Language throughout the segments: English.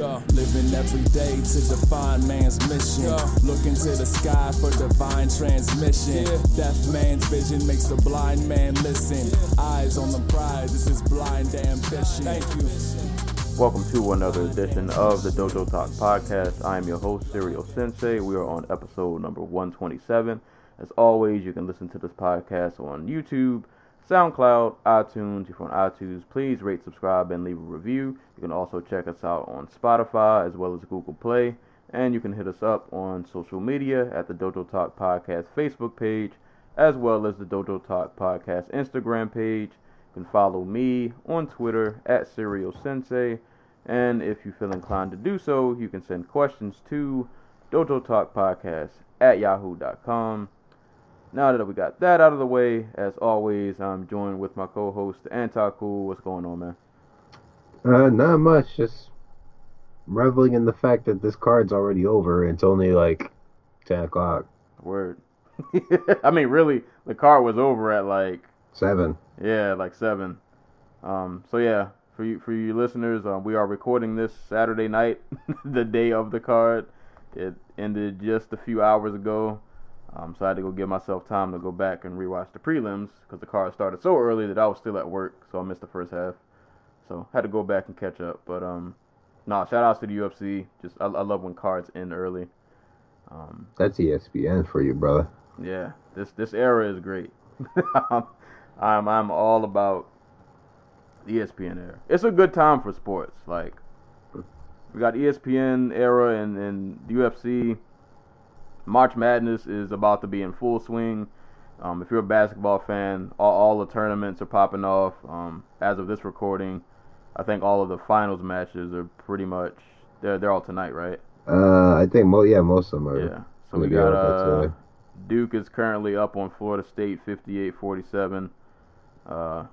Go. Living every day to define man's mission. Look into the sky for divine transmission. Deaf man's vision makes the blind man listen. Eyes on the prize, this is blind ambition. Thank you. Welcome to another edition of the Dojo Talk podcast. I am your host, Serial Sensei. We are on episode number 127. As always, you can listen to this podcast on YouTube, SoundCloud, iTunes. If you're on iTunes, please rate, subscribe, and leave a review. You can also check us out on Spotify as well as Google Play. And you can hit us up on social media at the Dojo Talk Podcast Facebook page, as well as the Dojo Talk Podcast Instagram page. You can follow me on Twitter at Serial Sensei. And if you feel inclined to do so, you can send questions to Dojo Talk Podcast at yahoo.com. Now that we got that out of the way, as always, I'm joined with my co-host Antaku. What's going on, man? Uh, not much. Just reveling in the fact that this card's already over. It's only like ten o'clock, Word. I mean, really, the card was over at like seven. yeah, like seven. Um, so yeah, for you for you listeners, um, we are recording this Saturday night, the day of the card. It ended just a few hours ago. Um, so I had to go give myself time to go back and rewatch the prelims because the card started so early that I was still at work, so I missed the first half. So I had to go back and catch up. But um, nah, shout outs to the UFC. Just I, I love when cards end early. Um, That's ESPN for you, brother. yeah, this this era is great. I'm, I'm I'm all about the ESPN era. It's a good time for sports. Like we got ESPN era and and UFC. March Madness is about to be in full swing. Um, if you're a basketball fan, all, all the tournaments are popping off. Um, as of this recording, I think all of the finals matches are pretty much they're they're all tonight, right? Uh, I think mo yeah, most of them are. Yeah. So we got uh. Duke is currently up on Florida State 58-47. Uh,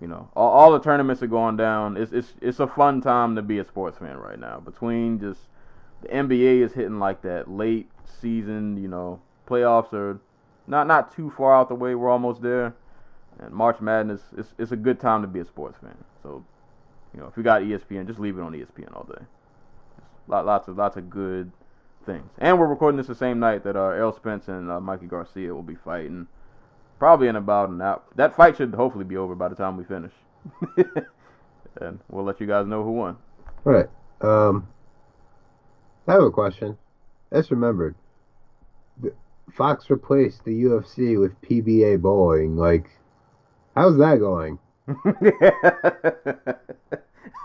you know, all, all the tournaments are going down. It's it's it's a fun time to be a sports fan right now. Between just the NBA is hitting like that late season, you know, playoffs are not not too far out the way. We're almost there. And March Madness, it's it's a good time to be a sports fan. So, you know, if you got ESPN, just leave it on ESPN all day. Lot, lots of lots of good things. And we're recording this the same night that uh, Errol Spence and uh, Mikey Garcia will be fighting. Probably in about an hour. That fight should hopefully be over by the time we finish. and we'll let you guys know who won. All right. Um, I have a question. Just remembered. Fox replaced the UFC with PBA bowling. Like, how's that going?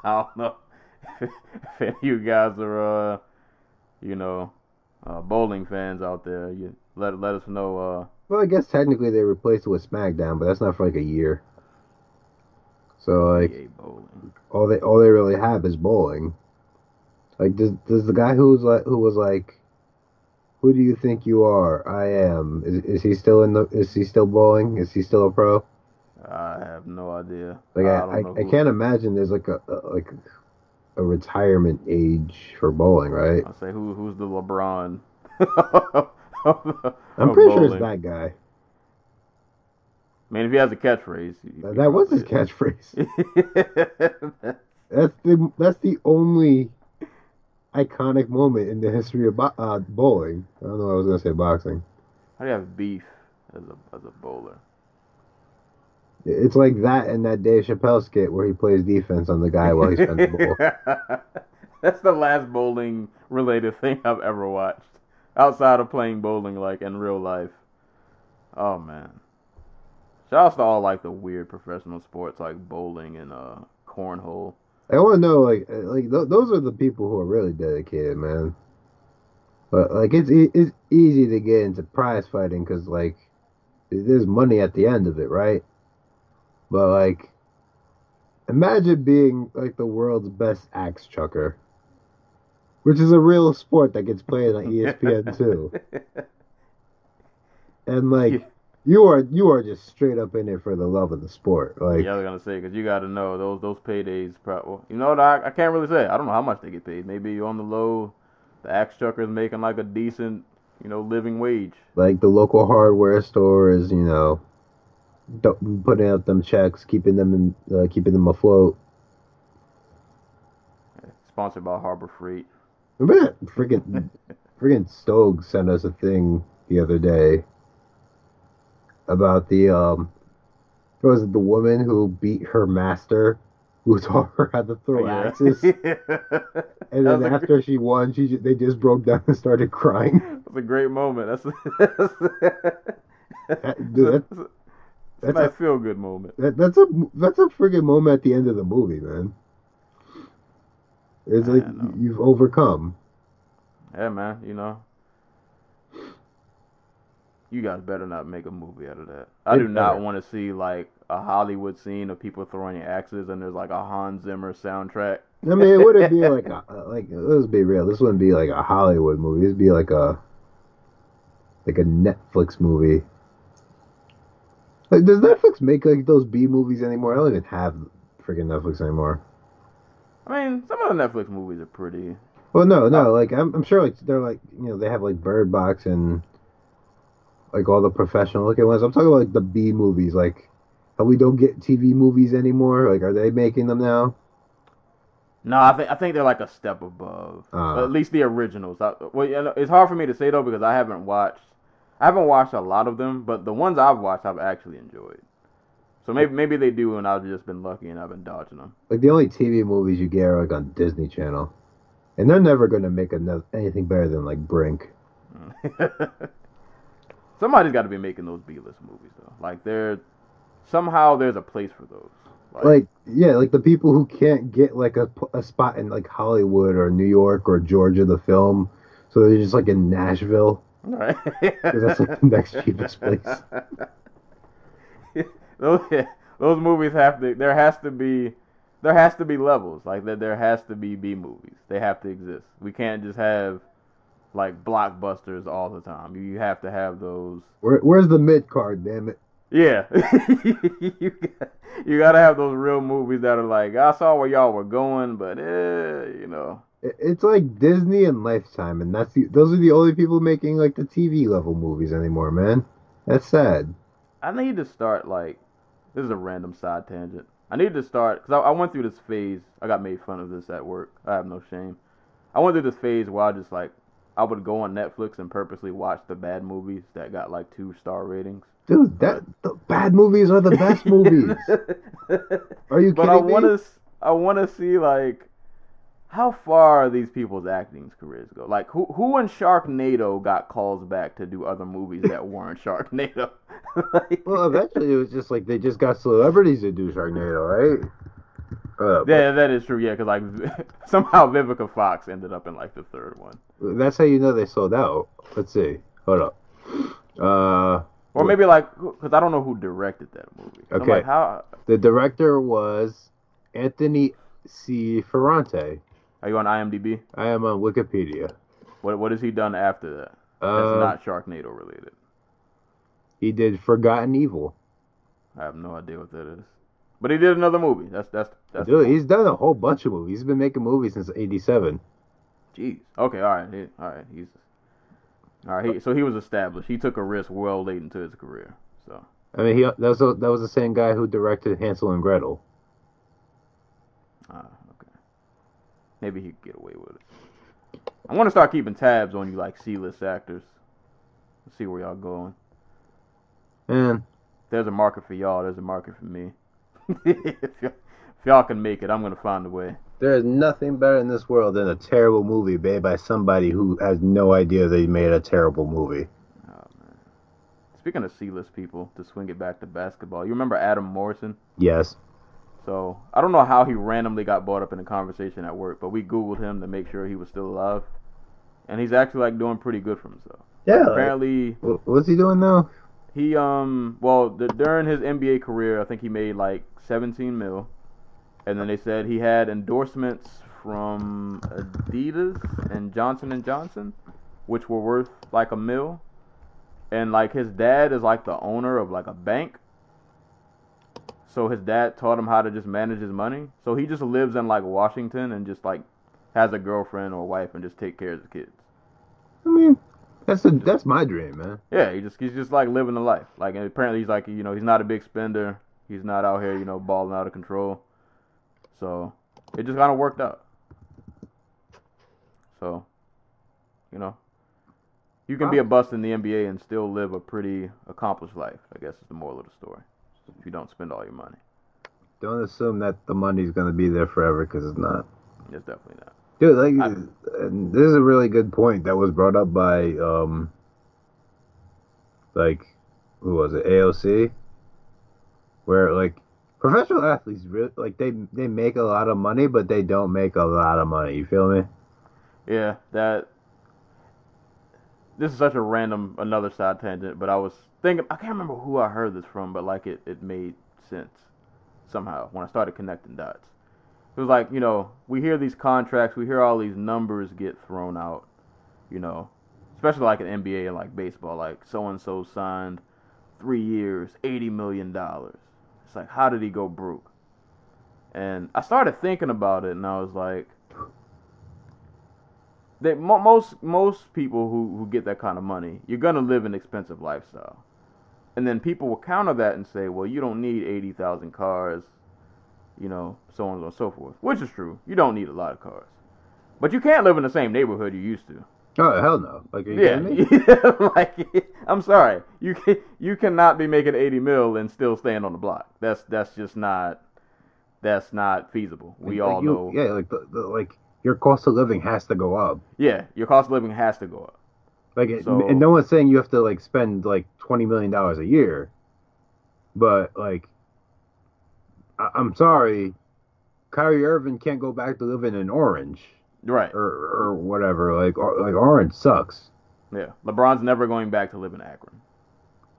I don't know if any you guys are, uh, you know, uh, bowling fans out there. You let let us know. Uh, Well, I guess technically they replaced it with SmackDown, but that's not for like a year. So like, PBA bowling. all they all they really have is bowling. Like, does does the guy who's like who was like, who do you think you are? I am. Is is he still in the? Is he still bowling? Is he still a pro? I have no idea. Like, I don't I, I can't imagine there's like a, a like a retirement age for bowling, right? I'll say who who's the LeBron. I'm pretty sure it's that guy. I mean, if he has a catchphrase, That, that was his catchphrase. That's the that's the only iconic moment in the history of bo- uh, bowling. I don't know. I was gonna say boxing. How do you have beef as a as a bowler? It's like that and that Dave Chappelle skit where he plays defense on the guy while he's trying to bowl. That's the last bowling related thing I've ever watched. Outside of playing bowling like in real life. Oh man. Shouts to all like the weird professional sports like bowling and uh cornhole. I want to know, like, uh, like th- those are the people who are really dedicated, man. But like, it's e- it's easy to get into prize fighting because like, there's money at the end of it, right? But like, imagine being like the world's best axe chucker, which is a real sport that gets played on ESPN too. And like, you are you are just straight up in it for the love of the sport. Like yeah, I was gonna say because you got to know those those paydays. Pro- well, you know what? I, I can't really say. I don't know how much they get paid. Maybe on the low, the axe trucker's making like a decent, you know, living wage. like the local hardware store is, you know, putting out them checks, keeping them in, uh, keeping them afloat. Sponsored by Harbor Freight. That freaking freaking Stokes sent us a thing the other day about the um, was it the woman who beat her master, who taught her how to throw Yeah. axes, and then was a gr- after she won, she ju- they just broke down and started crying. That's a great moment. That's that's, That- dude, that- that's a that's a- feel good moment. That, that's a that's a friggin' moment at the end of the movie, man. It's I like know. you've overcome. Yeah, man. You know, you guys better not make a movie out of that. I do not want to see like a Hollywood scene of people throwing axes and there's like a Hans Zimmer soundtrack. I mean, it wouldn't be like a, uh, like let's be real. This wouldn't be like a Hollywood movie. It'd be like a like a Netflix movie. Like, does Netflix make like those B movies anymore? I don't even have freaking Netflix anymore. I mean, some of the Netflix movies are pretty. Well, no, no. Uh, like I'm, I'm sure like they're like you know they have like Bird Box and like all the professional looking ones. I'm talking about like the B movies. Like how we don't get TV movies anymore. Like are they making them now? No, I think I think they're like a step above. Ah. At least the originals. I, well, you know, it's hard for me to say though because I haven't watched. I haven't watched a lot of them, but the ones I've watched, I've actually enjoyed. So maybe maybe they do, and I've just been lucky and I've been dodging them. Like the only TV movies you get are like on Disney Channel, and they're never gonna make another, anything better than like Brink. Somebody's got to be making those B-list movies though. Like they're somehow there's a place for those. Like yeah, like the people who can't get like a, a spot in like Hollywood or New York or Georgia the film, so they're just like in Nashville. Right. 'Cause that's like the next cheapest place. those, those movies have to. There has to be. There has to be levels. Like that. There has to be B movies. They have to exist. We can't just have like blockbusters all the time. You have to have those. Where, where's the mid card? Damn it! Yeah. you, got, you gotta have those real movies that are like, I saw where y'all were going, but eh, you know. It's like Disney and Lifetime, and that's the, those are the only people making like the TV level movies anymore, man. That's sad. I need to start like this is a random side tangent. I need to start because I, I went through this phase. I got made fun of this at work. I have no shame. I went through this phase where I just like I would go on Netflix and purposely watch the bad movies that got like two star ratings. Dude, that the bad movies are the best movies. Are you but kidding I want to I want to see like how far are these people's acting careers go. Like who who in Sharknado got calls back to do other movies that weren't Sharknado? Like- Well, eventually it was just like they just got celebrities to do Sharknado, right? Uh, Yeah, that is true. Yeah, because like somehow Vivica Fox ended up in like the third one, That's how you know they sold out. Let's see. Hold up. Uh, or maybe like because I don't know who directed that movie. Okay. like, how the director was Anthony C. Ferrante. are you on IMDb? I am on Wikipedia. What what has he done after that? That's Uh, not Sharknado related. he did Forgotten Evil. I have no idea what that is. But he did another movie. That's that's that's. Dude, he's done a whole bunch of movies. He's been making movies since '87. Jeez. Okay. All right. He, all right. He's. All right. He, so he was established. He took a risk well late into his career. So. I mean, he that was that was the same guy who directed Hansel and Gretel. Ah, okay. Maybe he could get away with it. I want to start keeping tabs on you, like C-list actors. Let's See where y'all going. Man, There's a market for y'all. There's a market for me. if, y'all, can make it, I'm gonna find a way. there is nothing better in this world than a terrible movie made by somebody who has no idea they made a terrible movie. Oh man. Speaking of C-list people, to swing it back to basketball, you remember Adam Morrison? Yes. So I don't know how he randomly got brought up in a conversation at work, but we Googled him to make sure he was still alive, and he's actually like doing pretty good for himself. Yeah. Apparently, Wh- What's he doing now? He um well the, during his NBA career, I think he made like 17 mil, and then they said he had endorsements from Adidas and Johnson and Johnson, which were worth like a mil, and like his dad is like the owner of like a bank. So his dad taught him how to just manage his money. So he just lives in like Washington and just like has a girlfriend or wife and just take care of the kids. I mean, that's a, that's my dream, man. Yeah, he just he's just like living the life. Like apparently he's like you know he's not a big spender. He's not out here you know balling out of control. So it just kind of worked out. So, you know, you can be a bust in the NBA and still live a pretty accomplished life. I guess is the moral of the story. If you don't spend all your money, Don't assume that the money's gonna be there forever because it's not. it's definitely not. Dude, like I- this is a really good point that was brought up by um like who was it AOC where like professional athletes really like they they make a lot of money but they don't make a lot of money you feel me Yeah, that. This is such a random another side tangent, but I was thinking I can't remember who I heard this from, but like it it made sense somehow when I started connecting dots. It was like you know we hear these contracts, we hear all these numbers get thrown out, you know, especially like in NBA and like baseball, like so and so signed three years, eighty million dollars. It's like how did he go broke? And I started thinking about it, and I was like that mo- most most people who, who get that kind of money, you're gonna live an expensive lifestyle, and then people will counter that and say, well, you don't need eighty thousand cars, you know, so on and so forth, which is true. You don't need a lot of cars, but you can't live in the same neighborhood you used to. oh hell no like are you Yeah, like I'm sorry, you can you cannot be making eighty mil and still staying on the block. That's that's just not that's not feasible. We Like, all you- know. yeah like the, the, like your cost of living has to go up yeah, your cost of living has to go up. Like, it- So- and no one's saying you have to like spend like twenty million dollars a year, but like, I- I'm sorry, Kyrie Irving can't go back to living in Orange Right. or or whatever. Like, or, like Orange sucks, Yeah, LeBron's never going back to live in Akron.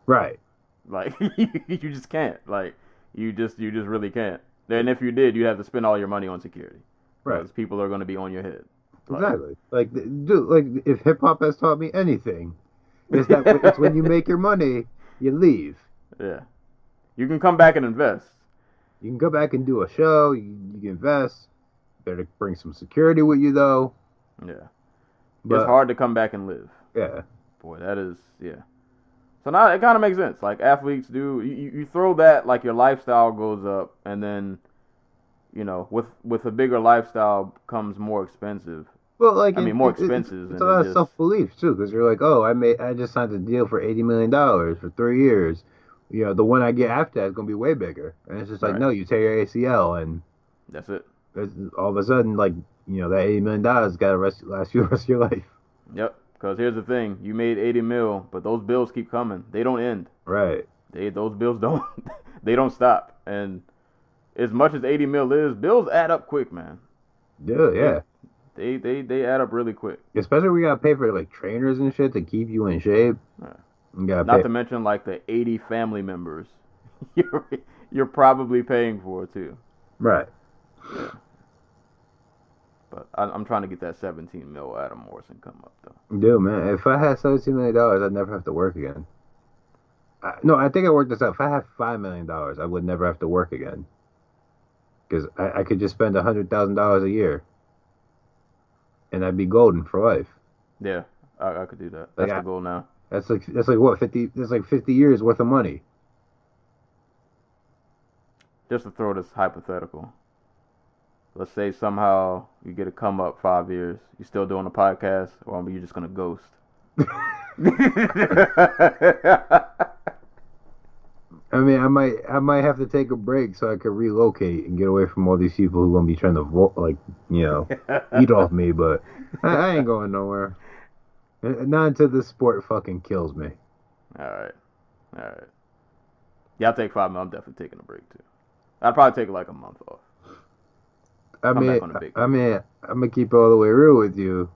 right? Like you just can't. Like you just you just really can't. And if you did, you'd have to spend all your money on security. Right. Because people are going to be on your head. Like, Exactly. Like, dude, like if hip hop has taught me anything, is that it's when you make your money, you leave. Yeah. You can come back and invest. You can go back and do a show. You, you can invest. Better bring some security with you though. Yeah. But it's hard to come back and live. yeah, Boy, that is yeah. So now it kind of makes sense. Like athletes do, you, you throw that like your lifestyle goes up, and then, you know, with with a bigger lifestyle comes more expensive. Well, like I it- mean, more it- it- It's a lot it of self belief too, because you're like, oh, I made, I just signed a deal for eighty million dollars for three years. You know, the one I get after that is gonna be way bigger, and it's just like, Right. no, you tear your ACL, and That's it. it's, all of a sudden, like, you know, that eighty million dollars got to rest last you the rest of your life, Yep. Because here's the thing: you made 80 mil, but those bills keep coming. They don't end. right? They those bills don't they don't stop. And as much as 80 mil is, bills add up quick, man. Yeah, yeah. They they they add up really quick. Especially we gotta pay for like trainers and shit to keep you in shape. Yeah. Not pay. to mention like the 80 family members you're you're probably paying for too. right. But I, I'm trying to get that 17 mil Adam Morrison come up though. Dude, man, if I had seventeen million dollars, I'd never have to work again. I, no, I think I worked this out. If I had five million dollars, I would never have to work again. Because I, I could just spend a hundred thousand dollars a year, and I'd be golden for life. Yeah, I, I could do that. That's Like, the goal now. That's like that's like what fifty? That's like fifty years worth of money. Just to throw this hypothetical. Let's say somehow you get a come up five years. You still doing a podcast, or are you just gonna ghost? I mean, I might I might have to take a break so I could relocate and get away from all these people who gonna be trying to like you know eat off me. But I, I ain't going nowhere. Not until this sport fucking kills me. All right, all right. Yeah, I'll take five minutes. I'm definitely taking a break too. I'd probably take like a month off. I Come mean, back on a I mean, I'm gonna keep all the way real with you.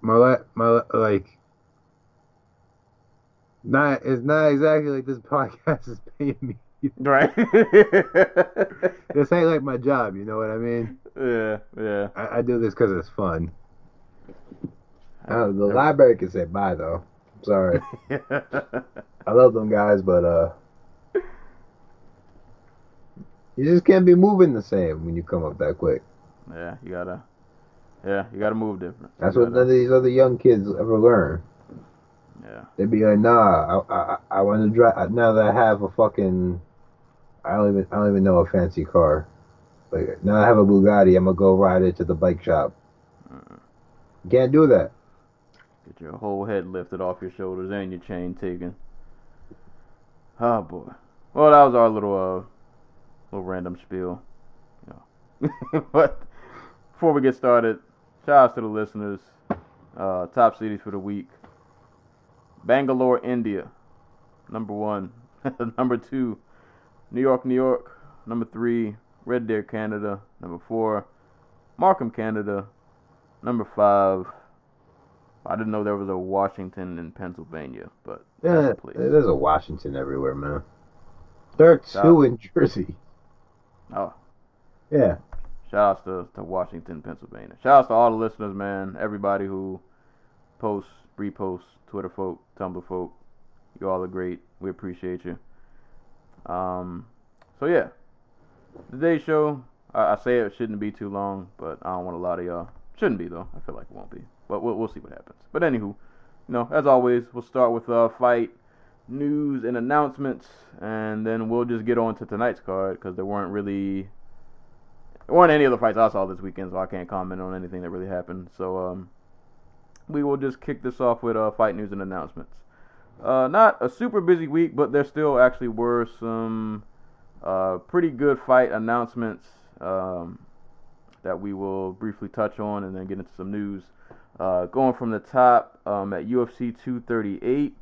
My la- my like, not it's not exactly like this podcast is paying me. Right. This ain't like my job, you know what I mean? yeah, yeah. I, I do this because it's fun. Uh, the Every- library can say bye though. Sorry, I love them guys, but uh, you just can't be moving the same when you come up that quick. yeah, you gotta. Yeah, you gotta move different. That's You what none of these other young kids ever learn. Yeah. They'd be like, "Nah, I I, I want to drive now that I have a fucking, I don't even I don't even know a fancy car. Like now I have a Bugatti, I'm gonna go ride it to the bike shop. Can't do that. Get your whole head lifted off your shoulders and your chain taken. Oh boy. Well, that was our little uh little random spiel. But before we get started, shout out to the listeners. Uh, top cities for the week. Bangalore, India. Number one. Number two, New York, New York. Number three, Red Deer, Canada. Number four, Markham, Canada. Number five, I didn't know there was a Washington in Pennsylvania, but Yeah, that's a place. there's a Washington everywhere, man. There are two in Jersey. Oh, Yeah, shout outs to, to Washington, Pennsylvania. Shout outs to all the listeners, man. Everybody who posts, reposts, Twitter folk, Tumblr folk. You all are great. We appreciate you. Um, so yeah, today's show. I, I say it shouldn't be too long, but I don't want a lot of y'all. Shouldn't be though. I feel like it won't be, but we'll we'll see what happens. But anywho, you know, as always, we'll start with uh fight news and announcements, and then we'll just get on to tonight's card because there weren't really there weren't any of the fights I saw this weekend, so I can't comment on anything that really happened. So um, we will just kick this off with uh fight news and announcements. Uh, not a super busy week, but there still actually were some uh, pretty good fight announcements um, that we will briefly touch on and then get into some news. Uh, going from the top um, at UFC 238,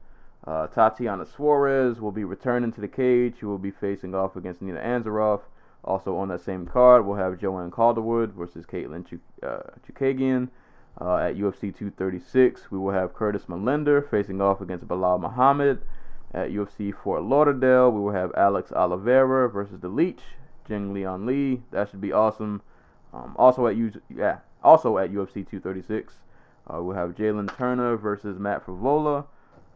uh, Tatiana Suarez will be returning to the cage. She will be facing off against Nina Ansaroff. Also on that same card, we'll have Joanne Calderwood versus Katlyn uh, Chookagian. Uh, at UFC 236, we will have Curtis Millender facing off against Belal Muhammad. At UFC Fort Lauderdale, we will have Alex Oliveira versus the Leech, Jingliang Li. That should be awesome. Um, also at U- yeah, also at UFC 236, uh, we'll have Jalin Turner versus Matt Frevola.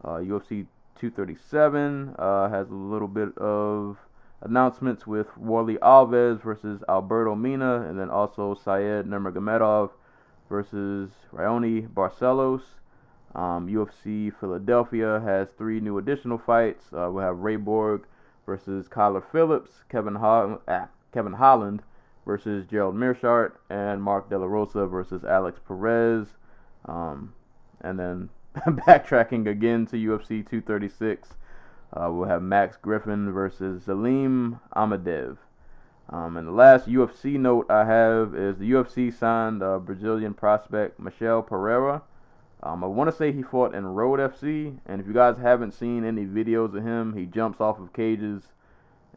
Uh, UFC 237 uh, has a little bit of announcements with Warley Alves versus Alberto Mina, and then also Said Nurmagomedov versus Raoni Barcelos. Um, UFC Philadelphia has three new additional fights. Uh, we'll have Ray Borg versus Kyler Phillips, Kevin Ho- ah, Kevin Holland versus Gerald Meerschaert, and Mark De La Rosa versus Alex Perez. Um, and then backtracking again to UFC 236, uh, we'll have Max Griffin versus Zelim Imadaev. Um, and the last UFC note I have is the UFC signed uh, Brazilian prospect Michel Pereira. Um, I want to say he fought in Road FC, and if you guys haven't seen any videos of him, he jumps off of cages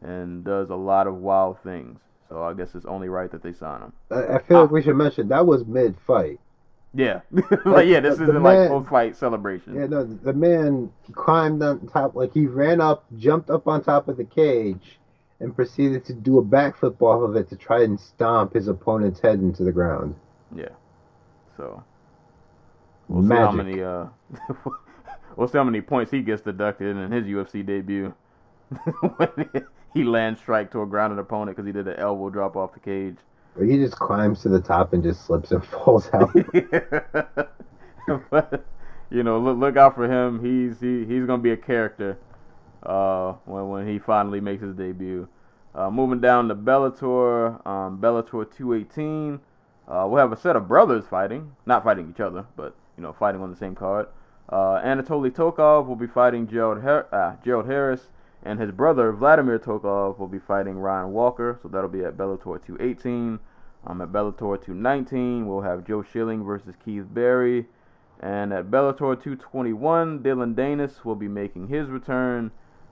and does a lot of wild things. So I guess it's only right that they sign him. I, I feel like we should mention that was mid-fight. Yeah, like yeah, this isn't like man- post-fight celebration. Yeah, no, the man climbed on top, like he ran up, jumped up on top of the cage, and proceeded to do a backflip off of it to try and stomp his opponent's head into the ground. Yeah. So we'll see how many uh we'll see how many points he gets deducted in his UFC debut when he lands strike to a grounded opponent because he did an elbow drop off the cage. Or he just climbs to the top and just slips and falls out. but you know, look look out for him. He's he, he's gonna be a character uh, when when he finally makes his debut. Uh, moving down to Bellator, um, Bellator 218. Uh, we'll have a set of brothers fighting, not fighting each other, but you know, fighting on the same card. Uh, Anatoly Tokov will be fighting Gerald, Har- uh, Gerald Harris, and his brother Vladimir Tokov will be fighting Ryan Walker. So that'll be at Bellator 218. Um, at Bellator 219, we'll have Joe Schilling versus Keith Berry. And at Bellator 221, Dillon Danis will be making his return.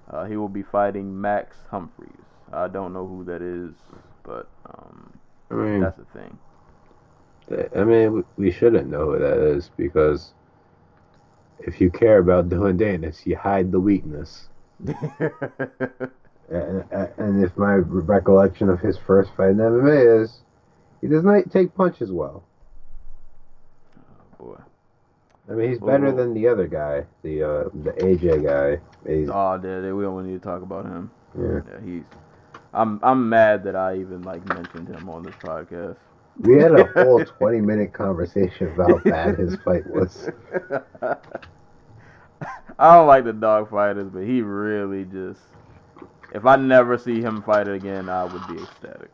Uh, he will be fighting Max Humphreys. I don't know who that is, but um, I mean, that's the thing. I mean, we- we shouldn't know who that is because if you care about Dillon Danis, you hide the weakness. And, and if my recollection of his first fight in MMA is, he does not take punches well. Boy. I mean, he's better Ooh. than the other guy, the uh, the AJ guy. He's, Oh, yeah, we don't need to talk about him. yeah. Yeah, he's. I'm I'm mad that I even like mentioned him on this podcast. We had a whole 20 minute conversation about how bad his fight was. I don't like the dog fighters, but he really just. If I never see him fight again, I would be ecstatic.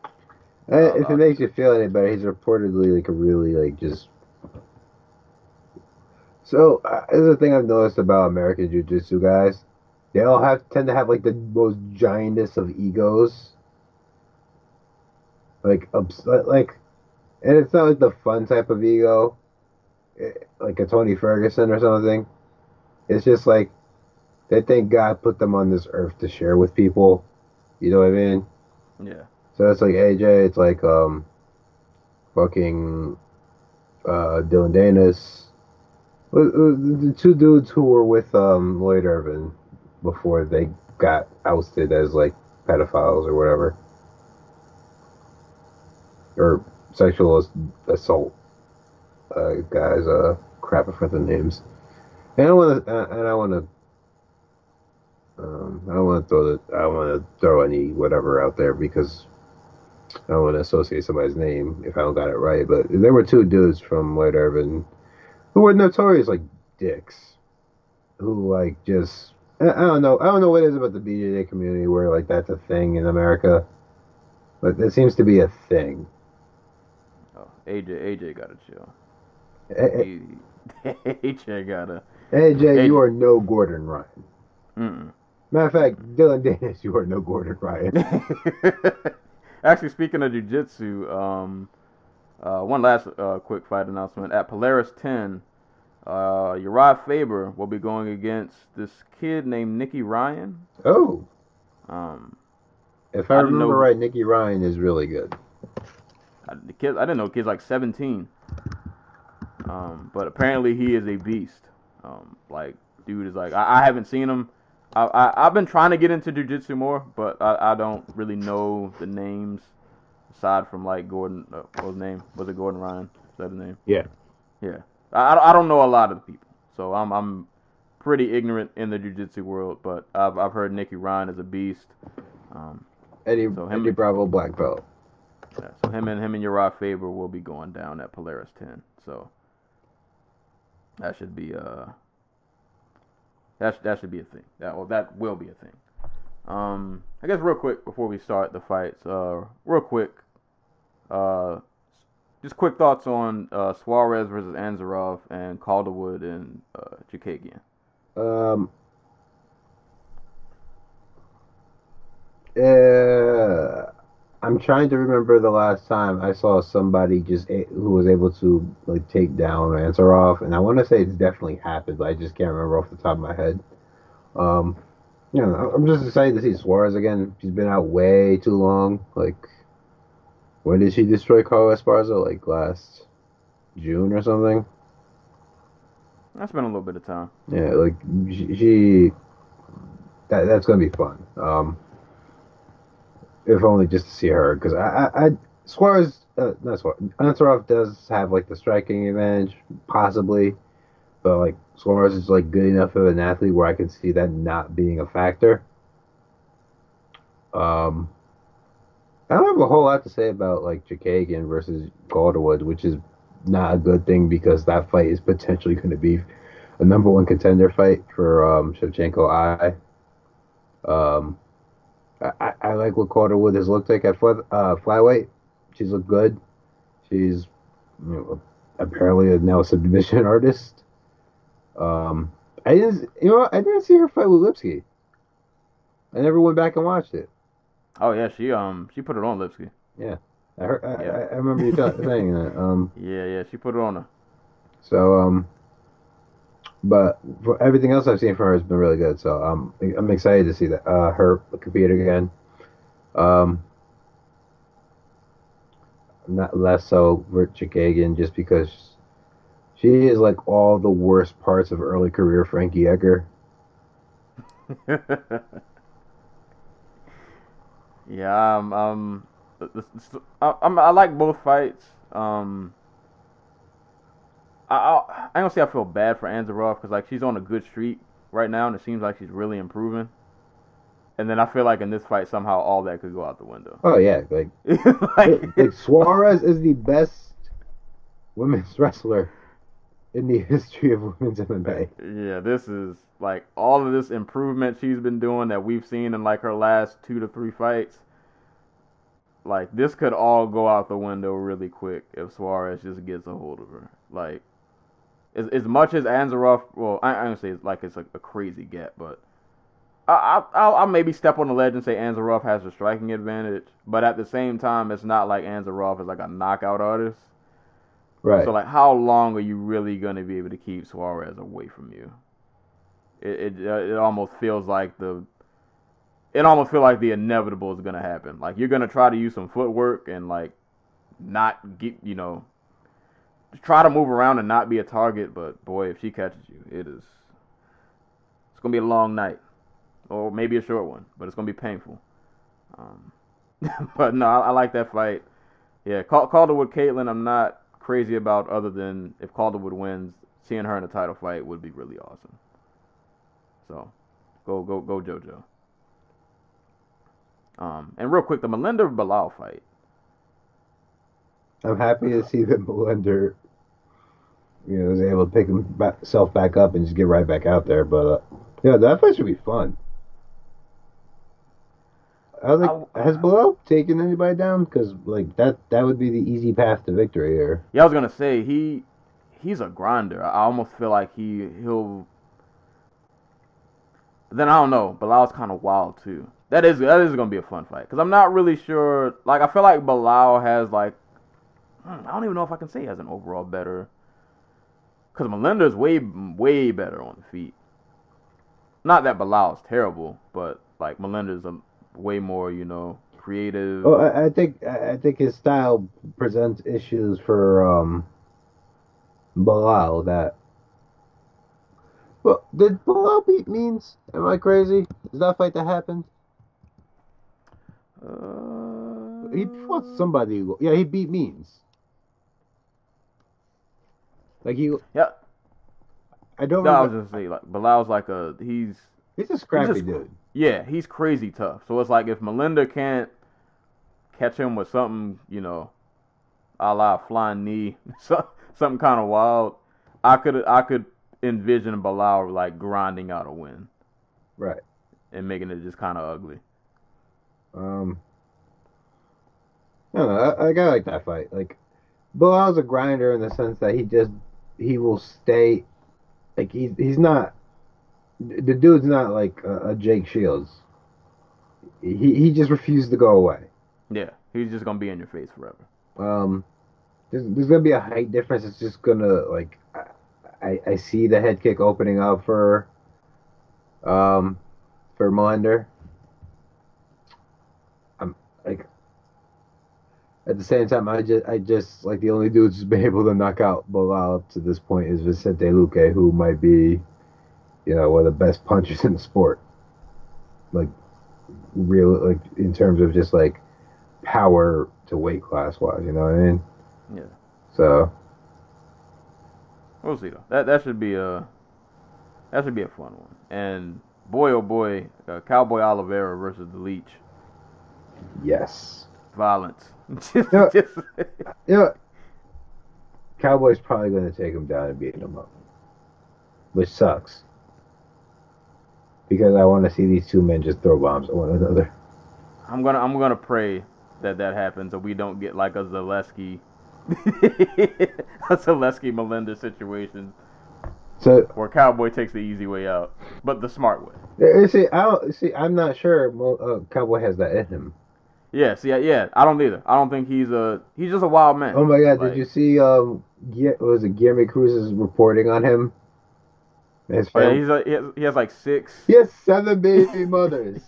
Uh, if it makes you feel any better, he's reportedly like a really like just. So uh, this is the thing I've noticed about American Jiu-Jitsu guys. They all have tend to have like the most giantest of egos. Like ups, like, and it's not like the fun type of ego, eh, like a Tony Ferguson or something. It's just like they think God put them on this earth to share with people. You know what I mean? Yeah. So it's like AJ, it's like um fucking uh Dillon Danis. The two dudes who were with um Lloyd Irvin before they got ousted as like pedophiles or whatever. Or sexual assault uh guys, uh crap forgot the names. And I wanna uh, and I wanna um, I don't want to throw the I don't want to throw any whatever out there because I don't want to associate somebody's name if I don't got it right. But there were two dudes from Lloyd Irvin who were notorious like dicks, who like just I, I don't know I don't know what it is about the BJJ community where like that's a thing in America, but it seems to be a thing. Oh, AJ AJ gotta chill. A- AJ gotta. A- AJ, AJ. you are no Gordon Ryan. Mm-mm. Matter of fact, Dillon Danis, you are no Gordon Ryan. Actually, speaking of jujitsu, um, uh, one last uh, quick fight announcement. At Polaris 10, uh, Urijah Faber will be going against this kid named Nicky Ryan. oh, Um, if I, I remember know- right, Nicky Ryan is really good. I, the kid, I didn't know kid's like 17. Um, but apparently he is a beast. Um, like, dude is like, I, I haven't seen him. I, I, I've been trying to get into jujitsu more, but I, I don't really know the names aside from like Gordon. Uh, what was his name? Was it Gordon Ryan? Is that his name? Yeah. Yeah. I, I don't know a lot of the people, so I'm I'm pretty ignorant in the jujitsu world. But I've I've heard Nicky Ryan is a beast. Um, Eddie, So him- Eddie Bravo black belt. yeah, so him and him and Urijah Faber will be going down at Polaris 10. So that should be uh that that should be a thing. That well, that will be a thing. Um, I guess real quick before we start the fights, uh, real quick, uh, just quick thoughts on uh, Suarez versus Ansaroff and Calderwood and uh, Chookagian. Um. Uh, I'm trying to remember the last time I saw somebody just a- who was able to like take down or Ansaroff, and I want to say it's definitely happened, but I just can't remember off the top of my head. Um, you know, I'm just excited to see Suarez again. She's been out way too long. Like, when did she destroy Carla Esparza? Like last June or something. That's been a little bit of time. Yeah, like she, she that that's gonna be fun. Um, if only just to see her, because I, I, I Suarez, uh, not Suarez, does have like the striking advantage, possibly, but like Suarez is like good enough of an athlete where I can see that not being a factor. Um, I don't have a whole lot to say about like Chookagian versus Calderwood, which is not a good thing because that fight is potentially going to be a number one contender fight for um, Shevchenko. I, um, I, I- like what Calderwood has looked like at uh, flyweight. She's looked good. She's you know, apparently a now submission artist. Um, I didn't, you know. I didn't see her fight with Lipski. I never went back and watched it. Oh yeah, she um she put it on Lipski. I heard, I, Yeah. I, I remember you saying that. Um, Yeah, yeah, she put it on her. So, um, but for everything else I've seen from her has been really good. So, um, I'm excited to see that uh, her compete again. Um, not less so for Chookagian just because she is like all the worst parts of early career Frankie Edgar. yeah, um, um, I, I'm, I like both fights. Um, I, I, ain't say I feel bad for Ansaroff because like she's on a good streak right now, and it seems like she's really improving. And then I feel like in this fight somehow all that could go out the window. Oh yeah, like like, like Suarez is the best women's wrestler in the history of women's MMA. yeah, this is like all of this improvement she's been doing that we've seen in like her last two to three fights. Like this could all go out the window really quick if Suarez just gets a hold of her. Like as, as much as Ansaroff, well, I, honestly it's like it's a, a crazy get, but I, I I'll, I'll maybe step on the ledge and say Ansaroff has a striking advantage, but at the same time, it's not like Ansaroff is like a knockout artist. Right. So like, how long are you really gonna be able to keep Suarez away from you? It it, uh, it almost feels like the it almost feels like the inevitable is gonna happen. Like you're gonna try to use some footwork and like not get you know try to move around and not be a target. But boy, if she catches you, it is it's gonna be a long night or maybe a short one, but it's gonna be painful. Um, but no, I, I like that fight. Yeah, Cal- Calderwood Katlyn, I'm not crazy about other than if Calderwood wins, seeing her in a title fight would be really awesome. So, go go go JoJo. Um, and real quick, the Millender Belal fight. I'm happy to see that Millender, you know, was able to pick himself back up and just get right back out there. But uh, yeah, that fight should be fun. I think I- has Belal taken anybody down? Because like that, that would be the easy path to victory here. Yeah, I was gonna say he he's a grinder. I almost feel like he he'll. But then I don't know. Belal's kind of wild too. That is that is gonna be a fun fight because I'm not really sure. Like I feel like Belal has like hmm, I don't even know if I can say he has an overall better. Because Millender's way way better on the feet. Not that Belal's terrible, but like Millender's a way more you know creative. Oh, I, I think I I think his style presents issues for um Belal that. Well, did Belal beat Means? Am I crazy? Is that fight that happened? Uh, He fought somebody. Yeah, he beat Means. Like he, Yeah, I don't know. no, I was just saying like Belal's like a he's He's a scrappy just- dude. yeah he's crazy tough. So it's like if Millender can't catch him with something you know, a la flying knee, so- something kind of wild, I could I could envision Belal like grinding out a win Right. and making it just kind of ugly. Um. I don't know. I, like, I like that fight. Like, Belal's a grinder in the sense that he just he will stay. Like he's he's not. The dude's not like a, a Jake Shields. He he just refused to go away. Yeah, he's just gonna be in your face forever. Um, there's, there's gonna be a height difference. It's just gonna like I, I see the head kick opening up for um for Millender. I'm like at the same time I just I just like the only dude who's been able to knock out Belal up to this point is Vicente Luque, who might be you know one of the best punchers in the sport. Like real like in terms of just like power to weight class wise, you know what I mean? Yeah, So we'll see though. That that should be a that should be a fun one. And boy oh boy, uh, Cowboy Oliveira versus the Leech. yes. Violence. just, Yeah. just You know, Cowboys probably gonna take him down and beat him up. Which sucks. Because I want to see these two men just throw bombs at one another. I'm gonna I'm gonna pray that that happens so we don't get like a Zaleski a Zaleski Millender situation So where Cowboy takes the easy way out, but the smart way. see, I don't see. I'm not sure uh, Cowboy has that in him. Yeah, see, yeah, I don't either. I don't think he's a he's just a wild man. Oh my God! Like- Did you see? Um, was it Guilherme Cruz's reporting on him? His Oh, yeah, he's a, he, has, he has like six. He has seven baby mothers.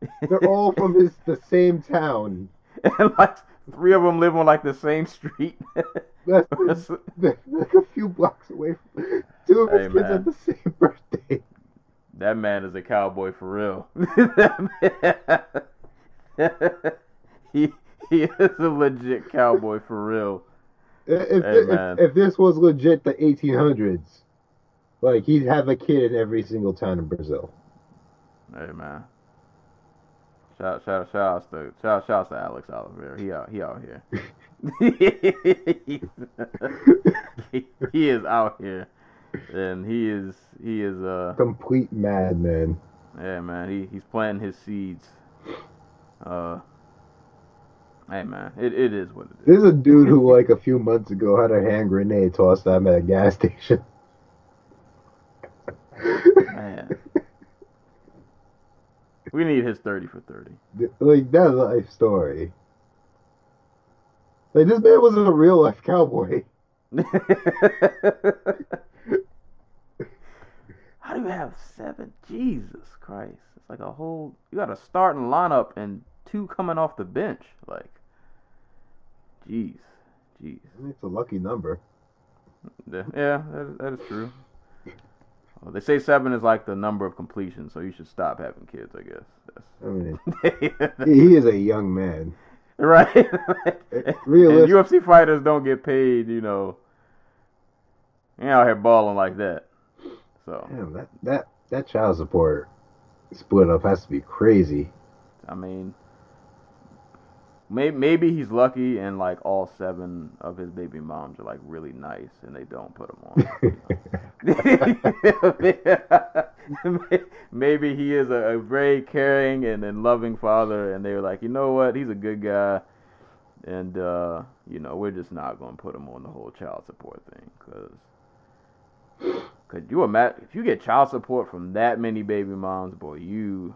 They're all from his the same town. and like three of them live on like the same street. That's, like a few blocks away. From, two of his Hey, kids man. have the same birthday. that man is a cowboy for real. He he is a legit cowboy for real. if, Hey, if, if this was legit the 1800s, like he'd have a kid in every single town in Brazil. Hey man. Shout shout shout outs to shout shouts to Alex Oliveira. He out he out here. he, he is out here. And he is he is uh Complete madman. yeah man, he, he's planting his seeds. Uh Hey man, it, it is what it is. There's a dude who like a few months ago had a hand grenade tossed at him at a gas station. Man. We need his thirty for thirty. like that life story. Like this man wasn't a real life cowboy. How do you have seven? Jesus Christ. It's like a whole you got a starting lineup and two coming off the bench. Like Jeez. Jeez. It's a lucky number. Yeah, yeah that, is, that is true. Well, they say seven is like the number of completion, so you should stop having kids, I guess. I mean, he is a young man. right? and Realistic. UFC fighters don't get paid, you know. You out here balling like that. So, Damn, that that that child support split up has to be crazy. I mean, maybe maybe he's lucky, and like all seven of his baby moms are like really nice, and they don't put him on. maybe he is a, a very caring and, and loving father, and they were like, you know what, he's a good guy, and uh, you know we're just not going to put him on the whole child support thing, because. Could you imagine if you get child support from that many baby moms, boy, you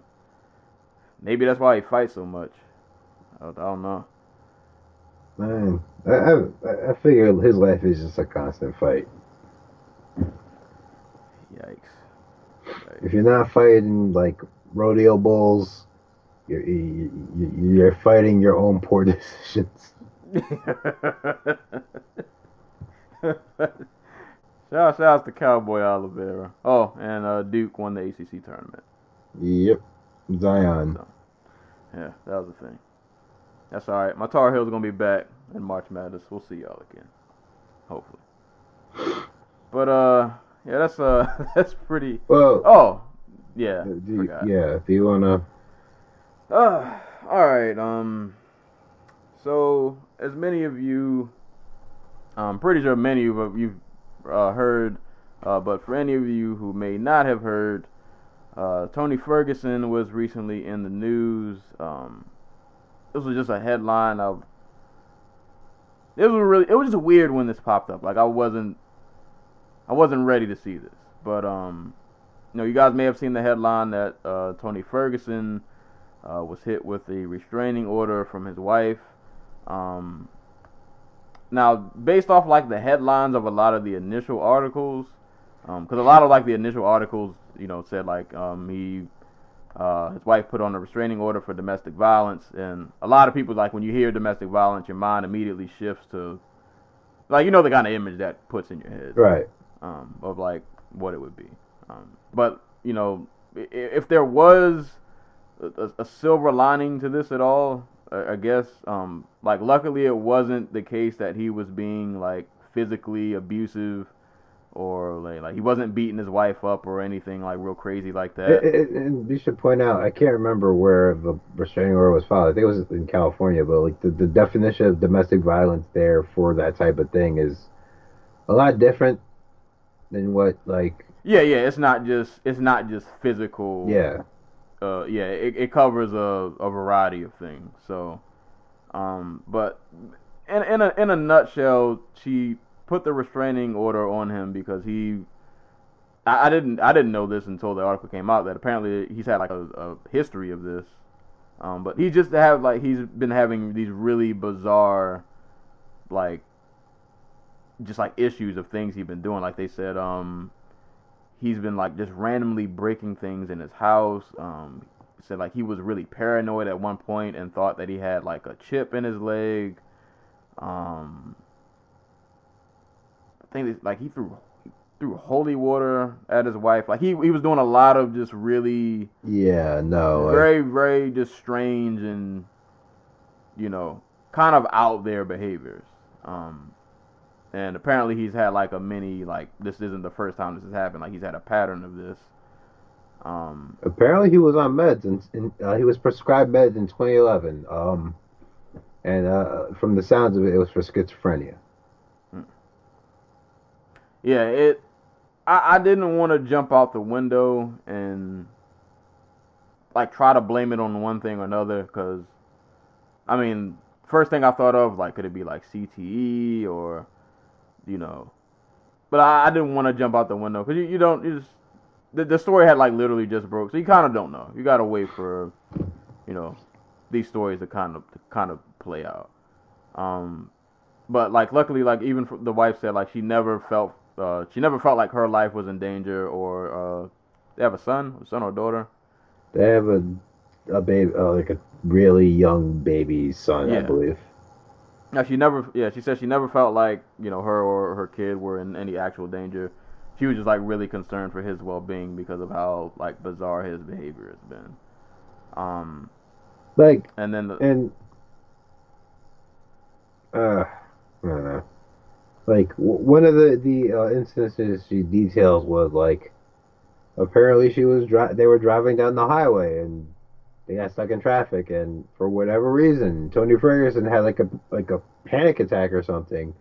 maybe that's why he fights so much. I, I don't know. Man, I, I I figure his life is just a constant fight. Yikes. If you're not fighting like rodeo bulls, you're you- you- you're fighting your own poor decisions. shout, out to Cowboy Oliveira. Oh, and uh, Duke won the ACC tournament. Yep, Zion. Yeah, that was the thing. That's all right. My Tar Heels gonna be back in March Madness. We'll see y'all again, hopefully. But uh, yeah, that's uh, that's pretty. Well, Oh, yeah, do you- yeah. If you wanna, Uh, all right. Um, so as many of you, I'm pretty sure many of you've uh, heard, uh, but for any of you who may not have heard, uh, Tony Ferguson was recently in the news. Um, this was just a headline of. It was really. It was just weird when this popped up. Like I wasn't. I wasn't ready to see this, but um, you know, you guys may have seen the headline that uh, Tony Ferguson uh, was hit with a restraining order from his wife. Um, now, based off like the headlines of a lot of the initial articles, because a lot of like the initial articles, you know, said like um, he, uh, his wife put on a restraining order for domestic violence, and a lot of people like when you hear domestic violence, your mind immediately shifts to, like you know, the kind of image that puts in your head right? um, of like what it would be. Um, but you know, if there was a, a silver lining to this at all, I, I guess um, like luckily it wasn't the case that he was being like physically abusive or like, like he wasn't beating his wife up or anything like real crazy like that. And, we should point out, I can't remember where the restraining order was filed. I think it was in California, but like the, the definition of domestic violence there for that type of thing is a lot different than what like yeah, yeah, it's not just it's not just physical. yeah. uh, yeah, it, it covers a, a variety of things. So, um, but in in a in a nutshell, she put the restraining order on him because he. I, I didn't I didn't know this until the article came out that apparently he's had like a, a history of this, um, but he just have like he's been having these really bizarre, like, just like issues of things he's been doing. Like they said, um, he's been like just randomly breaking things in his house. Um, said like he was really paranoid at one point and thought that he had like a chip in his leg. Um, think like he threw threw holy water at his wife. Like he he was doing a lot of just really Yeah, no. like- very very just strange and you know kind of out there behaviors. Um, and apparently he's had like a mini like this isn't the first time this has happened. Like he's had a pattern of this. Um, Apparently, he was on meds, and, and uh, he was prescribed meds in 2011. Um, and uh, from the sounds of it, it was for schizophrenia. Yeah, it. I, I didn't want to jump out the window and like try to blame it on one thing or another because, I mean, first thing I thought of like could it be like CTE or, you know, but I, I didn't want to jump out the window because you, you don't you just the, the story had like literally just broke so you kind of don't know you gotta wait for you know these stories to kind of to kind of play out um but like luckily like even the wife said like she never felt uh she never felt like her life was in danger or uh they have a son a son or daughter They have a a baby, uh, like a really young baby son, I Yeah. believe. Now she never, yeah, she said she never felt like you know her or her kid were in any actual danger. She was just like really concerned for his well-being because of how like bizarre his behavior has been. Um, Like, and then the, and uh, I don't know. Like one of the the uh, instances she details was like, apparently she was dri- they were driving down the highway and they got stuck in traffic and for whatever reason Tony Ferguson had like a like a panic attack or something,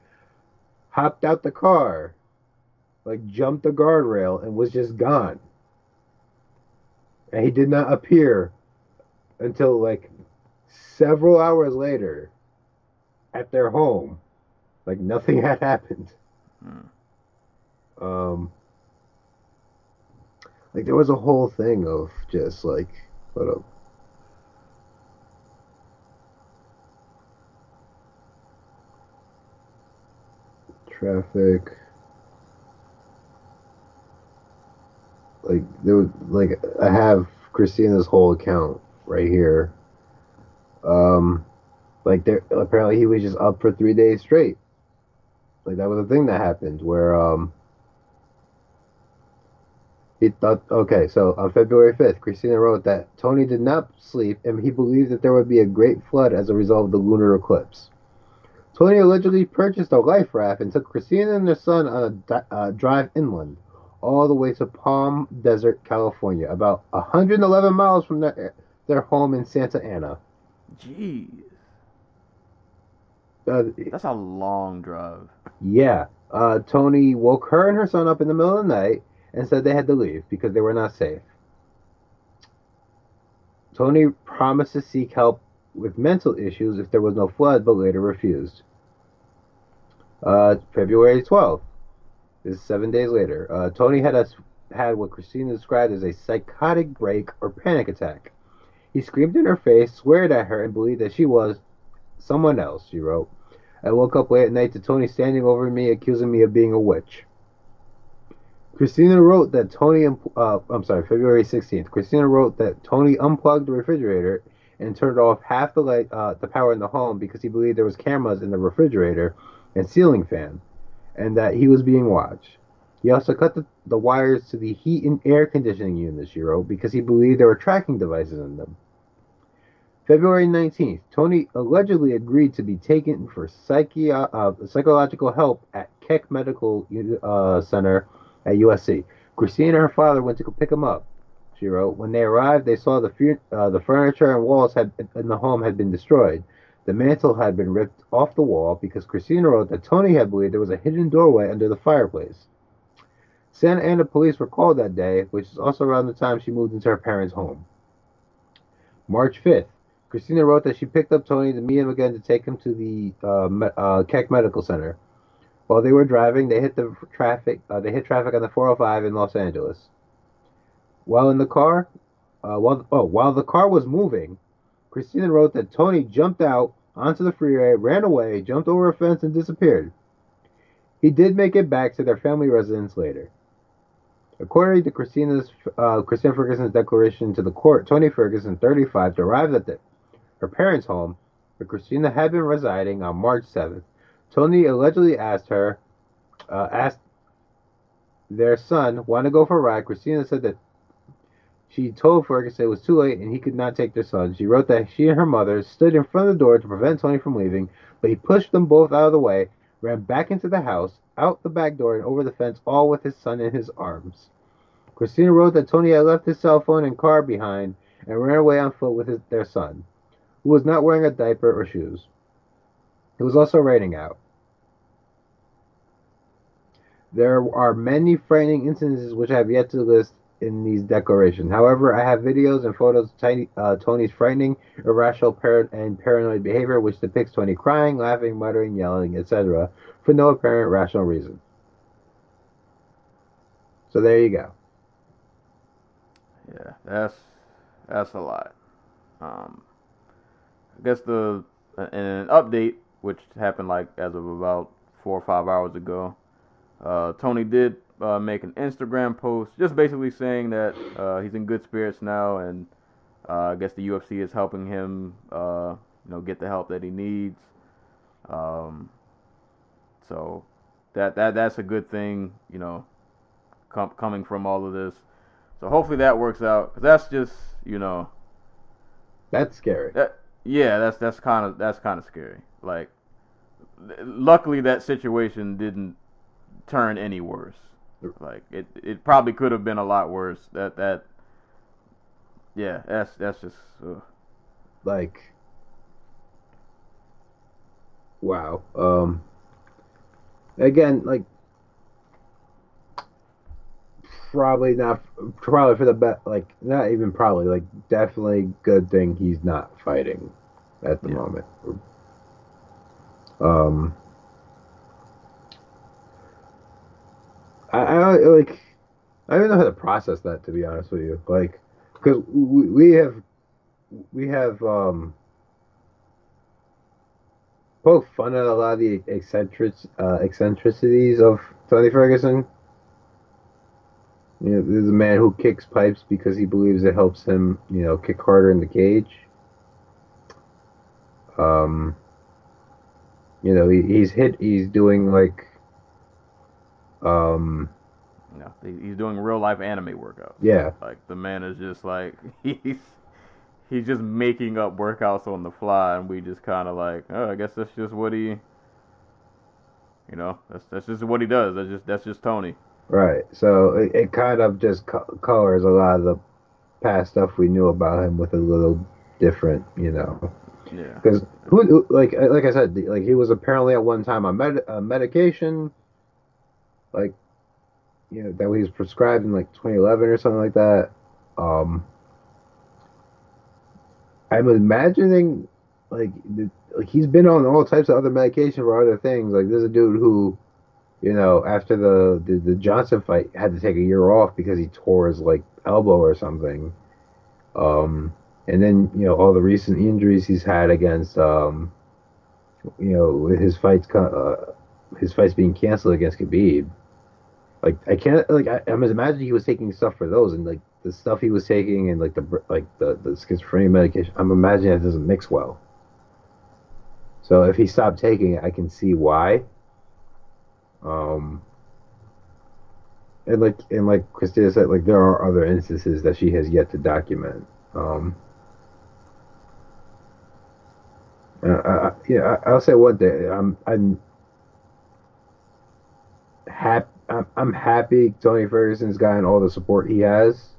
hopped out the car, like jumped the guardrail and was just gone. And he did not appear until like several hours later at their home like nothing had happened. Hmm. um like there was a whole thing of just like what up traffic. Like there was like i have christina's whole account right here. Um like there apparently he was just up for three days straight like that was a thing that happened where um he thought okay so on february 5th christina wrote that tony did not sleep and he believed that there would be a great flood as a result of the lunar eclipse. Tony allegedly purchased a life raft and took christina and their son on a di- uh, drive inland all the way to palm desert california about 111 miles from their, their home in santa ana. Jeez, uh, that's a long drive. Yeah. Uh, Tony woke her and her son up in the middle of the night and said they had to leave because they were not safe. Tony promised to seek help with mental issues if there was no flood, but later refused. Uh, February 12th. This is seven days later. Uh, Tony had a, had what Christina described as a psychotic break or panic attack. He screamed in her face, sweared at her, and believed that she was someone else, she wrote. I woke up late at night to Tony standing over me, accusing me of being a witch. Christina wrote that Tony, uh, I'm sorry, February 16th. Christina wrote that Tony unplugged the refrigerator and turned off half the light, uh, the power in the home because he believed there was cameras in the refrigerator and ceiling fan, and that he was being watched. He also cut the, the wires to the heat and air conditioning unit, she wrote, because he believed there were tracking devices in them. February 19th, Tony allegedly agreed to be taken for psychi- uh, psychological help at Keck Medical uh, Center at USC. Christine and her father went to pick him up. She wrote, when they arrived, they saw the fu- uh, the furniture and walls had in the home had been destroyed. The mantle had been ripped off the wall because Christina wrote that Tony had believed there was a hidden doorway under the fireplace. Santa Ana police were called that day, which is also around the time she moved into her parents' home. March 5th, Christina wrote that she picked up Tony to meet him again to take him to the uh, me- uh, Keck Medical Center. While they were driving, they hit the traffic. Uh, they hit traffic on the 405 in Los Angeles. While in the car, uh, while oh, while the car was moving, Christina wrote that Tony jumped out onto the freeway, ran away, jumped over a fence, and disappeared. He did make it back to their family residence later. According to Christina's uh, Christina Ferguson's declaration to the court, Tony Ferguson, 35, arrived at the, her parents' home where Christina had been residing on March 7th. Tony allegedly asked her, uh, asked their son, want to go for a ride. Christina said that she told Ferguson it was too late and he could not take their son. She wrote that she and her mother stood in front of the door to prevent Tony from leaving, but he pushed them both out of the way, ran back into the house, out the back door, and over the fence, all with his son in his arms. Christina wrote that Tony had left his cell phone and car behind and ran away on foot with his, their son, who was not wearing a diaper or shoes. It was also raining out. There are many frightening instances which I have yet to list in these declarations. However, I have videos and photos of Tiny, uh, Tony's frightening, irrational, par- and paranoid behavior, which depicts Tony crying, laughing, muttering, yelling, etc., for no apparent rational reason. So there you go. Yeah, that's that's a lot. Um, I guess the in an update, which happened like as of about four or five hours ago, uh, Tony did uh, make an Instagram post, just basically saying that uh, he's in good spirits now, and uh, I guess the UFC is helping him, uh, you know, get the help that he needs. Um, so that that that's a good thing, you know, com- coming from all of this. So hopefully that works out, cause that's just, you know, That's scary. that yeah, that's that's kind of that's kind of scary. Like, luckily that situation didn't turn any worse. Like it it probably could have been a lot worse. That that yeah, that's that's just ugh. Like, wow. Um, again, like, probably not. Probably for the best. Like, not even probably. Like, definitely good thing he's not fighting at the Yeah. moment. Um, I, I like. I don't know how to process that to be honest with you. Like, because we, we have we have um poked fun at a lot of the eccentric uh, eccentricities of Tony Ferguson. You know, there's a man who kicks pipes because he believes it helps him, you know, kick harder in the cage. Um, you know, he, he's hit. He's doing like, um, you know he's doing real life anime workouts. yeah, Like the man is just like he's he's just making up workouts on the fly, and we just kind of like, oh, I guess that's just what he, you know, that's that's just what he does. That's just that's just Tony. Right. So it, it kind of just co- colors a lot of the past stuff we knew about him with a little different, you know. Yeah. Because who, who- like like I said, like he was apparently at one time on med- uh, medication, like you know that he was prescribed in like 2011 or something like that. Um, I'm imagining like, the, like he's been on all types of other medication for other things. Like there's a dude who, you know, after the, the the Johnson fight, had to take a year off because he tore his like elbow or something. Um, and then you know all the recent injuries he's had against um you know with his fights uh, his fights being canceled against Khabib. Like I can't like I, I'm imagining he was taking stuff for those and like the stuff he was taking and like the like the the schizophrenia medication. I'm imagining that doesn't mix well. So if he stopped taking it I can see why um and like and like Christina said like there are other instances that she has yet to document um I, I- yeah, I, I'll say one thing. I'm I'm happy. I'm, I'm happy Tony Ferguson's gotten all the support he has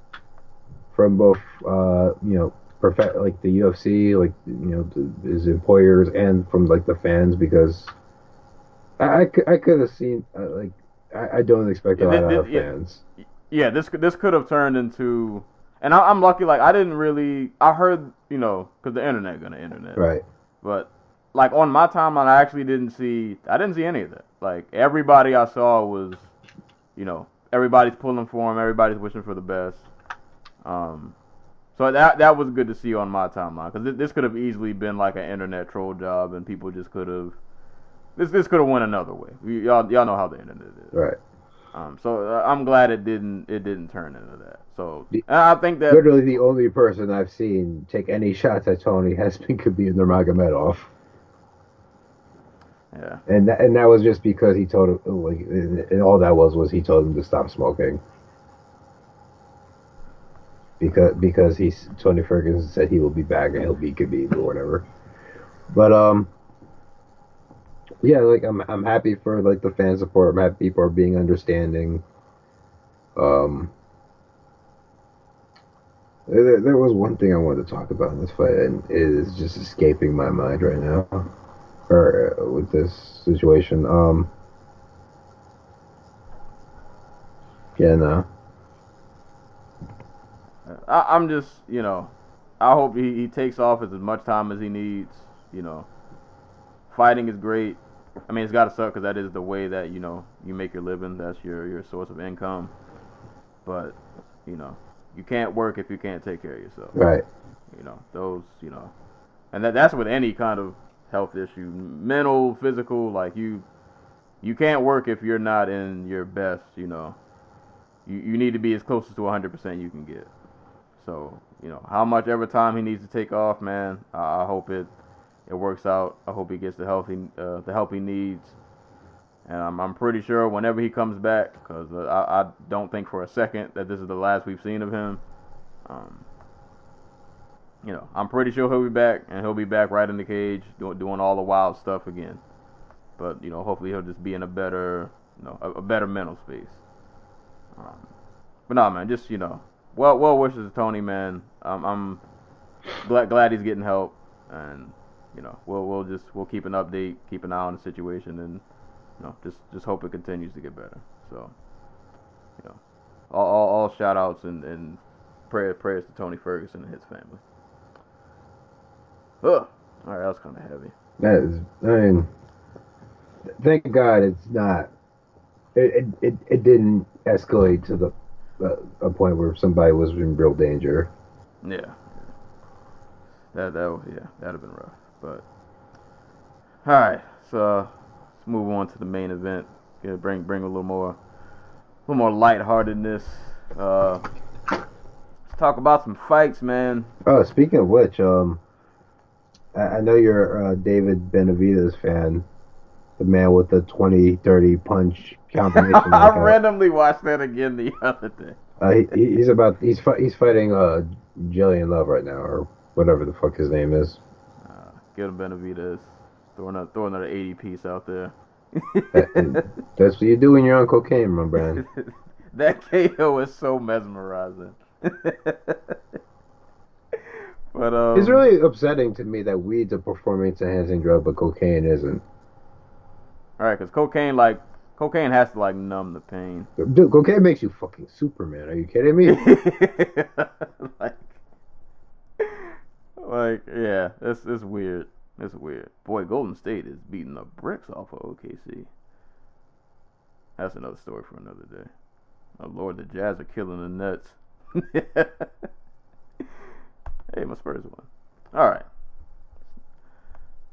from both, uh, you know, prof- like the UFC, like you know, his employers, and from like the fans because I I, could- I could have seen uh, like I, I don't expect a lot th- of yeah. fans. yeah, this could this could have turned into, and I, I'm lucky. Like I didn't really, I heard you know, cause the internet gonna internet, Right. But like on my timeline, I actually didn't see, I didn't see any of that. Like everybody I saw was, you know, everybody's pulling for him, everybody's wishing for the best. Um, so that that was good to see on my timeline because this could have easily been like an internet troll job, and people just could have. This this could have went another way. We, y'all y'all know how the internet is. Right. Um, so uh, I'm glad it didn't it didn't turn into that. So The- I think that Literally the only person I've seen take any shots at Tony has been Khabib Nurmagomedov. yeah and that, and that was just because he told him like and all that was was he told him to stop smoking because because he's Tony Ferguson said he will be back and he'll beat Khabib or whatever. But um, yeah, like I'm I'm happy for like the fan support. I'm happy people are being understanding. Um, there, there was one thing I wanted to talk about in this fight, and it is just escaping my mind right now, or uh, with this situation. Um, yeah, no. I, I'm just, you know, I hope he, he takes off as much time as he needs. You know, fighting is great. I mean, it's got to suck because that is the way that you know you make your living. That's your your source of income. But you know, you can't work if you can't take care of yourself. Right. You know, those, you know, and that that's with any kind of health issue, mental, physical. Like you, you can't work if you're not in your best. You know, you you need to be as close as to 100% you can get. So you know, how much ever time he needs to take off, man. I, I hope it it works out. I hope he gets the healthy uh, the help he needs. And I'm, I'm pretty sure whenever he comes back, because uh, I, I don't think for a second that this is the last we've seen of him. Um, you know, I'm pretty sure he'll be back, and he'll be back right in the cage, doing, doing all the wild stuff again. But you know, hopefully he'll just be in a better, you know, a, a better mental space. Um, but no, man, just you know, well, well wishes to Tony, man. I'm glad glad he's getting help, and you know, we'll we'll just we'll keep an update, keep an eye on the situation, and you know, just just hope it continues to get better. So, you know, all all, all shout outs and, and prayers prayers to Tony Ferguson and his family. Ugh. All right, that was kind of heavy. That is, I mean, thank God it's not. It it, it, didn't escalate to the uh, a point where somebody was in real danger. Yeah. yeah. That that yeah that'd have been rough, but all right. So let's move on to the main event. Yeah, bring bring a little more, a little more lightheartedness. Uh, let's talk about some fights, man. Oh, speaking of which, um, I, I know you're a David Benavidez fan, the man with the 20-30 punch combination. I randomly watched that again the other day. Uh, he, he's about he's he's fighting uh J'Leon Love right now, or whatever the fuck his name is. Uh, him Benavidez throwing a, throwing another 80 piece out there. That's what you do when you're on cocaine, my brand. that KO is so mesmerizing. but um, It's really upsetting to me that weed's a performance enhancing drug, but cocaine isn't. all right, because cocaine like cocaine has to like numb the pain. Dude, cocaine makes you fucking Superman. Are you kidding me? like, like yeah, it's it's weird. It's weird. Boy, Golden State is beating the bricks off of OKC. That's another story for another day. Oh Lord, the Jazz are killing the Nets. hey, my Spurs won. All right.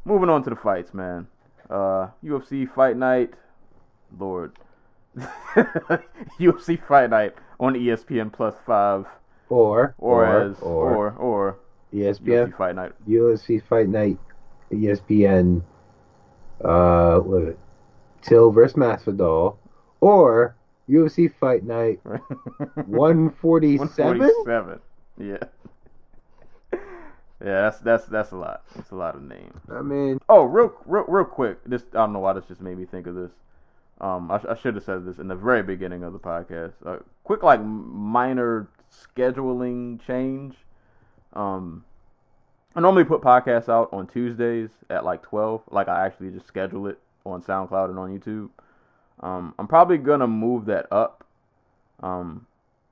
Moving on to the fights, man. Uh, UFC Fight Night. Lord. UFC Fight Night on ESPN Plus Five, Or or, or as or or ESPN UFC Fight Night. UFC Fight Night, ESPN, uh, what is it? Till versus Masvidal, or UFC Fight Night 147. 147. Yeah. Yeah, that's that's that's a lot. That's a lot of names. I mean, Oh, real, real, real quick. This I don't know why this just made me think of this. Um, I, I should have said this in the very beginning of the podcast. Uh, quick, like minor scheduling change. Um, I normally put podcasts out on Tuesdays at like twelve. Like I actually just schedule it on SoundCloud and on YouTube. Um, I'm probably gonna move that up. Um,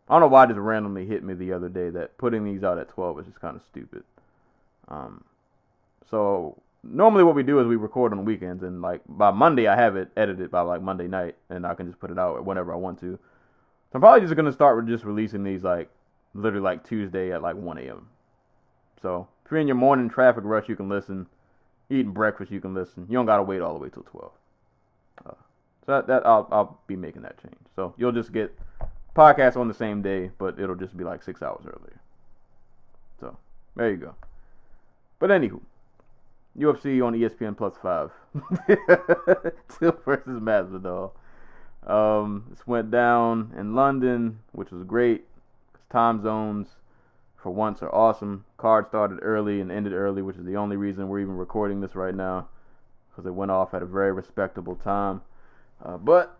I don't know why it just randomly hit me the other day that putting these out at twelve is just kind of stupid. Um, so normally what we do is we record on weekends and like by Monday I have it edited by like Monday night and I can just put it out whenever I want to. So I'm probably just gonna start with just releasing these like literally like Tuesday at like 1 a.m. So if you're in your morning traffic rush, you can listen. Eating breakfast, you can listen. You don't gotta wait all the way till 12. Uh, so that, that I'll I'll be making that change. So you'll just get podcasts on the same day, but it'll just be like six hours earlier. So there you go. But anywho, UFC on ESPN Plus Five. Till versus Masvidal. Um, this went down in London, which was great. 'cause Time zones, for once, are awesome. Card started early and ended early, which is the only reason we're even recording this right now. because it went off at a very respectable time. Uh, but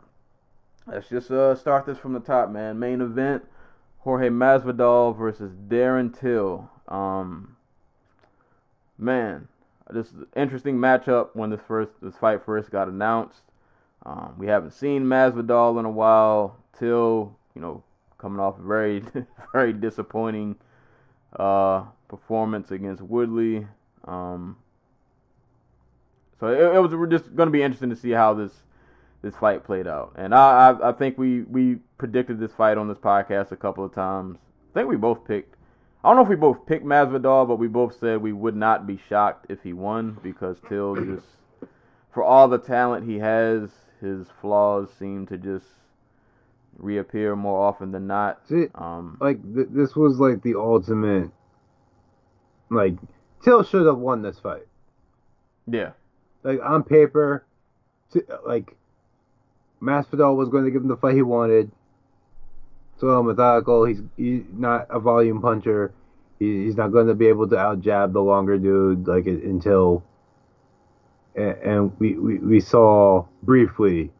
let's just uh, start this from the top, man. Main event: Jorge Masvidal versus Darren Till. Um, man, this interesting matchup when this first this fight first got announced. Um, we haven't seen Masvidal in a while. Till, you know, coming off a very very disappointing uh, performance against Woodley. Um, so it, it was just going to be interesting to see how this this fight played out. And I, I, I think we we predicted this fight on this podcast a couple of times. I think we both picked. I don't know if we both picked Masvidal, but we both said we would not be shocked if he won because Till just, for all the talent he has, his flaws seem to just reappear more often than not. See, Um, like th- this was like the ultimate. Like Till should have won this fight. yeah, Like on paper, t- like Masvidal was going to give him the fight he wanted. So methodical. He's he's not a volume puncher. He, he's not going to be able to out jab the longer dude like until. And, and we, we we saw briefly.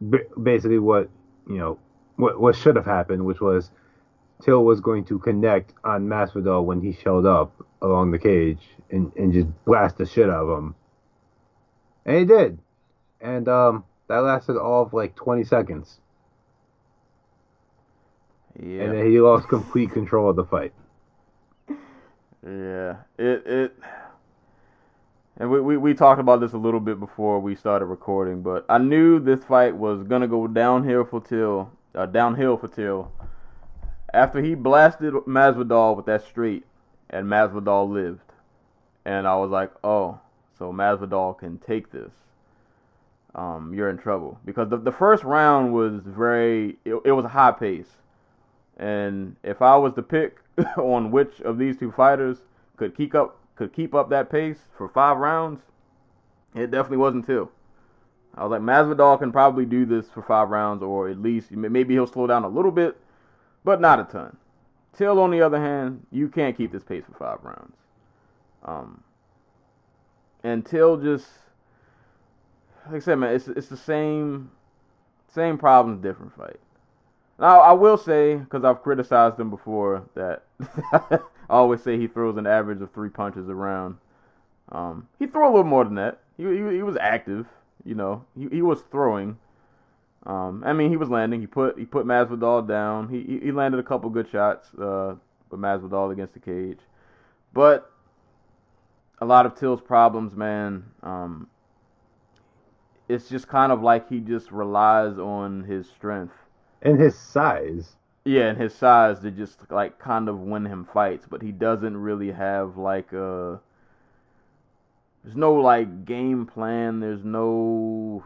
Ba- Basically, what you know, what what should have happened, which was Till was going to connect on Masvidal when he showed up along the cage and, and just blast the shit out of him. And he did. And um, that lasted all of like 20 seconds. yeah. And then he lost complete control of the fight. Yeah, it it, and we, we we talked about this a little bit before we started recording, but I knew this fight was gonna go downhill for Till, uh, downhill for Till. After he blasted Masvidal with that straight, and Masvidal lived, and I was like, oh, so Masvidal can take this. Um, you're in trouble because the the first round was very, it, it was a high pace. And if I was to pick on which of these two fighters could keep up could keep up that pace for five rounds, it definitely wasn't Till. I was like, Masvidal can probably do this for five rounds, or at least maybe he'll slow down a little bit, but not a ton. Till, on the other hand, you can't keep this pace for five rounds. Um, and Till just, like I said, man, it's it's the same same problems, different fight. Now, I will say, because I've criticized him before, that I always say he throws an average of three punches around. Um, he threw a little more than that. He, he, he was active, you know. He, he was throwing. Um, I mean, he was landing. He put he put Masvidal down. He he, he landed a couple good shots uh, with Masvidal against the cage, but a lot of Till's problems, man. Um, it's just kind of like he just relies on his strength. And his size. Yeah, and his size to just like kind of win him fights, but he doesn't really have like a. There's no like game plan. There's no.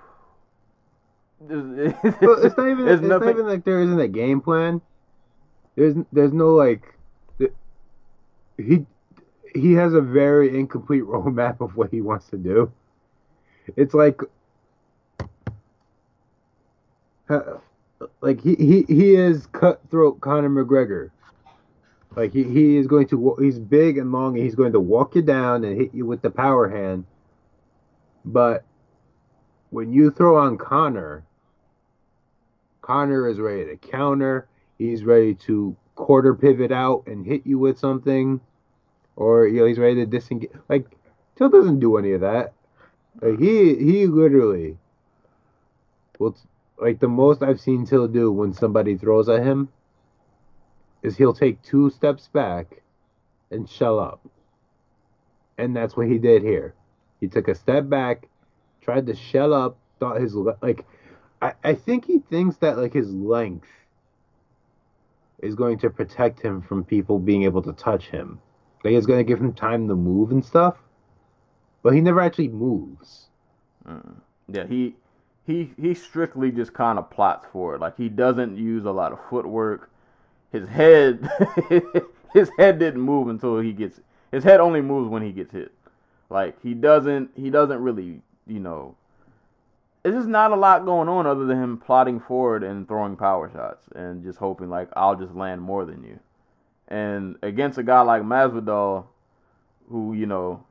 There's, Well, it's not even. It's not even like there isn't a game plan. There's there's no like. He he has a very incomplete roadmap of what he wants to do. It's like. uh, Like he, he, he is cutthroat Conor McGregor. Like he, he is going to he's big and long and he's going to walk you down and hit you with the power hand. But when you throw on Conor, Conor is ready to counter. He's ready to quarter pivot out and hit you with something, or you know he's ready to disengage. Like Till doesn't do any of that. Like he he literally, well, like the most I've seen Till do when somebody throws at him is he'll take two steps back and shell up, and that's what he did here. He took a step back, tried to shell up, thought his like I, I think he thinks that like his length is going to protect him from people being able to touch him. Like it's going to give him time to move and stuff. But he never actually moves. Mm. Yeah, he he he strictly just kind of plots for it. Like he doesn't use a lot of footwork. His head his head didn't move until he gets his head only moves when he gets hit. Like he doesn't he doesn't really, you know, it's just not a lot going on other than him plotting forward and throwing power shots and just hoping like I'll just land more than you. And against a guy like Masvidal, who you know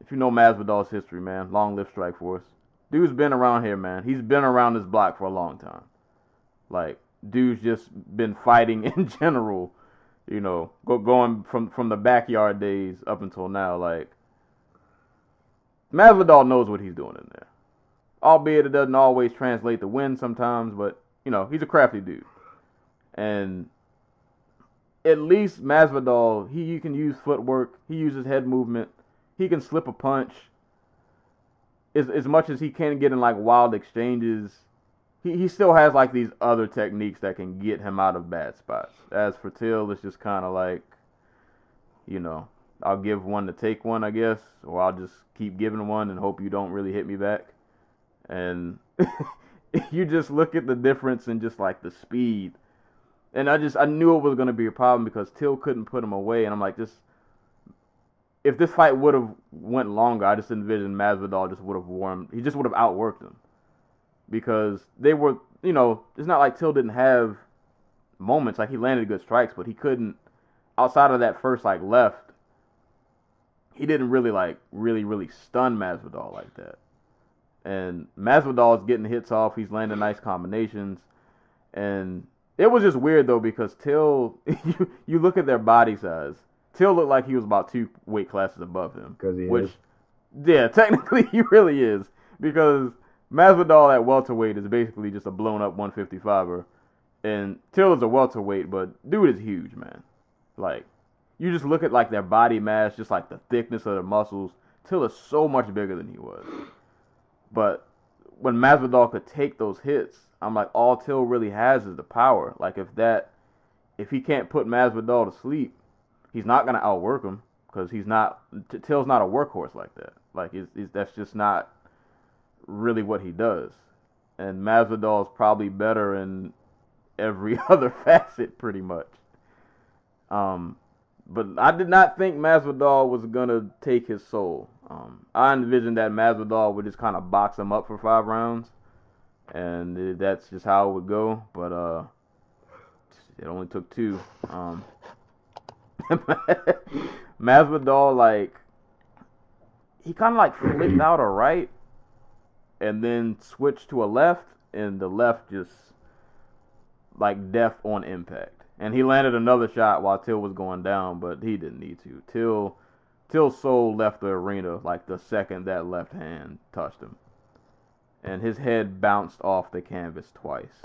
if you know Masvidal's history, man, long live Strikeforce. Dude's been around here, man. He's been around this block for a long time. Like, dude's just been fighting in general, you know, go, going from from the backyard days up until now. Like, Masvidal knows what he's doing in there. Albeit it doesn't always translate to win sometimes, but you know, he's a crafty dude. And at least Masvidal, he you can use footwork, he uses head movement, he can slip a punch. As as much as he can get in like wild exchanges, he, he still has like these other techniques that can get him out of bad spots. As for Till, it's just kind of like, you know, I'll give one to take one, I guess, or I'll just keep giving one and hope you don't really hit me back. And you just look at the difference in just like the speed. And I just I knew it was gonna be a problem because Till couldn't put him away, and I'm like, just if this fight would have went longer, I just envisioned Masvidal just would have warmed. He just would have outworked him because they were, you know, it's not like Till didn't have moments like he landed good strikes, but he couldn't outside of that first like left. He didn't really like really really stun Masvidal like that. And Masvidal is getting hits off. He's landing nice combinations, and it was just weird though because Till, you you look at their body size. Till looked like he was about two weight classes above him. Because he which, is. yeah, technically he really is because Masvidal at welterweight is basically just a blown up 155er, and Till is a welterweight, but dude is huge, man. Like, you just look at like their body mass, just like the thickness of their muscles. Till is so much bigger than he was. But when Masvidal could take those hits, I'm like, all Till really has is the power. Like, if that, if he can't put Masvidal to sleep, he's not gonna outwork him because he's not. Till's not a workhorse like that. Like, it's, it's, that's just not really what he does. And Masvidal is probably better in every other facet, pretty much. Um, but I did not think Masvidal was gonna take his soul. Um, I envisioned that Masvidal would just kind of box him up for five rounds, and that's just how it would go. But uh, it only took two. Um, Masvidal like he kind of like flipped out a right, and then switched to a left, and the left just like death on impact. And he landed another shot while Till was going down, but he didn't need to. Till Till soul left the arena like the second that left hand touched him. And his head bounced off the canvas twice.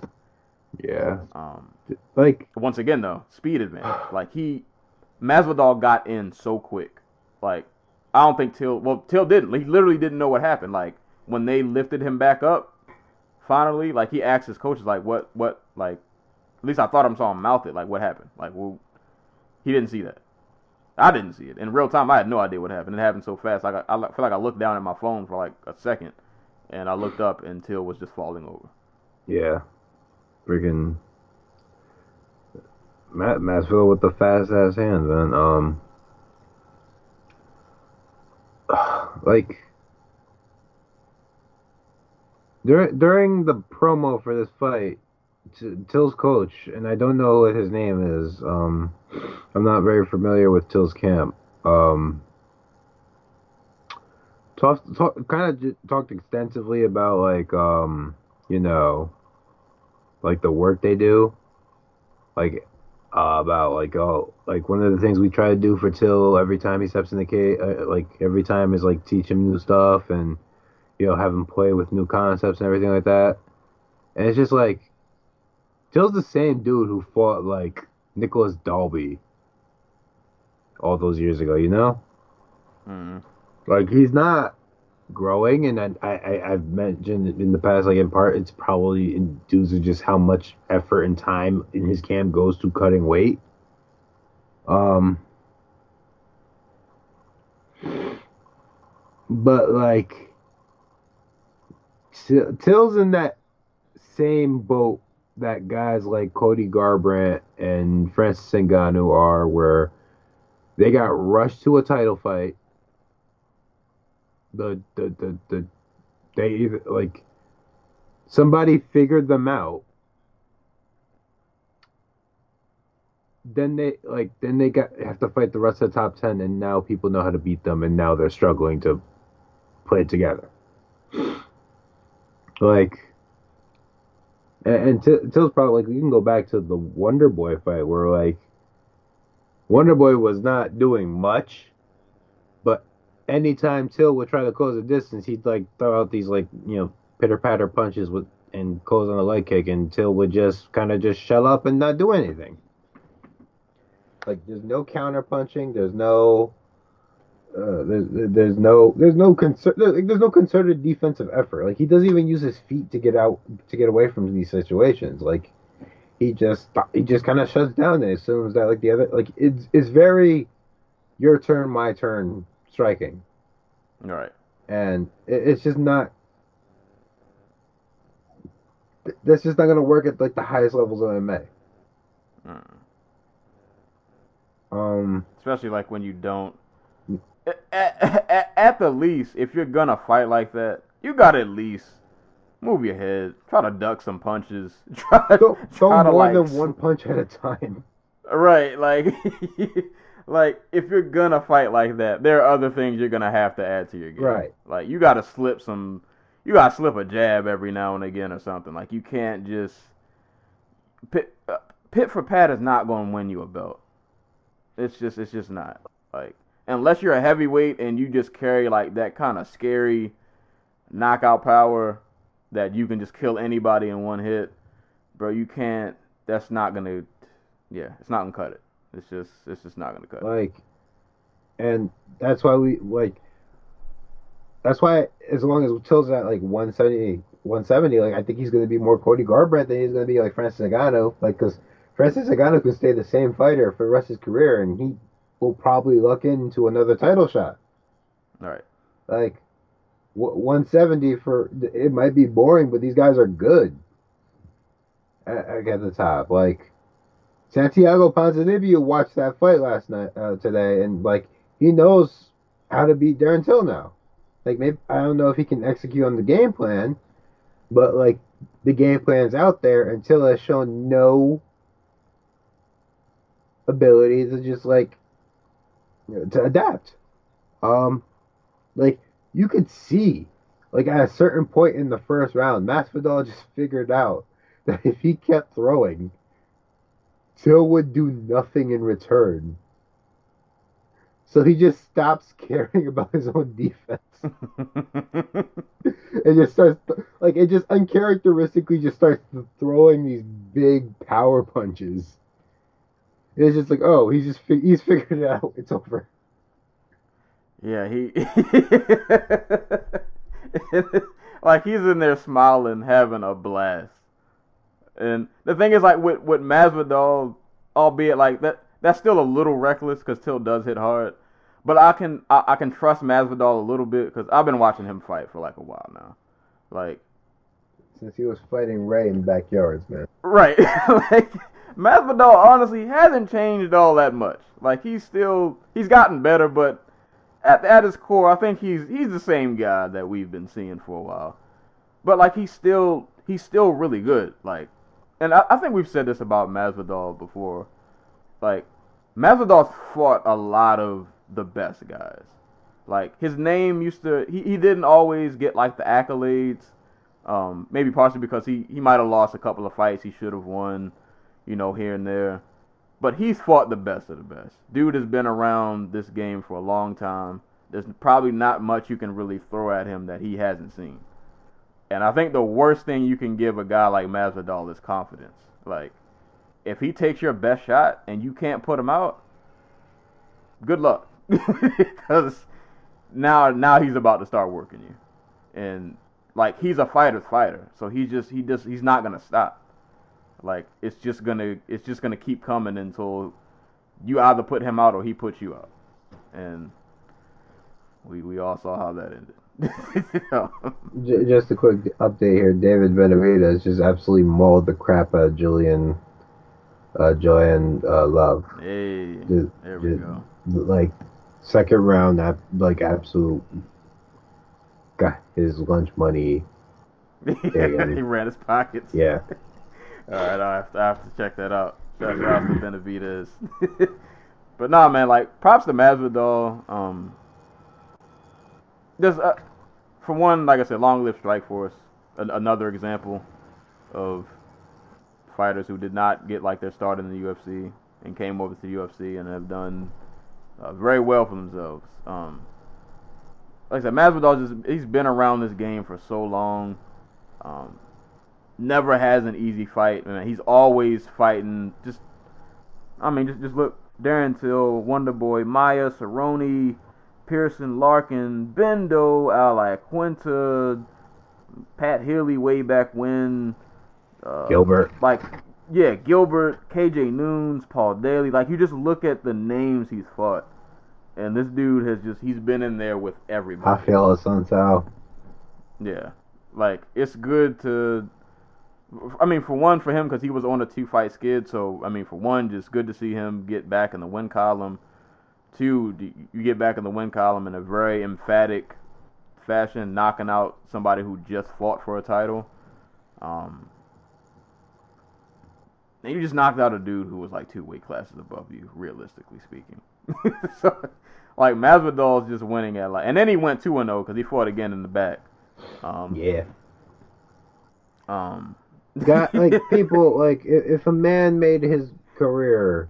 Yeah. Um, Like, once again though, speed advantage. Like he Masvidal got in so quick. Like I don't think Till well Till didn't. He literally didn't know what happened. Like when they lifted him back up, finally, like he asked his coaches like what what like at least I thought I saw him mouth it, like what happened? Like well he didn't see that. I didn't see it. In real time I had no idea what happened. It happened so fast. Like I, I feel like I looked down at my phone for like a second and I looked up and Till was just falling over. yeah. Freaking. Matt Masvidal with the fast ass hands, man. Um. Like. During during the promo for this fight, T- Till's coach, and I don't know what his name is. Um, I'm not very familiar with Till's camp. Um, talked talk, kind of j- talked extensively about like um, you know, like the work they do, like uh, about like oh like one of the things we try to do for Till every time he steps in the cage, uh, like every time is like teach him new stuff and you know have him play with new concepts and everything like that. And it's just like Till's the same dude who fought like Nicolas Dalby all those years ago, you know? Mm-hmm. Like he's not growing, and I, I I've mentioned in the past, like in part, it's probably due to just how much effort and time in his camp goes to cutting weight. Um, but like, Till's in that same boat that guys like Cody Garbrandt and Francis Ngannou are, where they got rushed to a title fight the the the, the they like somebody figured them out then they like then they got have to fight the rest of the top ten, and now people know how to beat them, and now they're struggling to put it together. Like, and, and Till's probably like you can go back to the Wonder Boy fight where like Wonder Boy was not doing much, anytime Till would try to close the distance, he'd like throw out these like you know pitter patter punches with and close on a leg kick, and Till would just kind of just shell up and not do anything. Like there's no counter punching, there's no. Uh, there's there's no there's no there's no concerted defensive effort. Like he doesn't even use his feet to get out to get away from these situations. Like he just he just kind of shuts down and assumes that like the other like it's it's very your turn my turn striking All right. and it, it's just not that's just not gonna work at like the highest levels of MMA. Mm. Um, Especially like when you don't. At, at, at the least, if you're gonna fight like that, you gotta at least move your head, try to duck some punches, try, throw try to more like than one punch at a time. Right, like, like if you're gonna fight like that, there are other things you're gonna have to add to your game. Right. Like you gotta slip some, you gotta slip a jab every now and again or something. Like you can't just pit uh, pit for pat is not gonna win you a belt. It's just it's just not like unless you're a heavyweight and you just carry like that kind of scary knockout power that you can just kill anybody in one hit, bro. You can't. That's not gonna. Yeah, it's not gonna cut it. It's just it's just not gonna cut. Like, and that's why we like. That's why as long as Till's at like 170, 170, like I think he's going to be more Cody Garbrandt than he's going to be like Francis Ngannou. Like, because Francis Ngannou can stay the same fighter for the rest of his career, and he will probably luck into another title shot. All right. Like, w- 170 for it might be boring, but these guys are good at, at the top. Like, Santiago Ponzinibbio watched that fight last night, uh, today, and like he knows how to beat Darren Till now. Like, maybe I don't know if he can execute on the game plan, but like the game plan's out there, and Till has shown no ability to just like you know, to adapt. Um, like you could see, like at a certain point in the first round, Masvidal just figured out that if he kept throwing, Till would do nothing in return. So he just stops caring about his own defense and just starts like it just uncharacteristically just starts throwing these big power punches. It's just like, oh, he's just fi- he's figured it out. It's over. yeah, he like he's in there smiling, having a blast. And the thing is, like with with Masvidal, albeit like that, that's still a little reckless because Till does hit hard. But I can I, I can trust Masvidal a little bit because I've been watching him fight for like a while now. Like Since he was fighting Ray in backyards, man. Right. like Masvidal honestly hasn't changed all that much. Like he's still he's gotten better, but at at his core, I think he's he's the same guy that we've been seeing for a while. But like he's still he's still really good. Like, and I, I think we've said this about Masvidal before. Like, Masvidal fought a lot of the best guys. Like his name used to he, he didn't always get like the accolades. Um, maybe partially because he, he might have lost a couple of fights he should have won, you know, here and there. But he's fought the best of the best. Dude has been around this game for a long time. There's probably not much you can really throw at him that he hasn't seen. And I think the worst thing you can give a guy like Masvidal is confidence. Like, if he takes your best shot and you can't put him out, good luck. because now now he's about to start working you. And like he's a fighter's fighter, so he just he just he's not gonna stop. Like it's just gonna it's just gonna keep coming until you either put him out or he puts you out. And we we all saw how that ended. You know? J- just a quick update here. David Benavidez just absolutely mauled the crap out of Julian, uh, Joanne uh, Love. hey, Just, there we just, go. Like second round, that like absolute got his lunch money. he ran his pockets. Yeah, All right, I have to, I have to check that out. Shout out to Benavidez. but nah, man, like props to Masvidal. Um, just uh, for one, like I said, long live Strikeforce. An- another example of fighters who did not get like their start in the UFC and came over to the UFC and have done uh, very well for themselves. Um, like I said, Masvidal just he's been around this game for so long. Um, never has an easy fight. Man. He's always fighting. Just, I mean, just just look. Darren Till, Wonder Boy, Maia, Cerrone, Pearson, Larkin, Bendo, Al Iaquinta, Pat Healy way back when. Uh, Gilbert. Like, yeah, Gilbert, KJ Noons, Paul Daley. Like, you just look at the names he's fought. And this dude has just, he's been in there with everybody. I feel Rafael Assunção. Yeah. Like, it's good to. I mean, for one, for him, because he was on a two fight skid. So, I mean, for one, just good to see him get back in the win column. Two, you get back in the win column in a very emphatic fashion, knocking out somebody who just fought for a title. Um, and you just knocked out a dude who was like two weight classes above you, realistically speaking. so, like Masvidal's just winning at like, and then he went two and zero because he fought again in the back. Um, Yeah. Um, Got like people like if, if a man made his career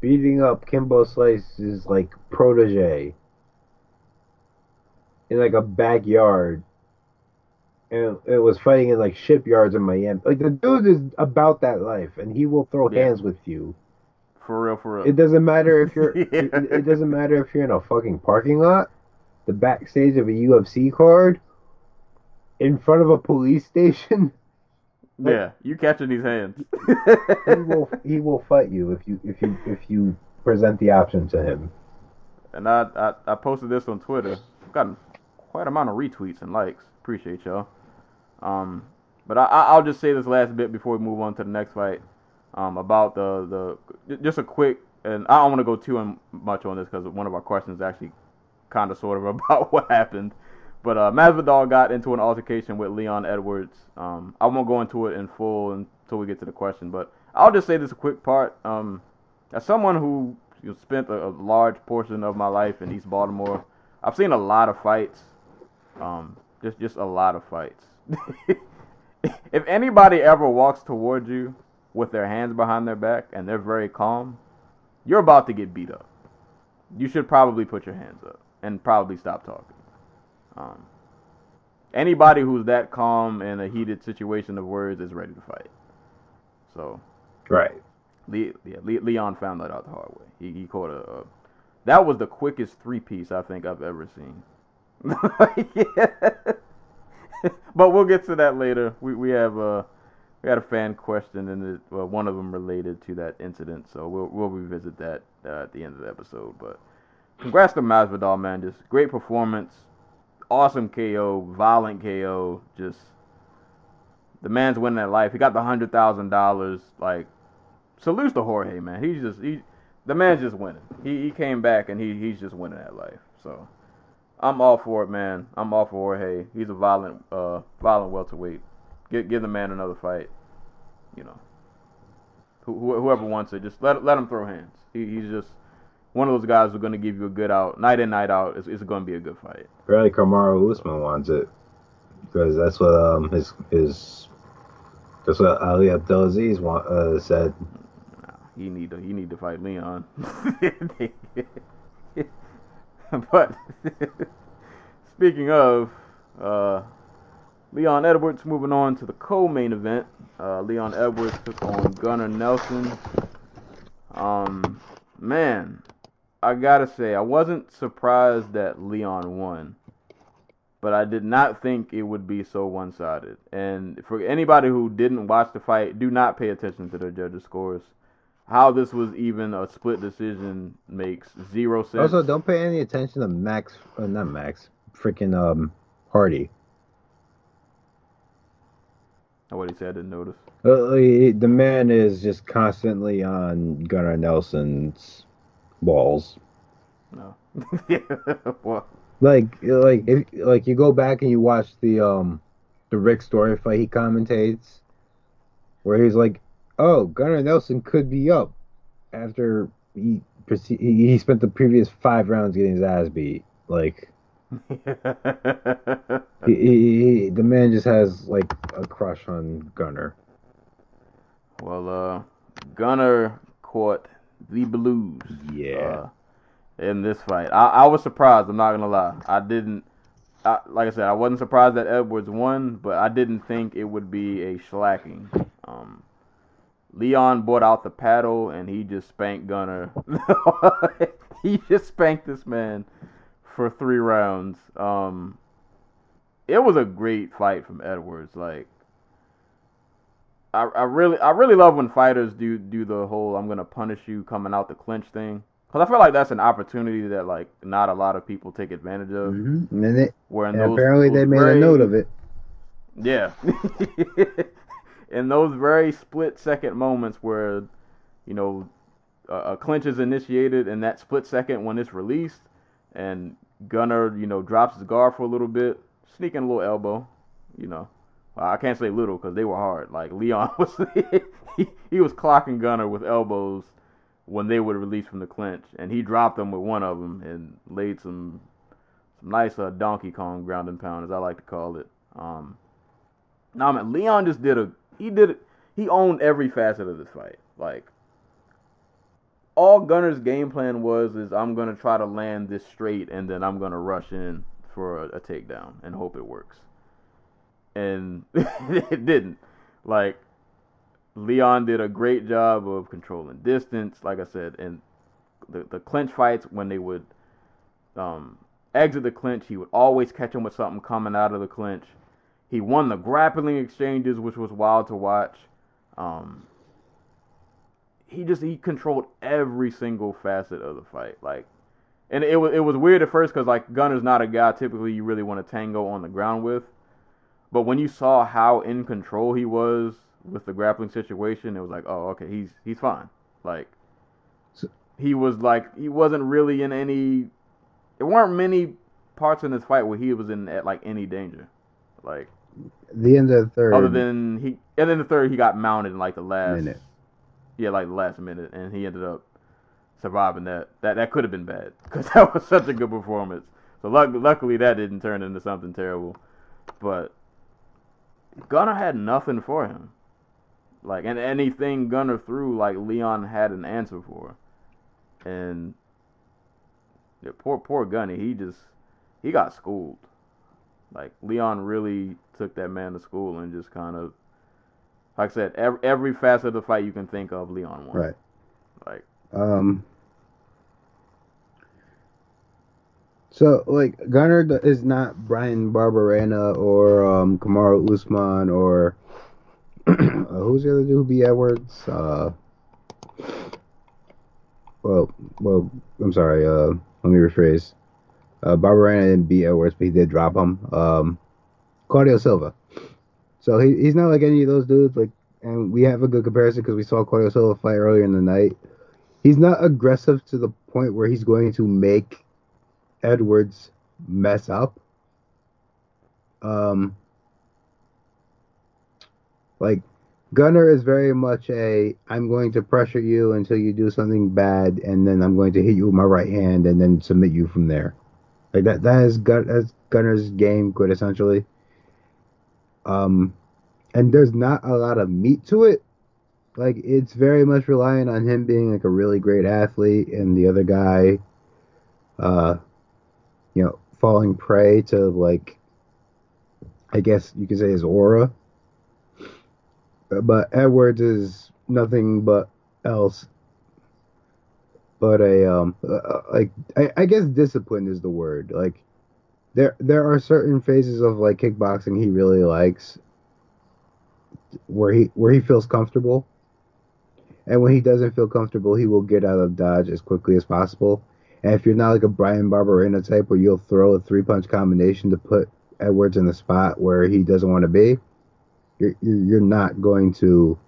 beating up Kimbo Slice's like protege in like a backyard and it was fighting in like shipyards in Miami. Like the dude is about that life and he will throw Yeah. hands with you. for real, for real. It doesn't matter if you're Yeah. it, it doesn't matter if you're in a fucking parking lot, the backstage of a UFC card, in front of a police station. Yeah, you catching these hands. he will he will fight you if you if you if you present the option to him. and I, I I posted this on Twitter. Got quite a amount of retweets and likes. Appreciate y'all. Um, but I, I- I'll just say this last bit before we move on to the next fight. Um, about the the just a quick, and I don't want to go too much on this because one of our questions actually kind of sort of about what happened. But uh, Masvidal got into an altercation with Leon Edwards. Um, I won't go into it in full until we get to the question, but I'll just say this quick part. Um, as someone who you know, spent a, a large portion of my life in East Baltimore, I've seen a lot of fights. Um, just just a lot of fights. if anybody ever walks towards you with their hands behind their back and they're very calm, you're about to get beat up. You should probably put your hands up and probably stop talking. Um, anybody who's that calm in a heated situation of words is ready to fight. So Right. Le- yeah, Le- Leon found that out the hard way. He, he caught a, a. That was the quickest three piece I think I've ever seen. but we'll get to that later. We we have uh we had a fan question and it, well, one of them related to that incident, so we'll we'll revisit that uh, at the end of the episode. But congrats to Masvidal, man! Just great performance, awesome KO, violent KO. Just the man's winning at life. He got the hundred thousand dollars. Like salutes to Jorge, man. He's just he, the man's just winning. He he came back and he he's just winning at life. So I'm all for it, man. I'm all for Jorge. He's a violent uh violent welterweight. Give give the man another fight. You know, who, who- whoever wants it, just let let him throw hands. He, he's just one of those guys who's gonna give you a good out, night in night out. It's, it's gonna be a good fight. Apparently, Kamaru Usman wants it because that's what um his his that's what Ali Abdelaziz want, uh, said. Nah, he need to he need to fight Leon. but speaking of uh, Leon Edwards, moving on to the co-main event. Uh, Leon Edwards took on Gunnar Nelson. Um, man, I gotta say I wasn't surprised that Leon won, but I did not think it would be so one-sided. And for anybody who didn't watch the fight, do not pay attention to the judges' scores. How this was even a split decision makes zero sense. Also, don't pay any attention to Max, uh, not Max, freaking um Hardy. what he said, I didn't notice. Uh, he- the man is just constantly on Gunnar Nelson's balls. No. yeah. Well, Like, like if like you go back and you watch the um the Rick Story fight he commentates, where he's like oh, Gunnar Nelson could be up after he he spent the previous five rounds getting his ass beat. Like he, he, he, the man just has like a crush on Gunnar. well, uh, Gunnar caught the blues. Yeah. uh, in this fight. I, I was surprised. I'm not gonna lie. I didn't. I, like I said, I wasn't surprised that Edwards won, but I didn't think it would be a slacking. Um, Leon brought out the paddle and he just spanked Gunnar. he just spanked this man for three rounds. Um, it was a great fight from Edwards. Like, I, I really, I really love when fighters do do the whole "I'm gonna punish you" coming out the clinch thing. Cause I feel like that's an opportunity that like not a lot of people take advantage of. Mm-hmm. And, they, in and those, apparently they made very- a note of it. Yeah. in those very split second moments where, you know, a, a clinch is initiated and that split second when it's released and Gunnar, you know, drops his guard for a little bit, sneaking a little elbow, you know. Well, I can't say little because they were hard. Like Leon was, he, he was clocking Gunnar with elbows when they would release from the clinch, and he dropped them with one of them and laid some some nice uh, Donkey Kong ground and pound, as I like to call it. Um, nah, man, Leon just did a he did. He owned every facet of this fight. Like all Gunnar's game plan was is I'm gonna try to land this straight, and then I'm gonna rush in for a, a takedown and hope it works. And it didn't. Like Leon did a great job of controlling distance, like I said, and the the clinch fights when they would um, exit the clinch, he would always catch him with something coming out of the clinch. He won the grappling exchanges, which was wild to watch. Um, he just he controlled every single facet of the fight, like, and it was it was weird at first because like Gunnar's not a guy typically you really want to tango on the ground with, but when you saw how in control he was with the grappling situation, it was like, oh, okay, he's he's fine. Like, he was like he wasn't really in any. There weren't many parts in this fight where he was in at like any danger, like The end of the third other than he. And then the third, he got mounted in like the last minute. yeah, like the last minute, and he ended up surviving that. That that could have been bad because that was such a good performance. So luck, luckily that didn't turn into something terrible. But Gunnar had nothing for him. Like and anything Gunnar threw, like Leon had an answer for. And yeah, poor poor Gunny, he just he got schooled. Like Leon really took that man to school and just kind of like I said, every, every facet of the fight you can think of, Leon won. Right. Like, Um. So like Gunnar is not Bryan Barberena or um Kamaru Usman or uh, who's the other dude B Edwards? Uh. Well, well, I'm sorry. Uh, let me rephrase. Uh, Barberena didn't beat Edwards, but he did drop him. Um, Claudio Silva. So he, he's not like any of those dudes. Like, and we have a good comparison because we saw Claudio Silva fight earlier in the night he's not aggressive to the point where he's going to make Edwards mess up. Um, like Gunnar is very much a I'm going to pressure you until you do something bad, and then I'm going to hit you with my right hand and then submit you from there. Like that that is Gun that's Gunnar's game quintessentially. Um, and there's not a lot of meat to it like it's very much relying on him being like a really great athlete and the other guy uh you know falling prey to like i guess you could say his aura. But edwards is nothing but else. But a um like I, I guess discipline is the word. Like there there are certain phases of like kickboxing he really likes where he where he feels comfortable. And when he doesn't feel comfortable, he will get out of dodge as quickly as possible. And if you're not like a Bryan Barberena type where you'll throw a three punch combination to put Edwards in the spot where he doesn't want to be, you're you're, you're not going to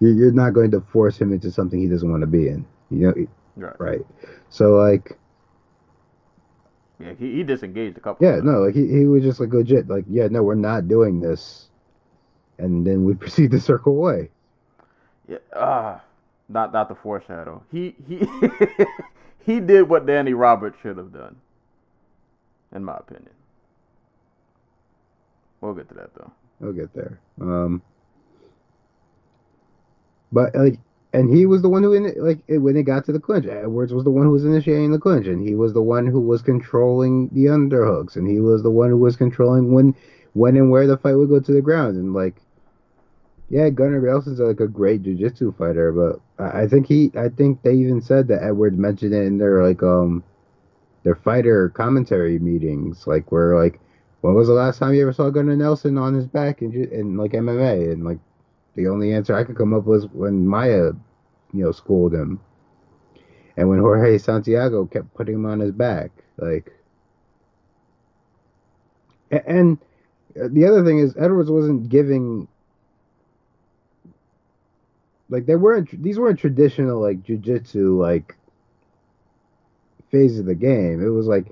you're, you're not going to force him into something he doesn't want to be in. You know, right. right? So like, Yeah, he, he disengaged a couple. yeah, no, like he, he was just like legit, like yeah, no, we're not doing this, and then we proceed to circle away. Yeah, uh, not not the foreshadow. He he he did what Danny Roberts should have done, in my opinion. We'll get to that though. We'll get there. Um, but like, and he was the one who in like when it got to the clinch. Edwards was the one who was initiating the clinch, and he was the one who was controlling the underhooks, and he was the one who was controlling when when and where the fight would go to the ground, and like. Yeah, Gunnar Nelson's like a great jiu-jitsu fighter, but I think he, I think they even said that Edwards mentioned it in their like um, their fighter commentary meetings, like where like when was the last time you ever saw Gunnar Nelson on his back in, ju- in like MMA? And like the only answer I could come up with was when Maia, you know, schooled him, and when Jorge Santiago kept putting him on his back. Like, and the other thing is Edwards wasn't giving. Like they weren't these weren't traditional like jujitsu like phase of the game. It was like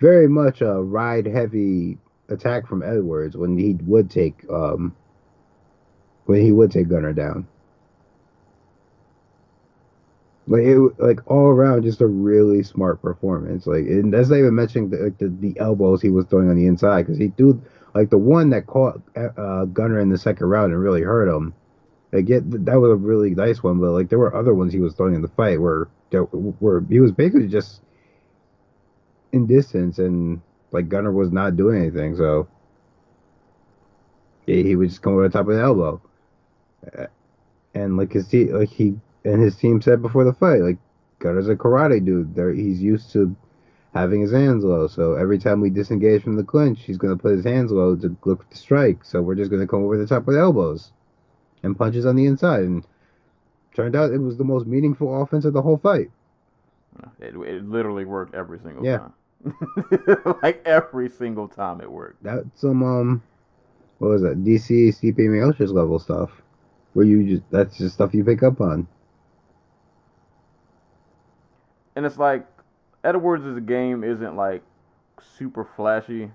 very much a ride heavy attack from Edwards when he would take um when he would take Gunnar down. Like it like all around just a really smart performance. Like and that's not even mentioning the like the, the elbows he was throwing on the inside because he threw like the one that caught uh, Gunnar in the second round and really hurt him. It, that was a really nice one, but like there were other ones he was throwing in the fight where where he was basically just in distance and like Gunnar was not doing anything, so he, would just come over the top of the elbow. And like his team, like he and his team said before the fight, like Gunnar's a karate dude. There, he's used to having his hands low. So every time we disengage from the clinch, he's gonna put his hands low to look to strike. So we're just gonna come over the top of the elbows and punches on the inside. And turned out it was the most meaningful offense of the whole fight. It, it literally worked every single Yeah. time. like every single time it worked. That's some um, what was that? DC CP Miocic level stuff, where you just that's just stuff you pick up on. And it's like Edwards' game isn't like super flashy,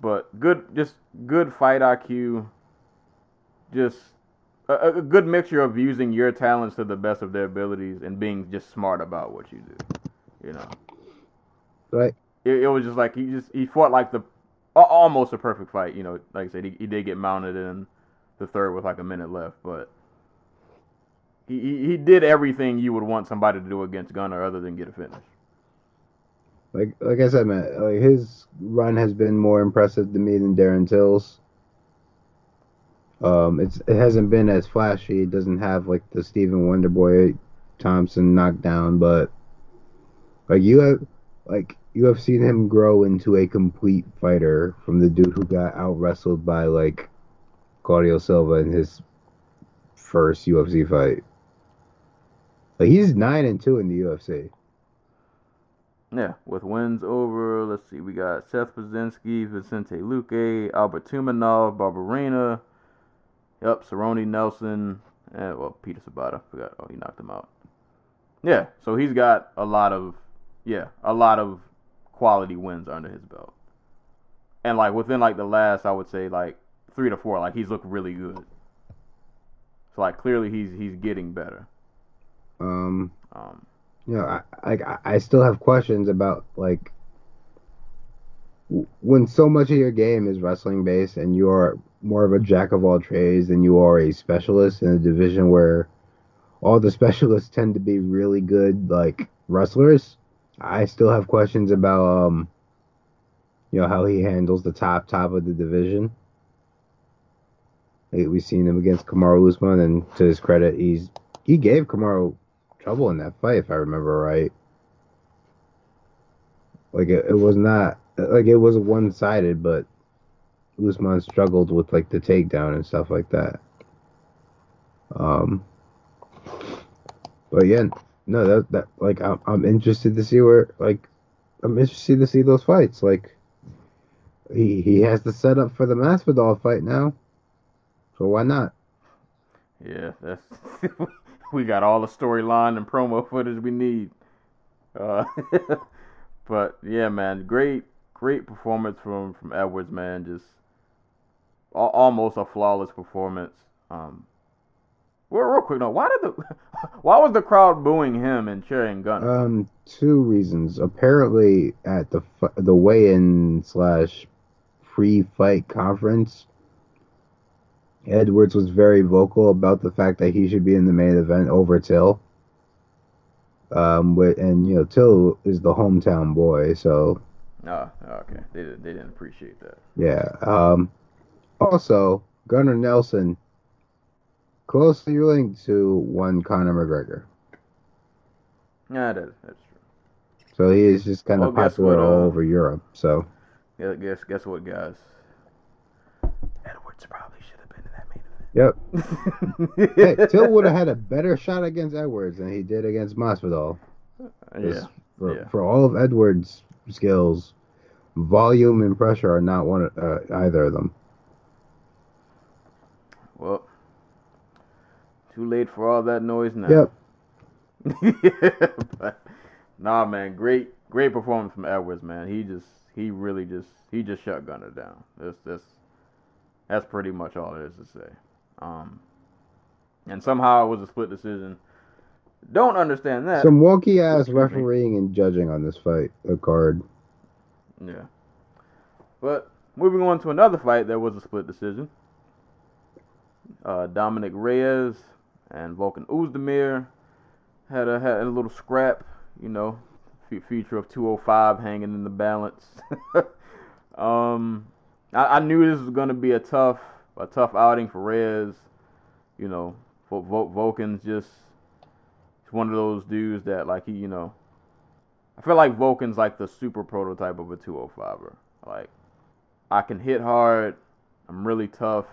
but good, just good fight IQ. Just a, a good mixture of using your talents to the best of their abilities and being just smart about what you do. You know, Right? it, it was just like he just he fought like the almost a perfect fight. You know, like I said, he, he did get mounted in the third with like a minute left, but he, he did everything you would want somebody to do against Gunnar other than get a finish. Like like I said, man, like his run has been more impressive to me than Darren Till's. Um, it's it hasn't been as flashy. It doesn't have like the Stephen Wonderboy Thompson knockdown, but like you have like you have seen him grow into a complete fighter from the dude who got out wrestled by like Claudio Silva in his first UFC fight. Like he's nine and two in the UFC. Yeah, with wins over, let's see, we got Seth Baczynski, Vicente Luque, Albert Tumenov, Barberena, yep, Cerrone Nelson, and, well, Peter Sobotta, forgot, oh, he knocked him out. Yeah, so he's got a lot of, yeah, a lot of quality wins under his belt. And, like, within, like, the last, I would say, like, three to four, like, he's looked really good. So, like, clearly he's he's getting better. Um, Um, you know, I, I I still have questions about like when so much of your game is wrestling based and you're more of a jack of all trades than you are a specialist in a division where all the specialists tend to be really good like wrestlers. I still have questions about um you know how he handles the top top of the division. Like, we've seen him against Kamaru Usman, and to his credit, he's he gave Kamaru trouble in that fight, if I remember right. Like it, it was not like it was one sided, but Usman struggled with like the takedown and stuff like that. Um, but yeah, no, that that like I'm I'm interested to see where like I'm interested to see those fights. Like he he has the setup for the Masvidal fight now, so why not? Yeah, that's we got all the storyline and promo footage we need. Uh, but yeah, man, great, great performance from from Edwards, man. Just almost a flawless performance. Um, Well, real quick, no. Why did the why was the crowd booing him and cheering Gunnar? Um, two reasons. Apparently, at the the weigh-in slash pre-fight conference, Edwards was very vocal about the fact that he should be in the main event over Till. Um, wi- and you know, Till is the hometown boy, so oh, okay. They didn't- they didn't appreciate that. yeah. Um, also, Gunnar Nelson closely linked to one Conor McGregor, Yeah, that, that's true. so he is just kind of Well, guess popular what, uh, all over Europe. So. Yeah, guess guess what, guys? Edwards probably should have been in that main event. Yep. Hey. Till would have had a better shot against Edwards than he did against Masvidal. 'Cause Yeah, For, yeah. for all of Edwards' skills, volume and pressure are not one of, uh, either of them. Well, too late for all that noise now. Yep. yeah, but nah, man, great, great performance from Edwards, man. He just, he really just, he just shut Gunnar down. That's that's that's pretty much all there is to say. Um, and somehow it was a split decision. Don't understand that. Some wonky ass refereeing and judging on this fight a card. Yeah. But moving on to another fight, there was a split decision. Uh, Dominick Reyes and Volkan Ozdemir had a had a little scrap, you know, feature of 205 hanging in the balance. um, I, I knew this was gonna be a tough a tough outing for Reyes. You know, Vo- Vo- Volkan's just one of those dudes that like he, you know, I feel like Volkan's like the super prototype of a 205er. Like, I can hit hard, I'm really tough,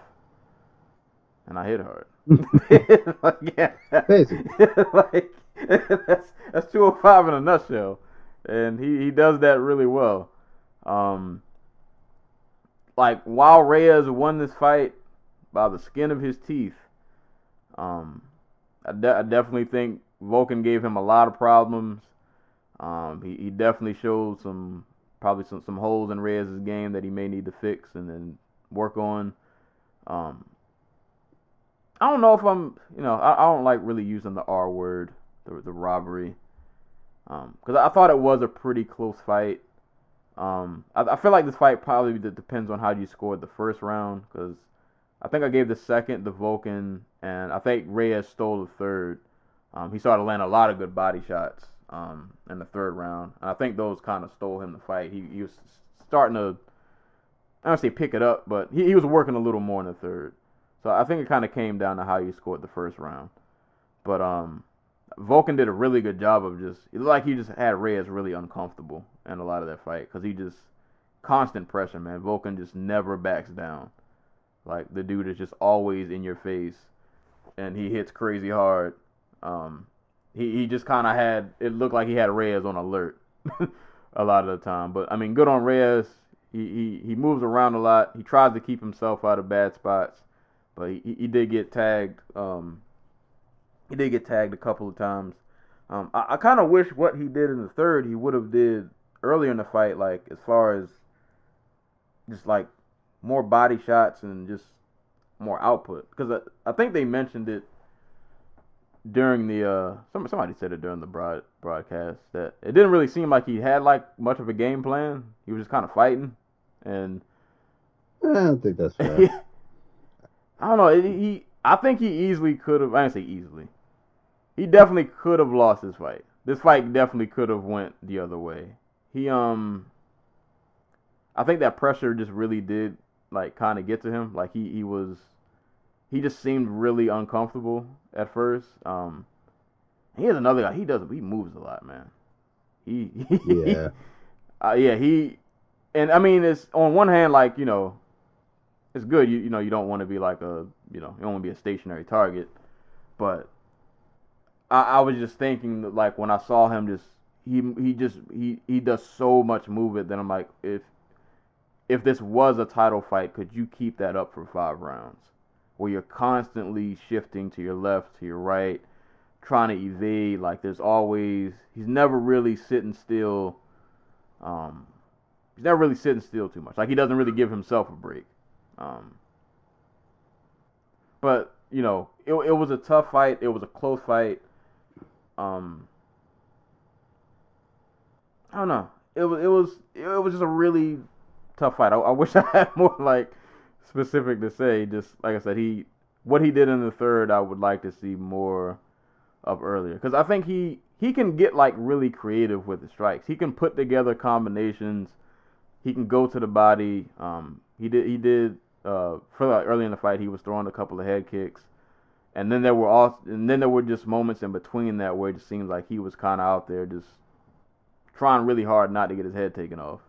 and I hit hard. like, yeah. Basically. like, that's, that's 205 in a nutshell. And he, he does that really well. Um, like, while Reyes won this fight by the skin of his teeth, um, I, de- I definitely think Volkan gave him a lot of problems. Um, he, he definitely showed some probably some, some holes in Reyes' game that he may need to fix and then work on. Um, I don't know if I'm, you know, I, I don't like really using the R word, the, the robbery, because I thought it was a pretty close fight. Um, I, I feel like this fight probably depends on how you scored the first round, because I think I gave the second the Volkan, and I think Reyes stole the third. Um, he started landing a lot of good body shots um, in the third round, and I think those kind of stole him the fight. He, he was starting to, I don't say pick it up, but he, he was working a little more in the third. So I think it kind of came down to how you scored the first round. But um, Volkan did a really good job of just, it looked like he just had Reyes really uncomfortable in a lot of that fight because he just, constant pressure, man. Volkan just never backs down. Like the dude is just always in your face, and he hits crazy hard. Um, he he just kind of had it looked like he had Reyes on alert a lot of the time. But I mean, good on Reyes. He he he moves around a lot. He tries to keep himself out of bad spots, but he he did get tagged. Um, he did get tagged a couple of times. Um, I, I kind of wish what he did in the third he would have did earlier in the fight, like as far as just like more body shots and just more output. Because I, I think they mentioned it during the uh some, somebody said it during the broad, broadcast that it didn't really seem like he had like much of a game plan. He was just kind of fighting, and I don't think that's fair. I don't know. it- He I think he easily could have. I didn't say easily. He definitely could have lost this fight. This fight definitely could have went the other way. He um. I think that pressure just really did like kind of get to him. Like he he was, he just seemed really uncomfortable at first. Um, he is another guy. He does he moves a lot, man. He, yeah. uh, yeah, he, and I mean, it's on one hand, like you know, it's good. You you know, you don't want to be like a you know, you don't want to be a stationary target, but I, I was just thinking that like when I saw him, just he he just he he does so much movement that I'm like, if if this was a title fight, could you keep that up for five rounds, where you're constantly shifting to your left, to your right, trying to evade? Like there's always he's never really sitting still. Um, he's never really sitting still too much. Like he doesn't really give himself a break. Um, but you know, it, it was a tough fight. It was a close fight. Um, I don't know. It was it was it was just a really tough fight. I, I wish I had more like specific to say. Just like I said, he what he did in the third, I would like to see more of earlier because I think he he can get like really creative with the strikes. He can put together combinations. He can go to the body. Um, he did he did uh, for like early in the fight. He was throwing a couple of head kicks, and then there were all and then there were just moments in between that where it just seemed like he was kind of out there just trying really hard not to get his head taken off.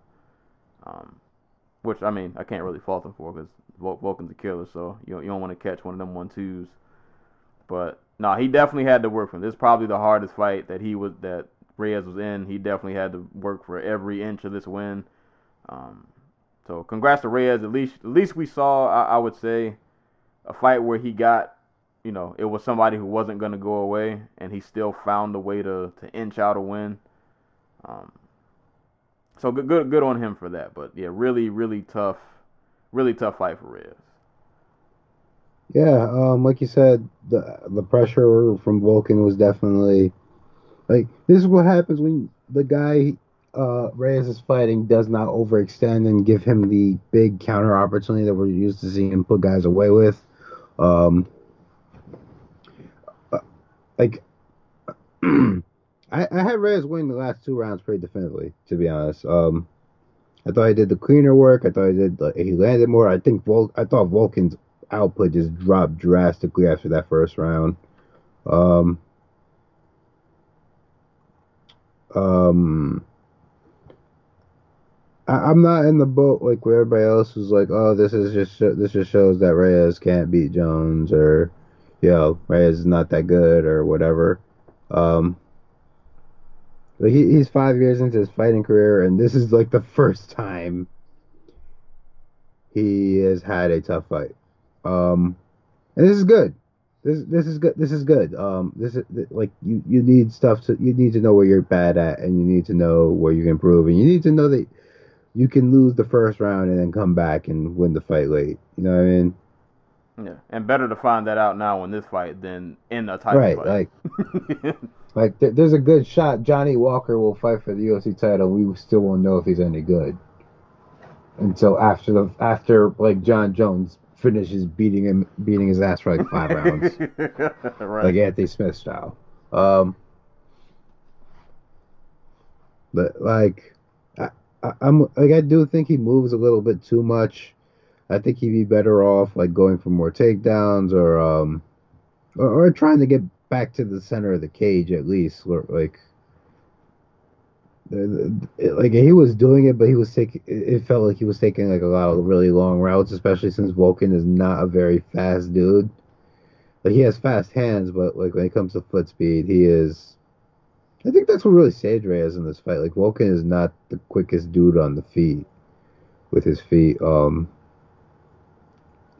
Um, which I mean I can't really fault him for because Volkan's a killer, so you you don't want to catch one of them one twos. But no, he definitely had to work for him. This is probably the hardest fight that he was that Reyes was in. He definitely had to work for every inch of this win. Um, so congrats to Reyes. At least at least we saw I, I, would say a fight where he got you know it was somebody who wasn't going to go away and he still found a way to to inch out a win. Um, so good good good on him for that. But yeah, really really tough, really tough fight for Reyes. Yeah, um, like you said, the the pressure from Volkan was definitely like this is what happens when the guy uh, Reyes is fighting does not overextend and give him the big counter opportunity that we're used to seeing him put guys away with. Um, uh, like I, I had Reyes win the last two rounds pretty definitively, to be honest. Um, I thought he did the cleaner work. I thought he did. He landed more. I think Vol- I thought Volkan's output just dropped drastically after that first round. Um, um, I, am not in the boat like where everybody else was like, oh, this is just this just shows that Reyes can't beat Jones or, yo, Reyes is not that good or whatever. Um, but he, he's five years into his fighting career, and this is like the first time he has had a tough fight. Um, and this is good. This this is good. This is good. Um, this is like you you need stuff to you need to know where you're bad at, and you need to know where you can improve, and you need to know that you can lose the first round and then come back and win the fight late. You know what I mean? Yeah, and better to find that out now in this fight than in a title right, fight. Like, like th- there's a good shot Johnny Walker will fight for the UFC title. We still won't know if he's any good until after the after like John Jones finishes beating him, beating his ass for like five rounds, right. like Anthony Smith style. Um, but like, I, I'm like I do think he moves a little bit too much. I think he'd be better off like going for more takedowns or um, or, or trying to get back to the center of the cage at least, like like he was doing it, but he was taking. It felt like he was taking like a lot of really long routes, especially since Volkan is not a very fast dude. Like he has fast hands, but like when it comes to foot speed, he is. I think that's what really saved Reyes in this fight. Like Volkan is not the quickest dude on the feet, with his feet. Um.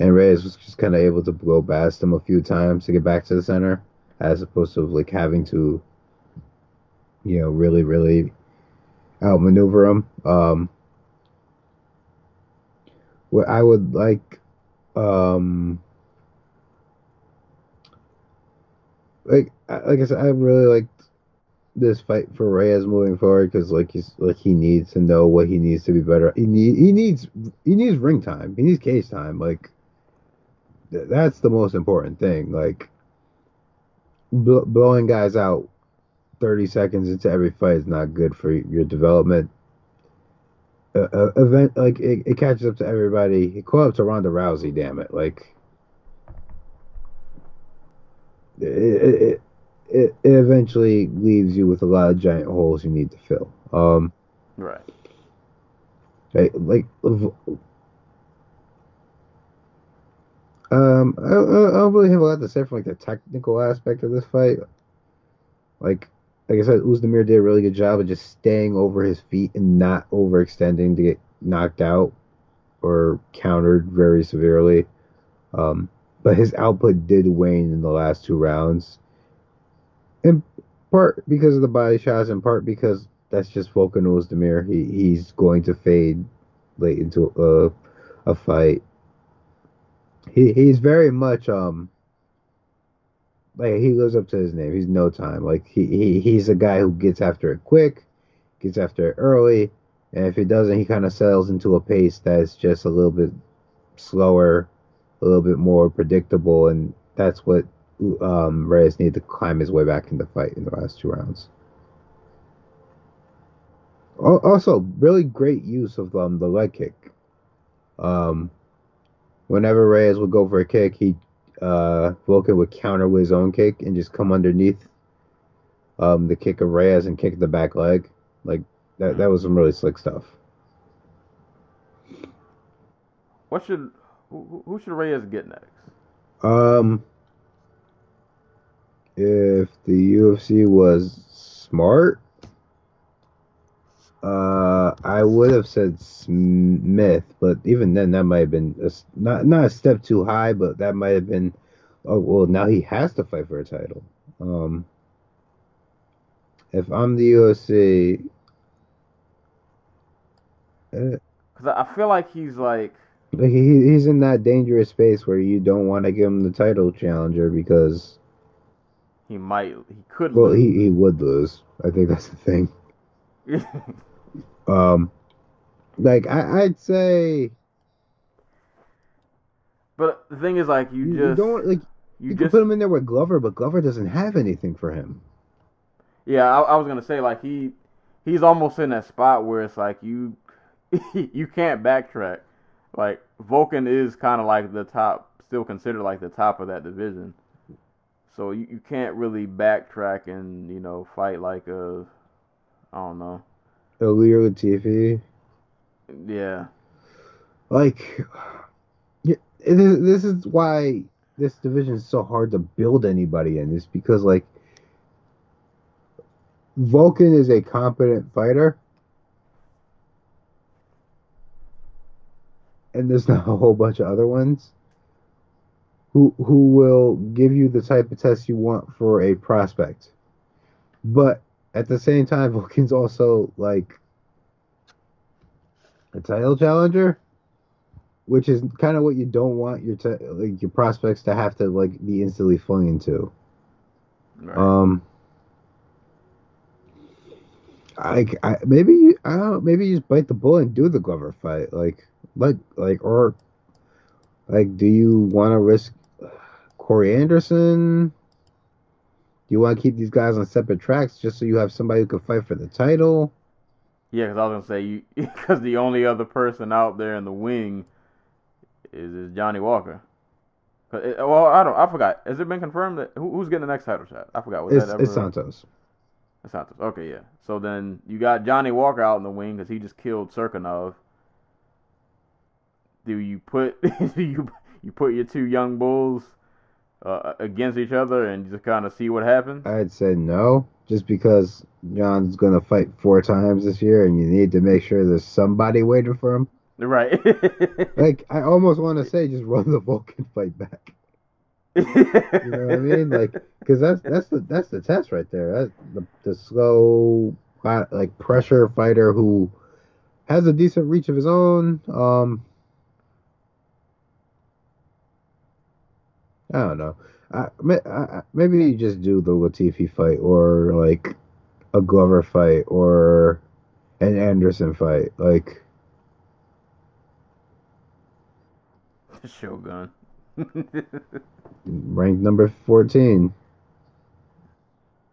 And Reyes was just kind of able to blow past him a few times to get back to the center, as opposed to like having to, you know, really, really outmaneuver them. Um, what I would like, um, like like I said, I really like this fight for Reyes moving forward because like he's like he needs to know what he needs to be better. He need he needs he needs ring time. He needs case time. Like th- that's the most important thing. Like bl- blowing guys out 30 seconds into every fight is not good for your development. Uh, uh, event like it, it, catches up to everybody. It caught up to Ronda Rousey. Damn it! Like it, it, it, it it eventually leaves you with a lot of giant holes you need to fill. Um, right. Like, like um, I, I don't really have a lot to say from like the technical aspect of this fight. Like like I said, Ozdemir did a really good job of just staying over his feet and not overextending to get knocked out or countered very severely. Um, but his output did wane in the last two rounds. In part because of the body shots, in part because that's just Volkan Ozdemir. He he's going to fade late into a a fight. He he's very much um like he lives up to his name. He's no time. Like he, he he's a guy who gets after it quick, gets after it early, and if he doesn't, he kind of settles into a pace that's just a little bit slower, a little bit more predictable, and that's what um, Reyes needed to climb his way back in the fight in the last two rounds. Also, really great use of um, the leg kick. Um, whenever Reyes would go for a kick, he uh, Volkan would counter with his own kick and just come underneath um, the kick of Reyes and kick the back leg. Like that, that was some really slick stuff. What should who, who should Reyes get next? Um, if the UFC was smart, uh, I would have said Smith, but even then, that might have been a not not a step too high, but that might have been. Oh well, now he has to fight for a title. Um, if I'm the UFC, Because I I feel like he's like like he, he's in that dangerous space where you don't want to give him the title challenger because he might he could Well, lose. he, he would lose. I think that's the thing. Um, like I, I'd say but the thing is like you, you, just you don't like you, you, can just put him in there with Glover, but Glover doesn't have anything for him. yeah I, I was gonna say like he he's almost in that spot where it's like you you can't backtrack. Like Volkan is kind of like the top, still considered like the top of that division. So you, you can't really backtrack and you know fight like a I don't know Ilir Latifi, yeah like, yeah, it is, this is why this division is so hard to build anybody in. Is because like Volkan is a competent fighter. and there's not a whole bunch of other ones who who will give you the type of test you want for a prospect. But at the same time, Volkan's also like a title challenger, which is kind of what you don't want your te- like your prospects to have to like be instantly flung into. right. Um, I, I maybe you, I don't know, maybe you just bite the bullet and do the Glover fight, like like like or like do you want to risk Corey Anderson? Do you want to keep these guys on separate tracks just so you have somebody who can fight for the title? Yeah, because I was gonna say you because the only other person out there in the wing is, is Johnny Walker. it- well, I don't. I forgot. Has it been confirmed that who, who's getting the next title shot? I forgot. Was It's that ever? it's Santos. It's Santos. Okay, yeah. So then you got Johnny Walker out in the wing because he just killed Cirkunov. Do you put do you you put your two young bulls uh, against each other and just kind of see what happens? I'd say no, just because John's gonna fight four times this year, and you need to make sure there's somebody waiting for him. Right. Like I almost want to say, just run the Volkan fight back. You know what I mean? Like, because that's that's the that's the test right there. That's the the slow, like pressure fighter who has a decent reach of his own. Um, I don't know. I, maybe you just do the Latifi fight or like a Glover fight or an Anderson fight. Like, Shogun. ranked number fourteen.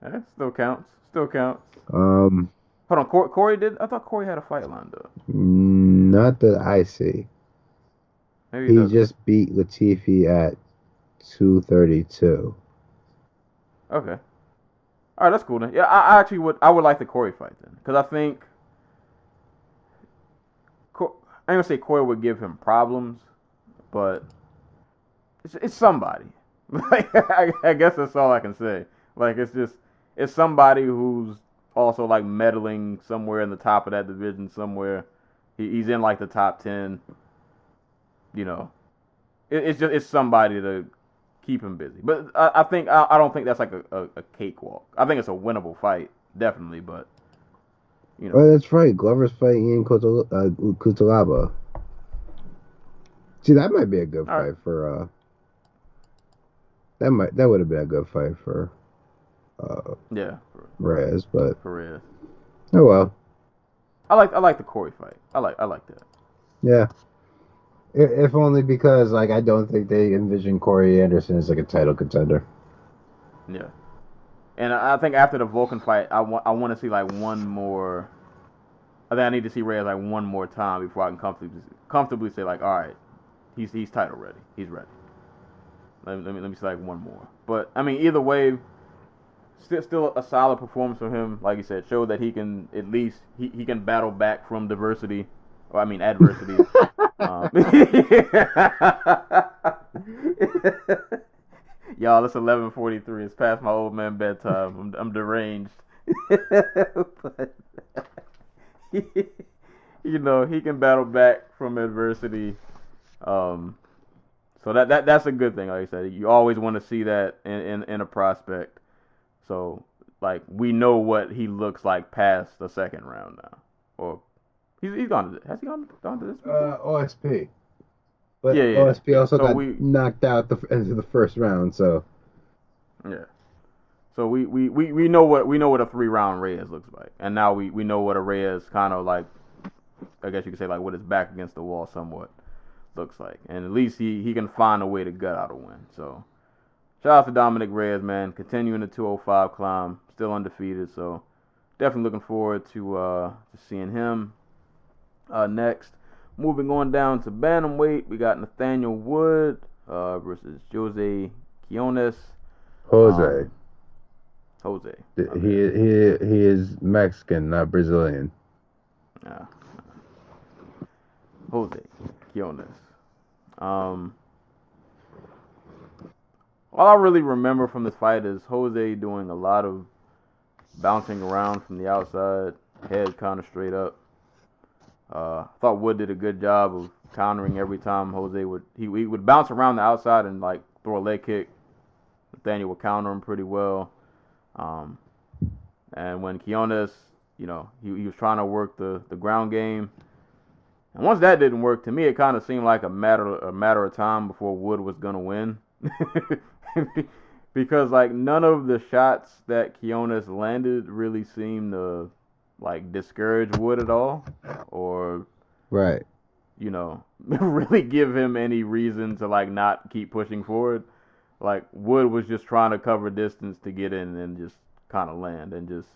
that still counts. Still counts. Um, Hold on, Corey, Corey did. I thought Corey had a fight lined up. not that I see. Maybe He doesn't. just beat Latifi at 232. Okay. All right, that's cool then. Yeah, I, I actually would. I would like the Corey fight then, because I think. I ain't gonna say Corey would give him problems, but it's, it's somebody. Like I, I guess that's all I can say. Like it's just it's somebody who's also like meddling somewhere in the top of that division somewhere. He, he's in like the top ten. You know, it, it's just it's somebody to keep him busy. But I, I think I, I don't think that's like a, a, a cakewalk. I think it's a winnable fight, definitely. But you know, Oh, that's right. Glover's fighting Ian Kutal- uh, Cutelaba. See, that might be a good All fight right. for uh that might that would have been a good fight for uh Yeah, for, Reyes, but for Reyes. oh well. I like I like the Corey fight. I like I like that. Yeah. If only because like I don't think they envision Corey Anderson as like a title contender. Yeah. And I think after the Volkan fight, I want I want to see like one more. I think I need to see Reyes like one more time before I can comfortably comfortably say like, all right, he's he's title ready. He's ready. Let me let me, let me see like one more. But I mean, either way, still still a solid performance from him. Like you said, showed that he can at least he, he can battle back from diversity, or I mean adversity. um, Y'all, it's eleven forty three. It's past my old man bedtime. I'm, I'm deranged. but you know, he can battle back from adversity. Um, so that, that that's a good thing. Like I said, you always want to see that in, in, in a prospect. So like we know what he looks like past the second round now, or he's he's gone to has he gone gone to this? Uh, OSP. But Yeah, yeah. OSP also So got we- knocked out the into the first round, so Yeah. So we, we, we, we know what we know what a three round Reyes looks like, and now we, we know what a Reyes kind of like, I guess you could say like what his back against the wall somewhat looks like, and at least he, he can find a way to gut out a win. So shout out to Dominick Reyes, man, continuing the 205 climb, still undefeated. So definitely looking forward to uh to seeing him. Uh, next, moving on down to bantamweight, we got Nathaniel Wood uh versus Jose Quinonez. Jose. Um, Jose. he Okay. he he is Mexican, not Brazilian. Yeah. Jose Quinonez. Um, all I really remember from this fight is Jose doing a lot of bouncing around from the outside, head kind of straight up. Uh, I thought Wood did a good job of countering every time Jose would he, he would bounce around the outside and like throw a leg kick. Nathaniel would counter him pretty well. Um, and when Quinonez, you know, he, he was trying to work the, the ground game. And once that didn't work, to me it kind of seemed like a matter a matter of time before Wood was gonna win, because like none of the shots that Quinonez landed really seemed to like discourage Wood at all, or Right. you know, really give him any reason to like not keep pushing forward. Like Wood was just trying to cover distance to get in and just kind of land and just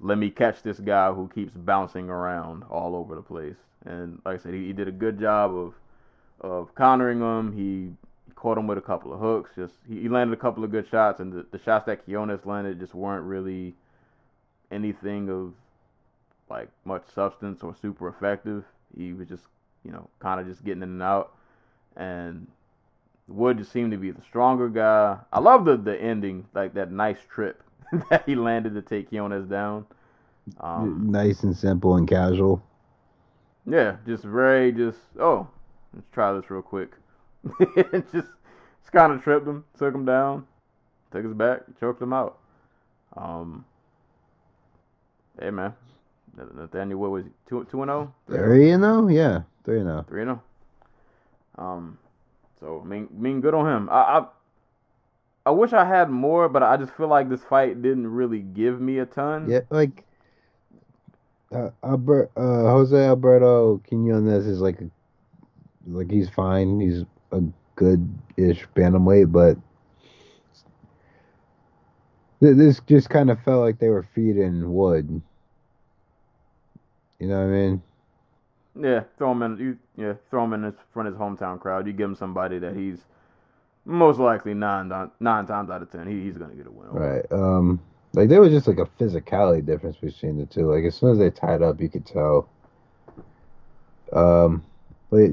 let me catch this guy who keeps bouncing around all over the place. And like I said, he, he did a good job of of countering him. He caught him with a couple of hooks. Just he, landed a couple of good shots, and the, the shots that Quinonez landed just weren't really anything of like much substance or super effective. He was just you know kind of just getting in and out, and Wood just seemed to be the stronger guy. I love the the ending, like that nice trip that he landed to take Quinonez down. Um, nice and simple and casual. yeah, just very just oh, let's try this real quick. just just kind of tripped him, took him down, took his back, choked him out. Um, hey man, Nathaniel Wood was two two and oh? zero. Three and oh, yeah, three and oh. Three and oh. Um, so mean, mean good on him. I, I I wish I had more, but I just feel like this fight didn't really give me a ton. Yeah, like uh, Albert, uh, Jose Alberto Quinonez is like, a, like he's fine. He's a good-ish bantamweight, but th- this just kind of felt like they were feeding Wood. You know what I mean? Yeah, throw him in. You yeah, throw him in his front of his hometown crowd. You give him somebody that he's most likely nine nine times out of ten he, he's gonna get a win. over. Right. Um. Like there was just like a physicality difference between the two. Like as soon as they tied up, you could tell. Um, I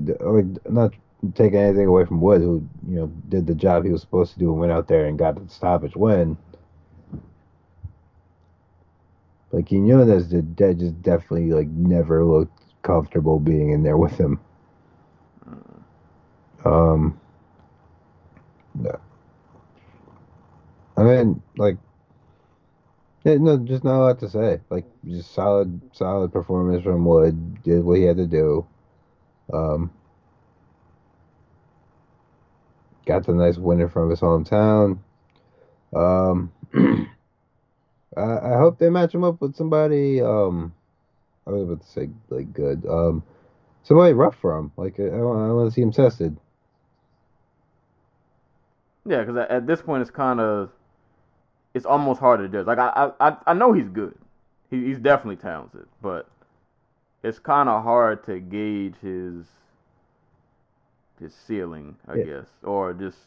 not taking anything away from Wood, who you know did the job he was supposed to do and went out there and got the stoppage win. But Quinonez did that the dead just definitely like never looked comfortable being in there with him. Um. No. I mean, like, yeah, no, just not a lot to say. Like, just solid, solid performance from Wood. Did what he had to do. Um, got the nice winner from his hometown. Um, I, I hope they match him up with somebody. Um, I was about to say like good. Um, somebody rough for him. Like I, I want to see him tested. Yeah, because at, this point it's kind of it's almost hard to judge. Like I I I know he's good. He, he's definitely talented, but it's kind of hard to gauge his his ceiling, I Yeah. guess, or just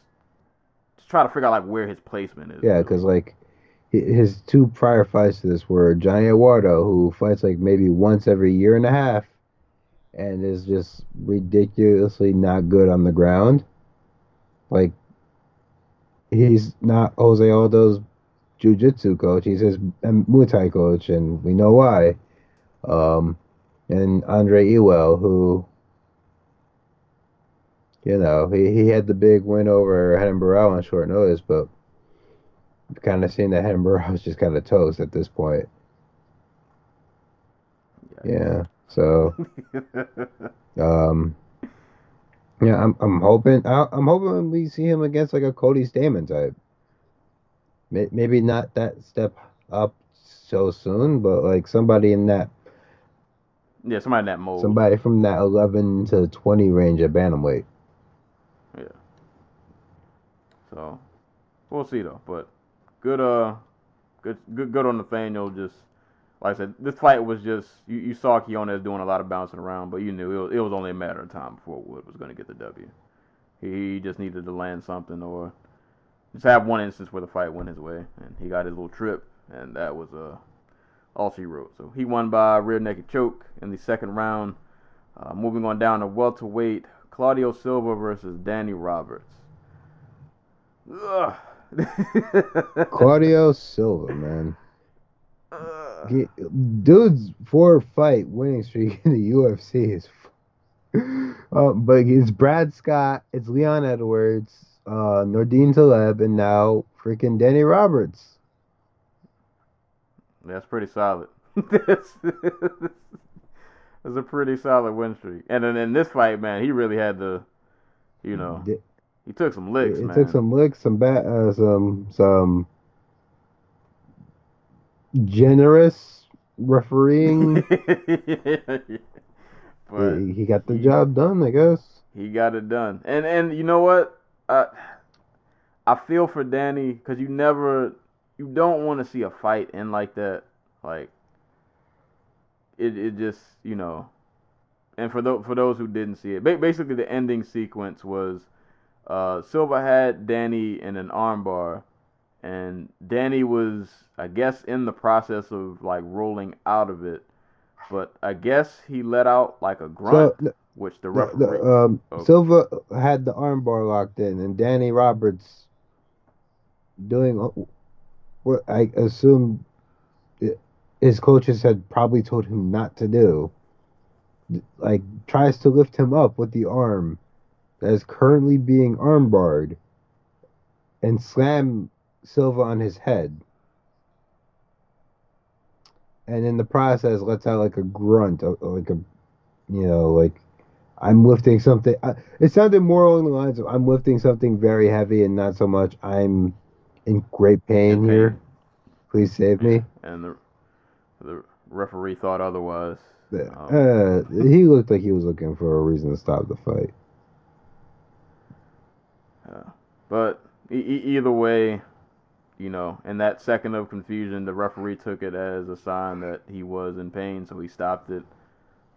just try to figure out like where his placement is. Yeah, because like his two prior fights to this were Johnny Eduardo, who fights like maybe once every year and a half, and is just ridiculously not good on the ground. Like he's not Jose Aldo's jiu-jitsu coach; he's his Muay Thai coach, and we know why. Um, and Andre Ewell, who. You know, he, he had the big win over Renan Barão on short notice, but kind of seeing that Edinburgh was just kind of toast at this point. Yeah. So, um, yeah, I'm I'm hoping I, I'm hoping we see him against like a Cody Stamann type. Maybe not that step up so soon, but like somebody in that yeah, somebody in that mold. somebody from that 11 to 20 range at bantamweight. Yeah. So we'll see though. But good uh good good good on Nathaniel just like I said, this fight was just you, you saw Quinonez doing a lot of bouncing around, but you knew it was, it was only a matter of time before Wood was gonna get the W. He just needed to land something or just have one instance where the fight went his way and he got his little trip and that was uh all she wrote. So he won by rear naked choke in the second round. Uh, moving on down to welterweight, Claudio Silva versus Danny Roberts. Ugh. Claudio Silva, man. He- dude's four fight winning streak in the UFC is. Uh, but it's Brad Scott, it's Leon Edwards, uh, Nordine Taleb, and now freaking Danny Roberts. That's pretty solid. that's, that's a pretty solid win streak. And then in this fight, man, he really had to, you know, he took some licks, He man. took some licks, some bat, uh, some some generous refereeing. but he, he got the job done, I guess. he got it done. And and you know what? I I feel for Danny because you never, you don't want to see a fight end like that. Like it, it just you know. And for those for those who didn't see it, basically the ending sequence was, uh, Silva had Danny in an armbar, and Danny was I guess in the process of like rolling out of it, but I guess he let out like a grunt, So which the referee. the, um, Oh. Silva had the armbar locked in, and Danny Roberts doing what I assume his coaches had probably told him not to do. Like tries to lift him up with the arm that is currently being armbarred, and slam Silva on his head. And in the process, lets out like a grunt, or like a, you know, like I'm lifting something. It sounded more along the lines of I'm lifting something very heavy and not so much I'm in great pain, In pain. here. Please save me. and the the referee thought otherwise. Um, Uh, he looked like he was looking for a reason to stop the fight. But e- e- either way, you know, in that second of confusion, the referee took it as a sign that he was in pain, so he stopped it.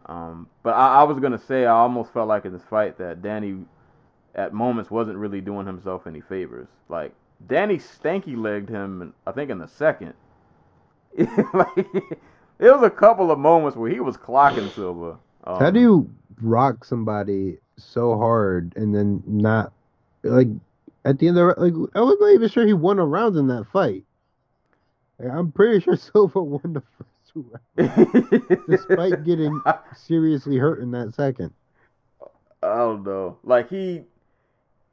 Um, but I, I was gonna say I almost felt like in this fight that Danny, at moments, wasn't really doing himself any favors. Like Danny stanky legged him, I think in the second. like there was a couple of moments where he was clocking Silva. Um, How do you rock somebody so hard and then not like at the end of the like I was not even sure he won a round in that fight. Like, I'm pretty sure Silva won the first two rounds despite getting seriously hurt in that second. I don't know. Like he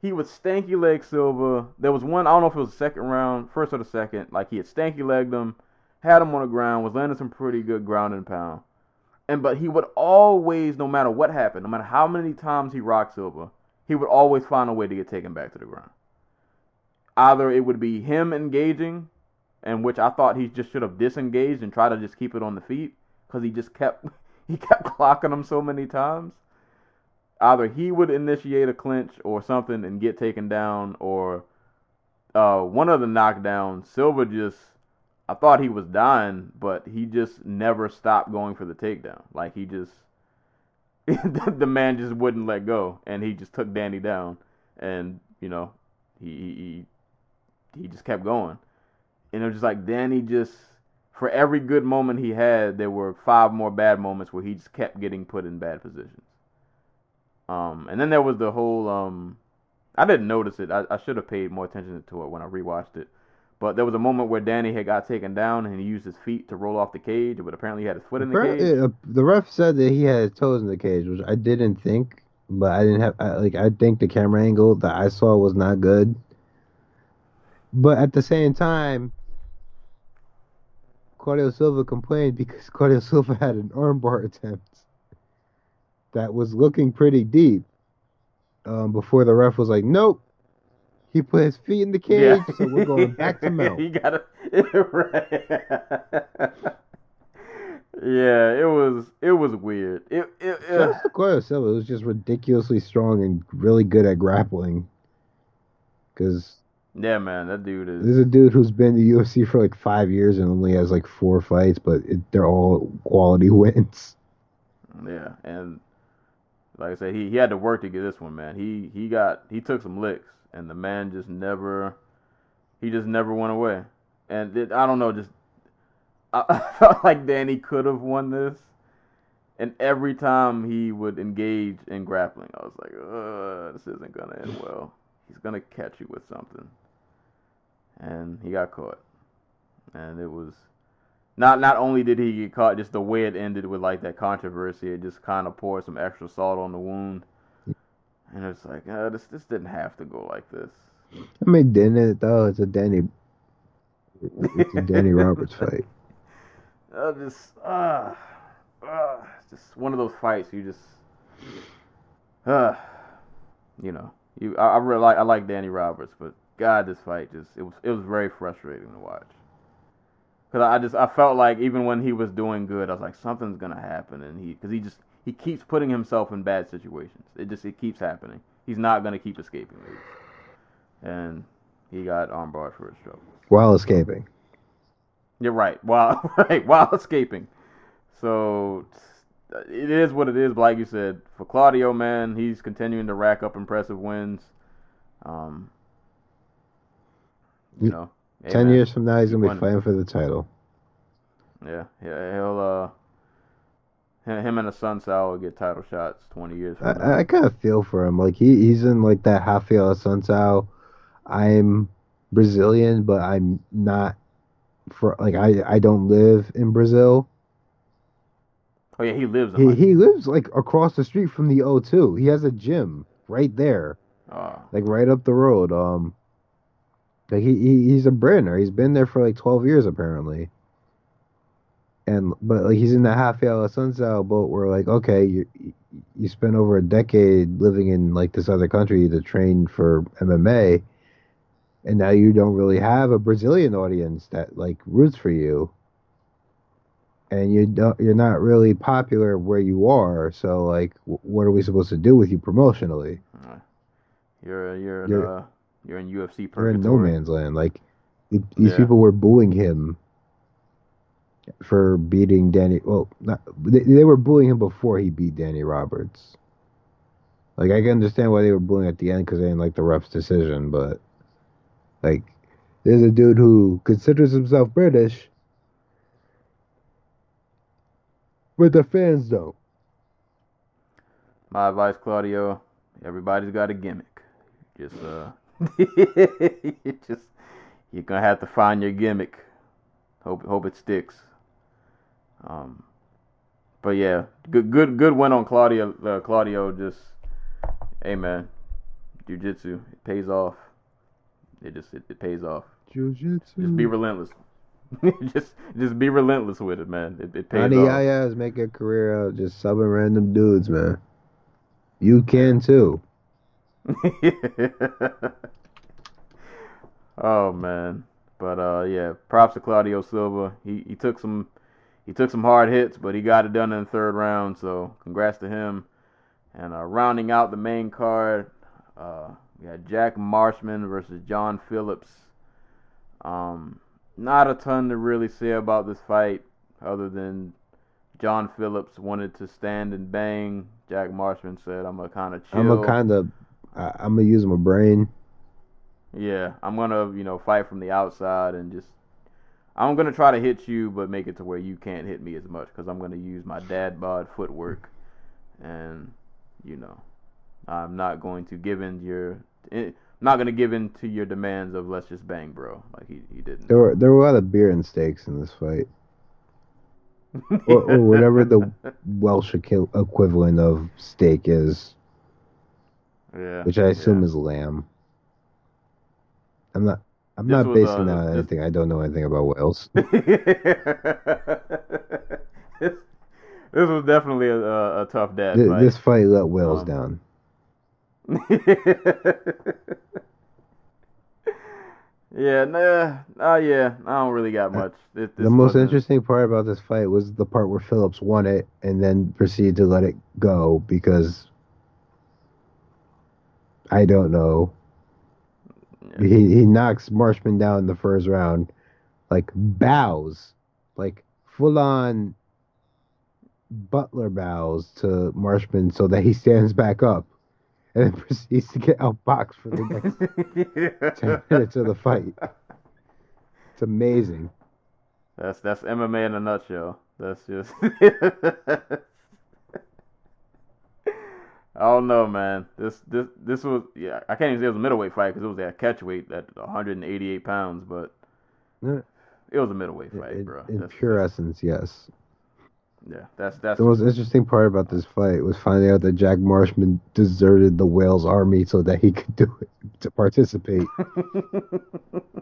he would stanky leg Silva. There was one I don't know if it was the second round, first or the second. Like he had stanky legged him, had him on the ground, was landing some pretty good ground and pound. And but he would always, no matter what happened, no matter how many times he rocked Silva, he would always find a way to get taken back to the ground. Either it would be him engaging, and which I thought he just should have disengaged and tried to just keep it on the feet because he just kept he kept clocking him so many times. Either he would initiate a clinch or something and get taken down, or uh, one of the knockdowns, Silva just I thought he was dying, but he just never stopped going for the takedown. Like he just the man just wouldn't let go, and he just took Danny down, and you know he he he just kept going, and it was just like Danny just for every good moment he had, there were five more bad moments where he just kept getting put in bad positions. Um, and then there was the whole um, I didn't notice it. I, I should have paid more attention to it when I rewatched it. But there was a moment where Danny had got taken down and he used his feet to roll off the cage, but apparently he had his foot in the cage. the ref said that he had his toes in the cage, which I didn't think, but I didn't have I, like I think the camera angle that I saw was not good. But at the same time, Claudio Silva complained because Claudio Silva had an armbar attempt that was looking pretty deep. Um, before the ref was like, "Nope," he put his feet in the cage, so we're going back to Mel. he got it right. yeah, it was it was weird. It it, it Claudio Silva was just ridiculously strong and really good at grappling. Because yeah, man, that dude is. This is a dude who's been the UFC for like five years and only has like four fights, but it, they're all quality wins. yeah, and like I said, he, he had to work to get this one, man. He he got he took some licks, and the man just never he just never went away. And it, I don't know, just I, felt like Danny could have won this. And every time he would engage in grappling, I was like, this isn't gonna end well. He's gonna catch you with something. And he got caught. And it was not not only did he get caught, just the way it ended with like that controversy, it just kind of poured some extra salt on the wound. And it's like, uh, this this didn't have to go like this. I mean, didn't it though? It's a Danny, it's a Danny Roberts fight. Uh, just uh, uh, it's just one of those fights you just uh, you know, you I, I really like I like Danny Roberts, but God, this fight just it was it was very frustrating to watch. Cause I just I felt like even when he was doing good, I was like something's gonna happen, and he because he just he keeps putting himself in bad situations. It just it keeps happening. He's not gonna keep escaping these, and he got armbarred for his trouble. While escaping. You're right. While right while escaping. So it is what it is. But like you said, for Claudio, man, he's continuing to rack up impressive wins. Um, you know, Ten years from now, he's gonna be fighting for the title. Yeah, yeah, he'll uh, him and his son Sal will get title shots twenty years from now. I, I kind of feel for him. Like he, he's in like that half of Rafael Assunção. I'm Brazilian, but I'm not. For like I, I don't live in Brazil. oh yeah, he lives in. He he lives like across the street from the O2. He has a gym right there, uh, like right up the road. Um, like he, he he's a Brenner. He's been there for like twelve years apparently. And but like he's in the Rafael Assunção boat where like okay you you spent over a decade living in like this other country to train for MMA, and now you don't really have a Brazilian audience that like roots for you. And you don't, you're not really popular where you are, so like, wh- what are we supposed to do with you promotionally? you're you're in, You're- uh, you're in UFC You're in no man's land. Like these Yeah. people were booing him for beating Danny. Well, not, they, they were booing him before he beat Danny Roberts. Like I can understand why they were booing at the end because they didn't like the ref's decision, but like there's a dude who considers himself British, but the fans don't. My advice, Claudio, everybody's got a gimmick. Just uh you just you're gonna have to find your gimmick. Hope hope it sticks. Um but yeah, good good good win on Claudio uh, Claudio just hey man, jiu-jitsu, it pays off. It just it, it pays off. Jiu-jitsu. Just be relentless. just just be relentless with it, man. It, it pays Johnny off. Yaya is making a career out just subbing random dudes, man. You can too. oh man, but uh, yeah, props to Claudio Silva. He he took some he took some hard hits, but he got it done in the third round. So congrats to him. And uh, rounding out the main card, uh, we had Jack Marshman versus John Phillips. Um, not a ton to really say about this fight, other than John Phillips wanted to stand and bang. Jack Marshman said, "I'm gonna kind of chill." I'm a kind of, I'm gonna use my brain. Yeah, I'm gonna you know fight from the outside and just I'm gonna try to hit you, but make it to where you can't hit me as much because I'm gonna use my dad bod footwork, and you know, I'm not going to give in your, I'm not gonna give in to your demands of let's just bang, bro. Like he he didn't. There were there were a lot of beer and steaks in this fight, or, or whatever the Welsh equivalent of steak is, yeah, which I assume yeah. is lamb. I'm not. I'm This not was, basing uh, that on anything. I don't know anything about Wales. this, this was definitely a, a, a tough dad Th- fight. this fight let Wales Um, down. yeah, nah, uh, yeah, I don't really got much. This, this the most wasn't- interesting part about this fight was the part where Phillips won it and then proceeded to let it go because I don't know. Yeah. He he knocks Marshman down in the first round, like bows, like full on Butler bows to Marshman so that he stands back up, and then proceeds to get outboxed for the next ten minutes of the fight. It's amazing. That's that's MMA in a nutshell. That's just. I don't know, man. This this this was yeah. I can't even say it was a middleweight fight because it was at catchweight at 188 pounds, but it was a middleweight fight, In, bro. in That's- pure essence, yes. yeah, that's that's The most interesting part about this fight was finding out that Jack Marshman deserted the Wales army so that he could do it to participate.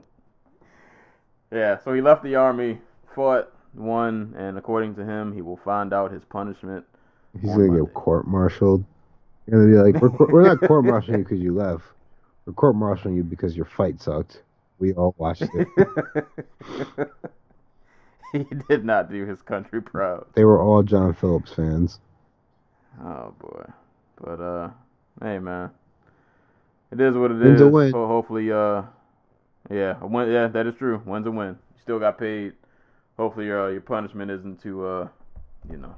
yeah. So he left the army, fought, won, and according to him, he will find out his punishment. He's gonna Monday. get court-martialed. You're gonna be like, we're, we're not court-martialing you because you left. We're court-martialing you because your fight sucked. We all watched it. he did not do his country proud. they were all John Phillips fans. Oh boy, but uh, hey man, it is what it is. Win's a win. Ho- hopefully, uh, yeah, a win. Yeah, that is true. Win's a win. You still got paid. Hopefully, your uh, your punishment isn't too uh, you know.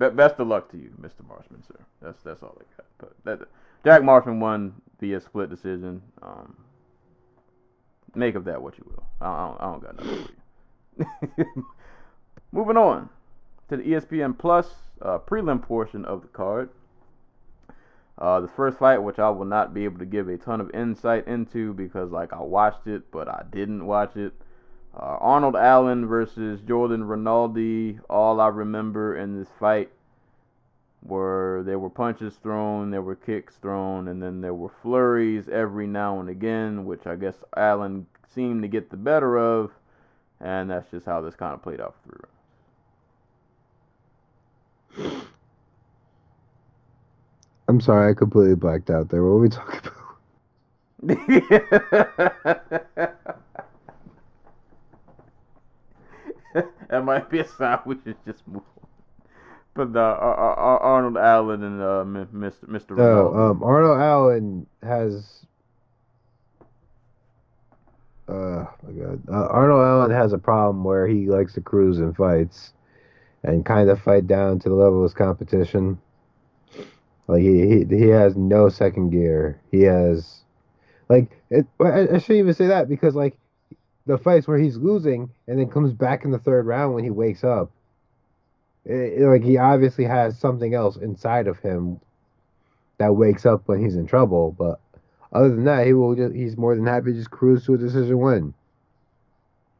Be- best of luck to you, Mr. Marshman, sir. That's that's all I got. But that Jack Marshman won via split decision. Um, make of that what you will. I, I, don't, I don't got nothing for you. Moving on to the ESPN Plus uh, prelim portion of the card. Uh, the first fight, which I will not be able to give a ton of insight into because, like, I watched it, but I didn't watch it. Uh, Arnold Allen versus Jordan Rinaldi. All I remember in this fight were there were punches thrown, there were kicks thrown, and then there were flurries every now and again, which I guess Allen seemed to get the better of, and that's just how this kind of played out through. I'm sorry, I completely blacked out there. What were we talking about? that might be a sign we should just move on. But uh, Ar- Ar- Arnold Allen and uh, Mr. Mr. No, um, Arnold Allen has. Uh, my God. Uh, Arnold Allen has a problem where he likes to cruise in fights, and kind of fight down to the level of his competition. Like he he, he has no second gear. He has, like it. I, I shouldn't even say that because like, the fights where he's losing and then comes back in the third round when he wakes up. It, it- like he obviously has something else inside of him that wakes up when he's in trouble. But other than that, he will just he's more than happy to just cruise to a decision win.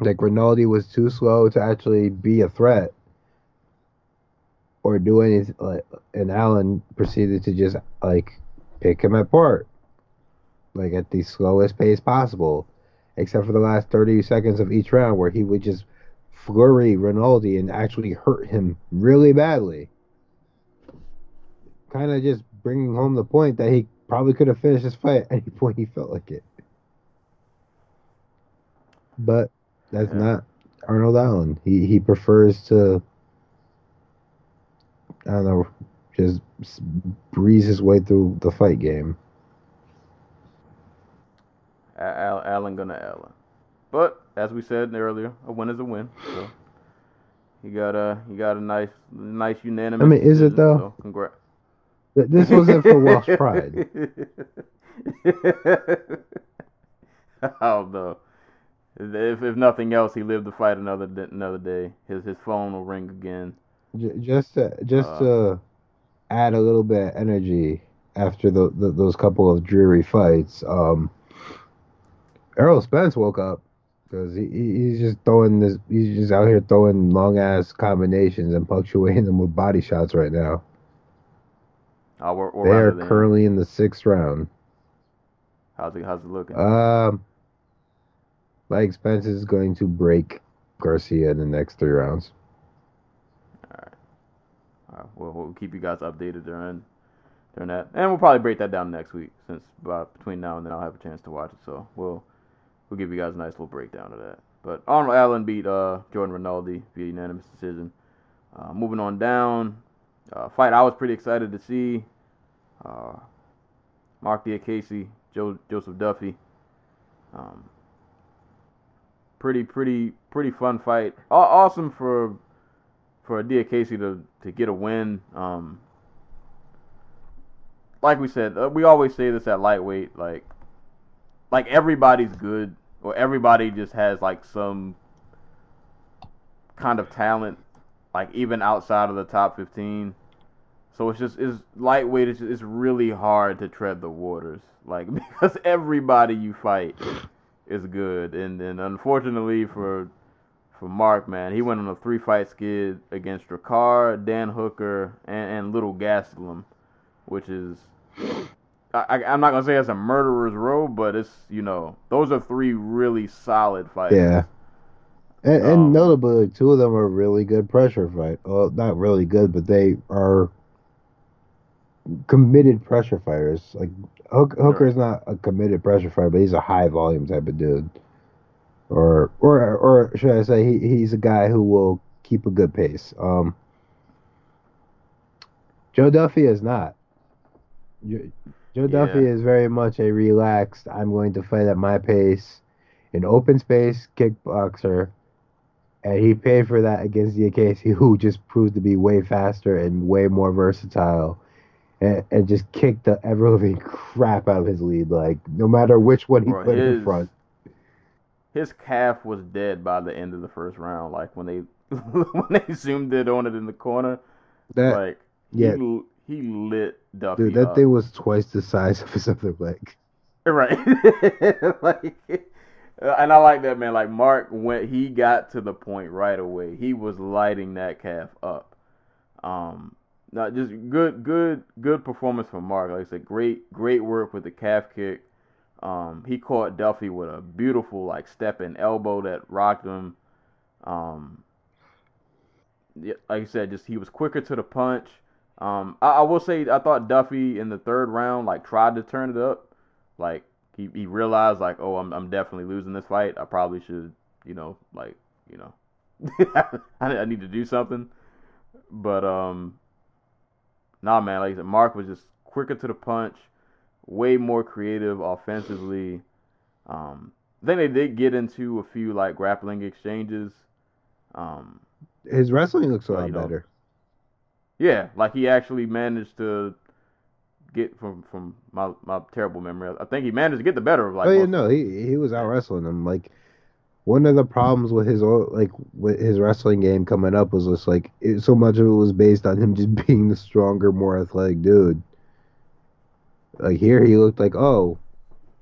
Like Rinaldi was too slow to actually be a threat or do anything, and Allen proceeded to just like pick him apart, like at the slowest pace possible, except for the last thirty seconds of each round where he would just flurry Rinaldi and actually hurt him really badly kind of just bringing home the point that he probably could have finished this fight at any point he felt like it. But that's Yeah. not Arnold Allen. He he prefers to I don't know, just breeze his way through the fight game. Allen gonna Allen. But as we said earlier, a win is a win. So you got a you got a nice nice unanimous. I mean, is it though? So congrats. This wasn't for Welsh pride. I don't know. If if nothing else, he lived to fight another another day. His his phone will ring again. Just to, just Uh, to add a little bit of energy after the, the those couple of dreary fights. Um, Errol Spence woke up because he, he- he's just throwing this. He's just out here throwing long ass combinations and punctuating them with body shots right now. Uh, we're, we're They are than- currently in the sixth round. How's it how's it looking? Um, Mike Spence is going to break Garcia in the next three rounds. All right, we'll, we'll keep you guys updated during during that, and we'll probably break that down next week since between now and then I'll have a chance to watch it. So we'll we'll give you guys a nice little breakdown of that. But Arnold Allen beat uh, Jordan Rinaldi via unanimous decision. Uh, moving on down, uh, fight I was pretty excited to see. Uh, Mark Diakiese, Joe Joseph Duffy. Um, pretty pretty pretty fun fight. Aw- awesome for for Diakiese to to get a win. Um, like we said, uh, we always say this at lightweight, like like everybody's good or everybody just has like some kind of talent, like even outside of the top fifteen. So it's just it's lightweight. It's, just, it's really hard to tread the waters, like because everybody you fight is good, and then unfortunately for for Mark, man. He went on a three fight skid against Drakkar, Dan Hooker, and, and Little Gastelum, which is. I, I'm not gonna say it's a murderer's row, but it's you know those are three really solid fights. Yeah. And, Um, and notably, two of them are really good pressure fight. Well, not really good, but they are committed pressure fighters. Like Hook, Hooker's not a committed pressure fighter, but he's a high volume type of dude. Or or or should I say he, he's a guy who will keep a good pace. Um, Joe Duffy is not. Joe, Duffy Yeah. is very much a relaxed. I'm going to fight at my pace, an open space kickboxer, and he paid for that against the Casey, who just proved to be way faster and way more versatile, and, and just kicked the ever living crap out of his lead. Like no matter which one he Bro, put in front. His calf was dead by the end of the first round. Like when they when they zoomed in on it in the corner, That like yeah. he he lit Duffy dude, that up. thing was twice the size of his other leg. Right. like, and I like that man. Like Mark, went, he got to the point right away, he was lighting that calf up. Um, not just good, good, good performance from Mark. Like I said, great, great work with the calf kick. Um, he caught Duffy with a beautiful like step and elbow that rocked him. Um, like I said, just he was quicker to the punch. Um, I, I will say I thought Duffy in the third round like tried to turn it up. Like he, he realized like, oh, I'm I'm definitely losing this fight. I probably should, you know, like, you know, I, I need to do something. But um, nah, man. Like I said, Mark was just quicker to the punch, way more creative offensively. Um, I think they did get into a few like grappling exchanges. Um, His wrestling looks a lot you know, better. Yeah, like he actually managed to get from from my my terrible memory. I think he managed to get the better of like. oh yeah, no, he he was out wrestling him. Like one of the problems with his like with his wrestling game coming up was just like it, so much of it was based on him just being the stronger, more athletic dude. Like here, he looked like oh,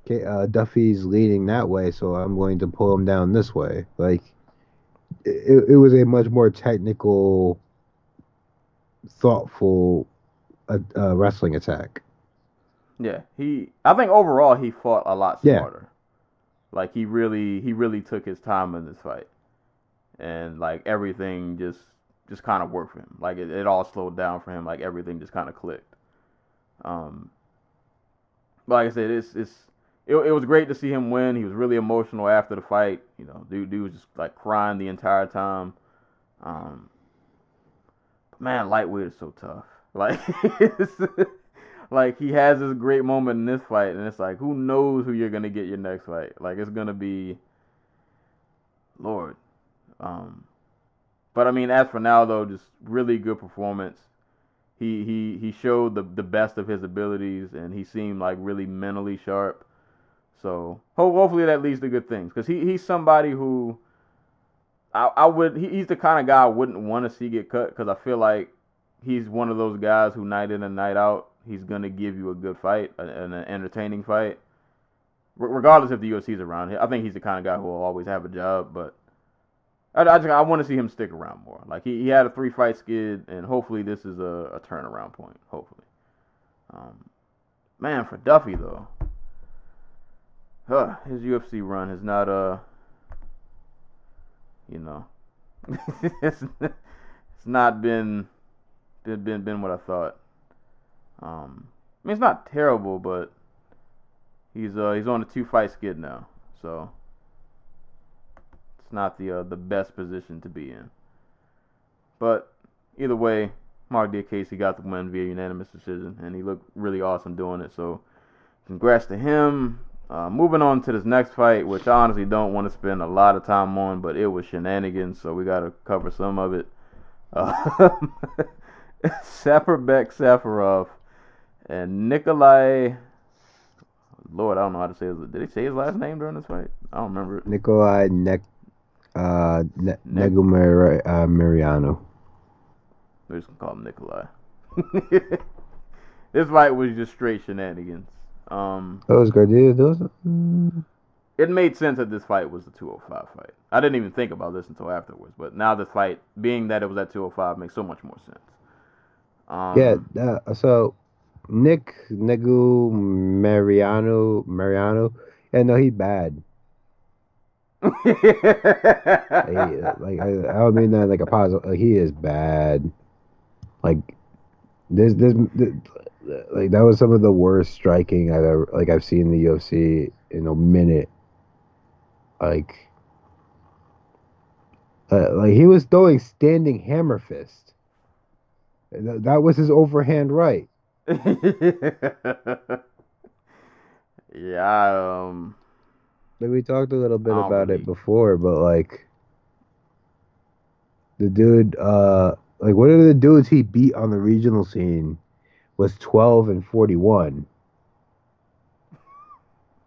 okay, uh, Duffy's leading that way, so I'm going to pull him down this way. Like it, it was a much more technical, thoughtful uh, uh, wrestling attack. Yeah, he. I think overall he fought a lot smarter. Yeah. Like he really, he really took his time in this fight, and like everything just, just kind of worked for him. Like it, it all slowed down for him. Like everything just kind of clicked. Um, but like I said, it's it's it, it was great to see him win. He was really emotional after the fight. You know, dude, dude was just like crying the entire time. Um, man, lightweight is so tough. Like, like he has this great moment in this fight, and it's like, who knows who you're gonna get your next fight? Like, it's gonna be, Lord. Um, but I mean, as for now though, just really good performance. He he he showed the the best of his abilities, and he seemed like really mentally sharp. So ho- hopefully that leads to good things, because he he's somebody who. I, I would he, he's the kind of guy I wouldn't want to see get cut because I feel like he's one of those guys who night in and night out he's gonna give you a good fight, an, an entertaining fight, R- regardless if the UFC's around. I think he's the kind of guy who will always have a job, but I, I, I want to see him stick around more. Like he, he had a three fight skid, and hopefully this is a, a turnaround point. Hopefully, um, man, for Duffy though, huh, his UFC run has not uh, you know, it's, it's not been been been been what I thought. Um, I mean it's not terrible, but he's uh he's on a two fight skid now, so it's not the uh, the best position to be in. But either way, Mark Diakiese got the win via unanimous decision, and he looked really awesome doing it. So, congrats to him. Uh, moving on to this next fight, which I honestly don't want to spend a lot of time on, but it was shenanigans, so we got to cover some of it. Uh, Saparbek Safarov and Nikolai. Lord, I don't know how to say his. Did he say his last name during this fight? I don't remember. Nikolai Nek, uh, ne- Ne- Negumari- uh, Mariano. We're just gonna call him Nikolai. this fight was just straight shenanigans. Um, Those guys, dude, those. Mm, it made sense that this fight was the 205 fight. I didn't even think about this until afterwards, but now this fight, being that it was at 205, makes so much more sense. Um, yeah. Uh, so Nick Negu Mariano Mariano. Yeah, no, he bad. He, uh, like I, I don't mean that like a positive. Like, he is bad. Like this, this, this, like that was some of the worst striking I've ever like I've seen in the UFC in a minute. Like, uh, like he was throwing standing hammer fist. That, that was his overhand right. yeah, um, Like we talked a little bit about really- it before, but like the dude, uh, like one of the dudes he beat on the regional scene was twelve and forty one.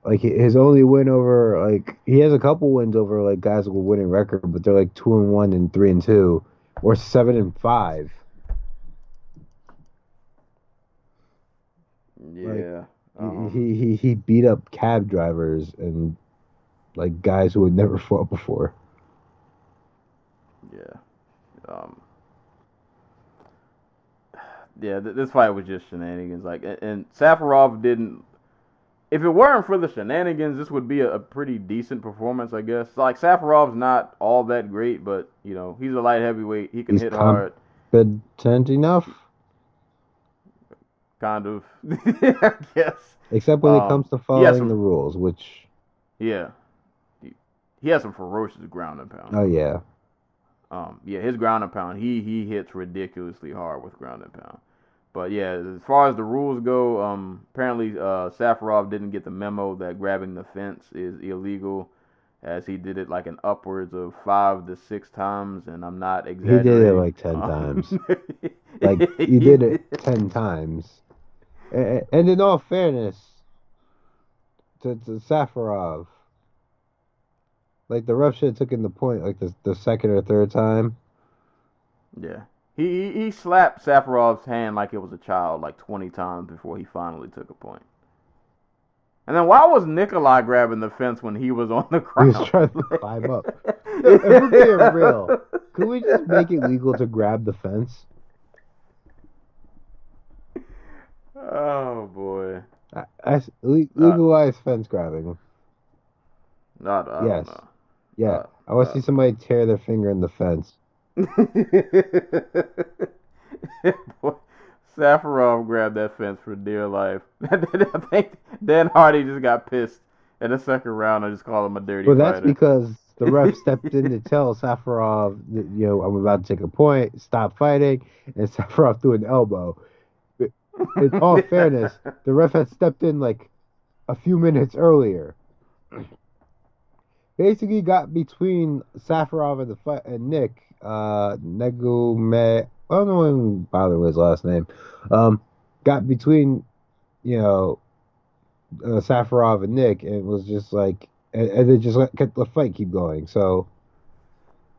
Like his only win over like he has a couple wins over like guys with a winning record, but they're like two and one and three and two, or seven and five. yeah. He- um, he, he he beat up cab drivers and like guys who had never fought before. Yeah. Um. Yeah, th- this fight was just shenanigans. Like, and, and Safarov didn't. If it weren't for the shenanigans, this would be a, a pretty decent performance, I guess. Like Safarov's not all that great, but you know he's a light heavyweight. He can He's hit hard, Competent enough. kind of. I guess. Except when Um, it comes to following some- the rules, which Yeah. He, he has some ferocious ground and pound. oh yeah, Um, yeah, his ground and pound, he he hits ridiculously hard with ground and pound. But yeah, as far as the rules go, um, apparently uh, Safarov didn't get the memo that grabbing the fence is illegal, as he did it like an upwards of five to six times, and I'm not exaggerating. he did it like ten Um, times. Like he did it ten times. And in all fairness, to, to Safarov, like the ref should have taken the point like the the second or third time. Yeah, he he he slapped Safarov's hand like it was a child like 20 times before he finally took a point. And then why was Nikolai grabbing the fence when he was on the He ground? was trying to climb up. If we're being real, could we just make it legal to grab the fence? Oh boy. I, I legalize fence grabbing. Not, I Yes. Yeah, Uh, I want to uh. see somebody tear their finger in the fence. Boy, Safarov grabbed that fence for dear life. I think Dan Hardy just got pissed in the second round. I just called him a dirty Well, that's fighter. because the ref stepped in to tell Safarov, that, you know, I'm about to take a point, stop fighting, and Safarov threw an elbow. But In all fairness, the ref had stepped in like a few minutes earlier. Basically, got between Safarov and the fight and Nick uh, Negume. I don't know even bother with his last name. Um, got between, you know, uh, Safarov and Nick, and it was just like, and, and they just let kept the fight keep going. So,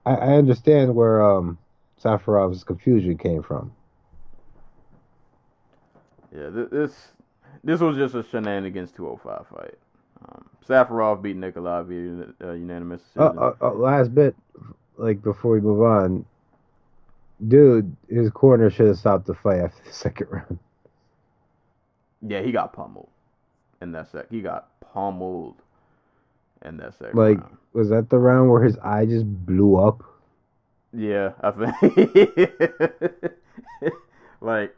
I, I understand where um Safarov's confusion came from. Yeah, this this was just a shenanigans 205 fight. Um, Safarov beat Nikolai via uh, unanimous Uh, decision. uh, uh, last bit, like before we move on, dude, his corner should have stopped the fight after the second round. yeah, he got pummeled in that sec. He got pummeled in that second Like, round. was that the round where his eye just blew up? Yeah, I think. like,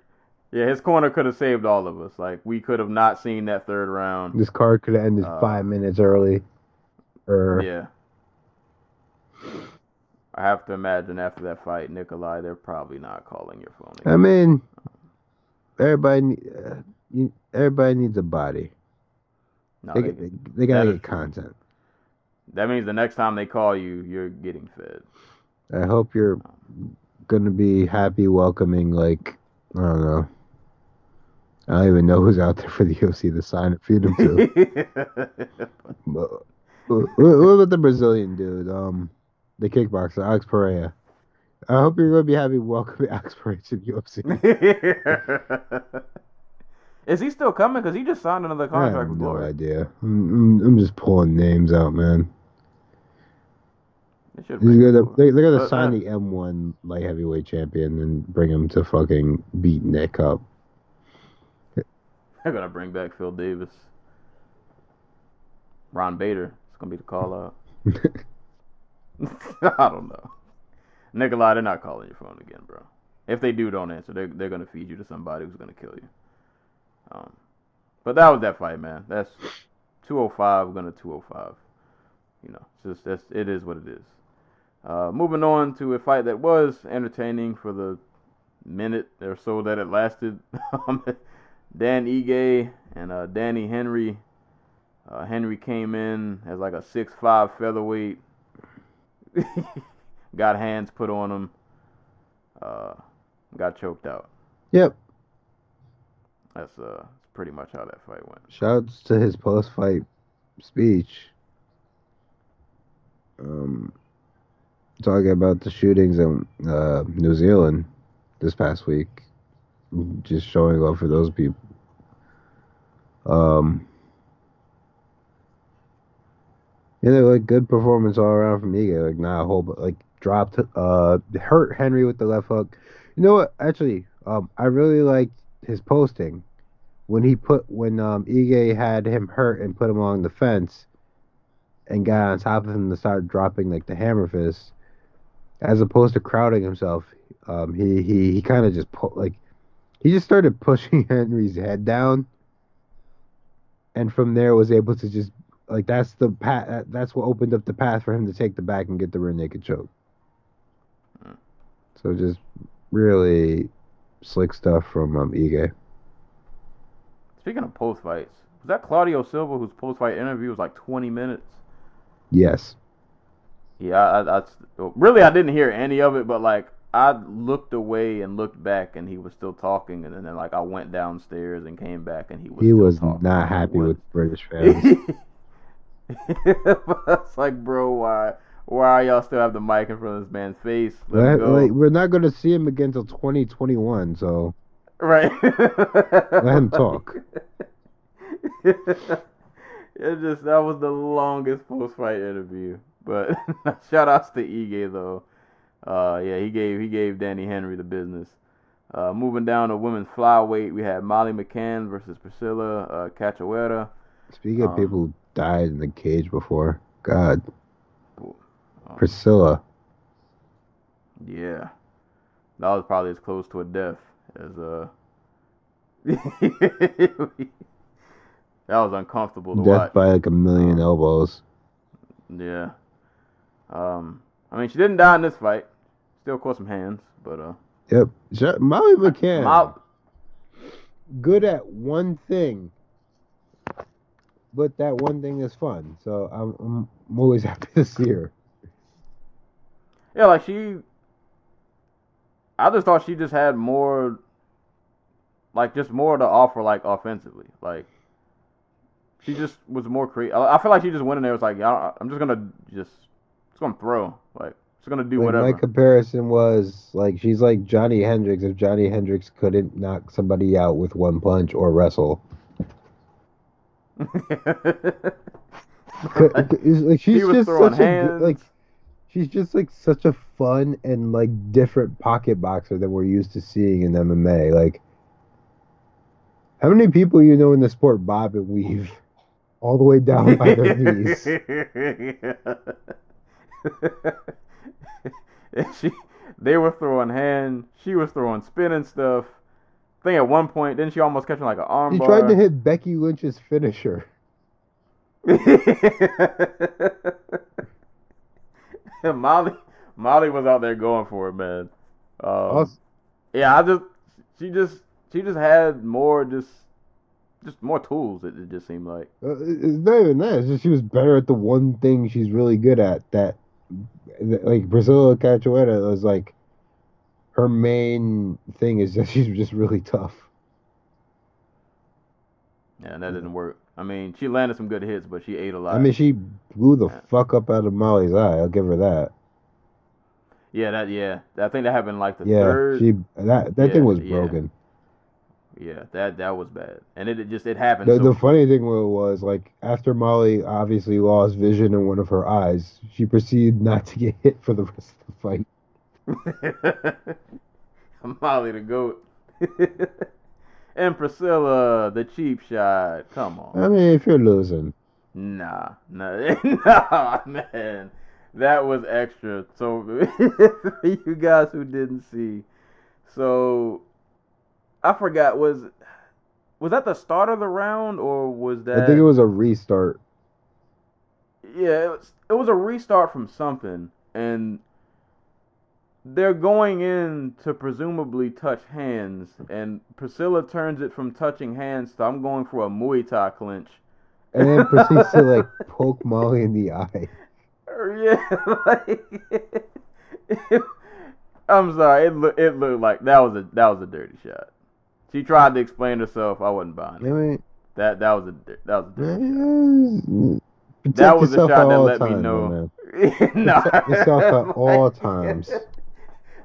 yeah, his corner could have saved all of us. Like, we could have not seen that third round. This card could have ended Uh, five minutes early. Or Yeah. I have to imagine after that fight, Nikolai, they're probably not calling your phone. I mean, everybody, uh, everybody needs a body. No, They, they- they, they gotta get content. that means the next time they call you, you're getting fed. I hope you're gonna be happy welcoming. Like, I don't know. I don't even know who's out there for the UFC to sign and feed him to. But, what about the Brazilian dude? Um, the kickboxer, Alex Pereira. I hope you're gonna be happy welcoming Alex Pereira to the UFC. Is he still coming? Because he just signed another I contract have with no Glory. idea. I'm, I'm, just pulling names out, man. They gonna, they, they're gonna Uh, sign uh, the M1 light heavyweight champion and bring him to fucking beat Nick up. They're gonna bring back Phil Davis. Ryan Bader. It's gonna be the call out. I don't know. Nikolai, they're not calling your phone again, bro. If they do, don't answer. They're they're gonna feed you to somebody who's gonna kill you. Um, but that was that fight, man. That's 205 gonna 205. You know, just that's it is what it is. Uh, moving on to a fight that was entertaining for the minute or so that it lasted. Dan Ige and uh, Danny Henry. Uh, Henry came in as like a six-five featherweight. got hands put on him. Uh, got choked out. Yep. That's uh pretty much how that fight went. Shouts to his post fight speech. Um, talking about the shootings in uh, New Zealand this past week. Just showing love for those people. Um, yeah, they're like good performance all around from Ige. Like not a whole, but like dropped, uh, hurt Henry with the left hook. You know what? Actually, um, I really liked his posting when he put when um Ige had him hurt and put him along the fence and got on top of him to start dropping like the hammer fist, as opposed to crowding himself, um he he, he kind of just pu- like he just started pushing Henry's head down, and from there was able to just like that's the path that's what opened up the path for him to take the back and get the rear naked choke. Hmm. So just really slick stuff from um Ige. Speaking of post fights, was that Claudio Silva whose post fight interview was like 20 minutes? Yes. Yeah, I, I, really I didn't hear any of it, but like I looked away and looked back, and he was still talking, and then like I went downstairs and came back, and he was he was talking. not happy with British fans. it's like, bro, why why y'all still have the mic in front of this man's face? Let him go. like, we're not going to see him again until 2021, so Right. let him talk. it just that was the longest post fight interview. But shout outs to Ige though. Uh yeah, he gave he gave Danny Henry the business. Uh moving down to women's flyweight, we had Molly McCann versus Priscilla uh Cachoeira. Speaking of Um, people who died in the cage before, God, Priscilla. Yeah. That was probably as close to a death as uh that was uncomfortable to Death watch. by like a million elbows. Yeah. Um, I mean, she didn't die in this fight. Still caught some hands, but uh, Yep. Molly McCann, Mo- good at one thing, but that one thing is fun. So I'm, I'm, I'm always happy to see her. yeah, like she. I just thought she just had more. Like just more to offer, like offensively. Like she just was more creative. I feel like she just went in there. Was like, I- I'm just gonna just, just gonna throw. Like, just gonna do Like, whatever. my comparison was like she's like Johnny Hendricks if Johnny Hendricks couldn't knock somebody out with one punch or wrestle. Like she's He was just throwing such a like she's just like such a fun and like different pocket boxer than we're used to seeing in MMA. Like how many people you know in the sport bob and weave all the way down by their knees? And she, they were throwing hand. She was throwing spinning stuff. I think at one point, didn't she almost catch him like an arm She bar? tried to hit Becky Lynch's finisher. Molly, Molly was out there going for it, man. Um, Also- yeah, I just, she just, she just had more, just, just more tools. It, it just seemed like. Uh, it's not even that. It's just she was better at the one thing she's really good at. That, that like Priscilla Cachoeira was like, her main thing is that she's just really tough. Yeah, and that didn't work. I mean, she landed some good hits, but she ate a lot. I mean, she blew the fuck up out of Molly's eye. I'll give her that. yeah, that, yeah, I think that happened like the yeah, third. she that that Yeah, thing was broken. Yeah, that that was bad, and it, it just it happened. The, so the funny thing was like after Molly obviously lost vision in one of her eyes, she proceeded not to get hit for the rest of the fight. Molly the goat, and Priscilla the cheap shot. Come on, I mean, if you're losing, nah, nah, nah, man, that was extra. So you guys who didn't see, so I forgot was was that the start of the round or was that? I think it was a restart. Yeah, it was, it was a restart from something, and they're going in to presumably touch hands, and Priscilla turns it from touching hands to I'm going for a Muay Thai clinch. and then proceeds to like poke Molly in the eye. Yeah, like, I'm sorry, it looked it looked like that was a that was a dirty shot. She tried to explain herself. I wasn't buying I it. mean, That that was a that was a dirty shot. That was a shot at that let me know. man. no, Protect yourself at all times.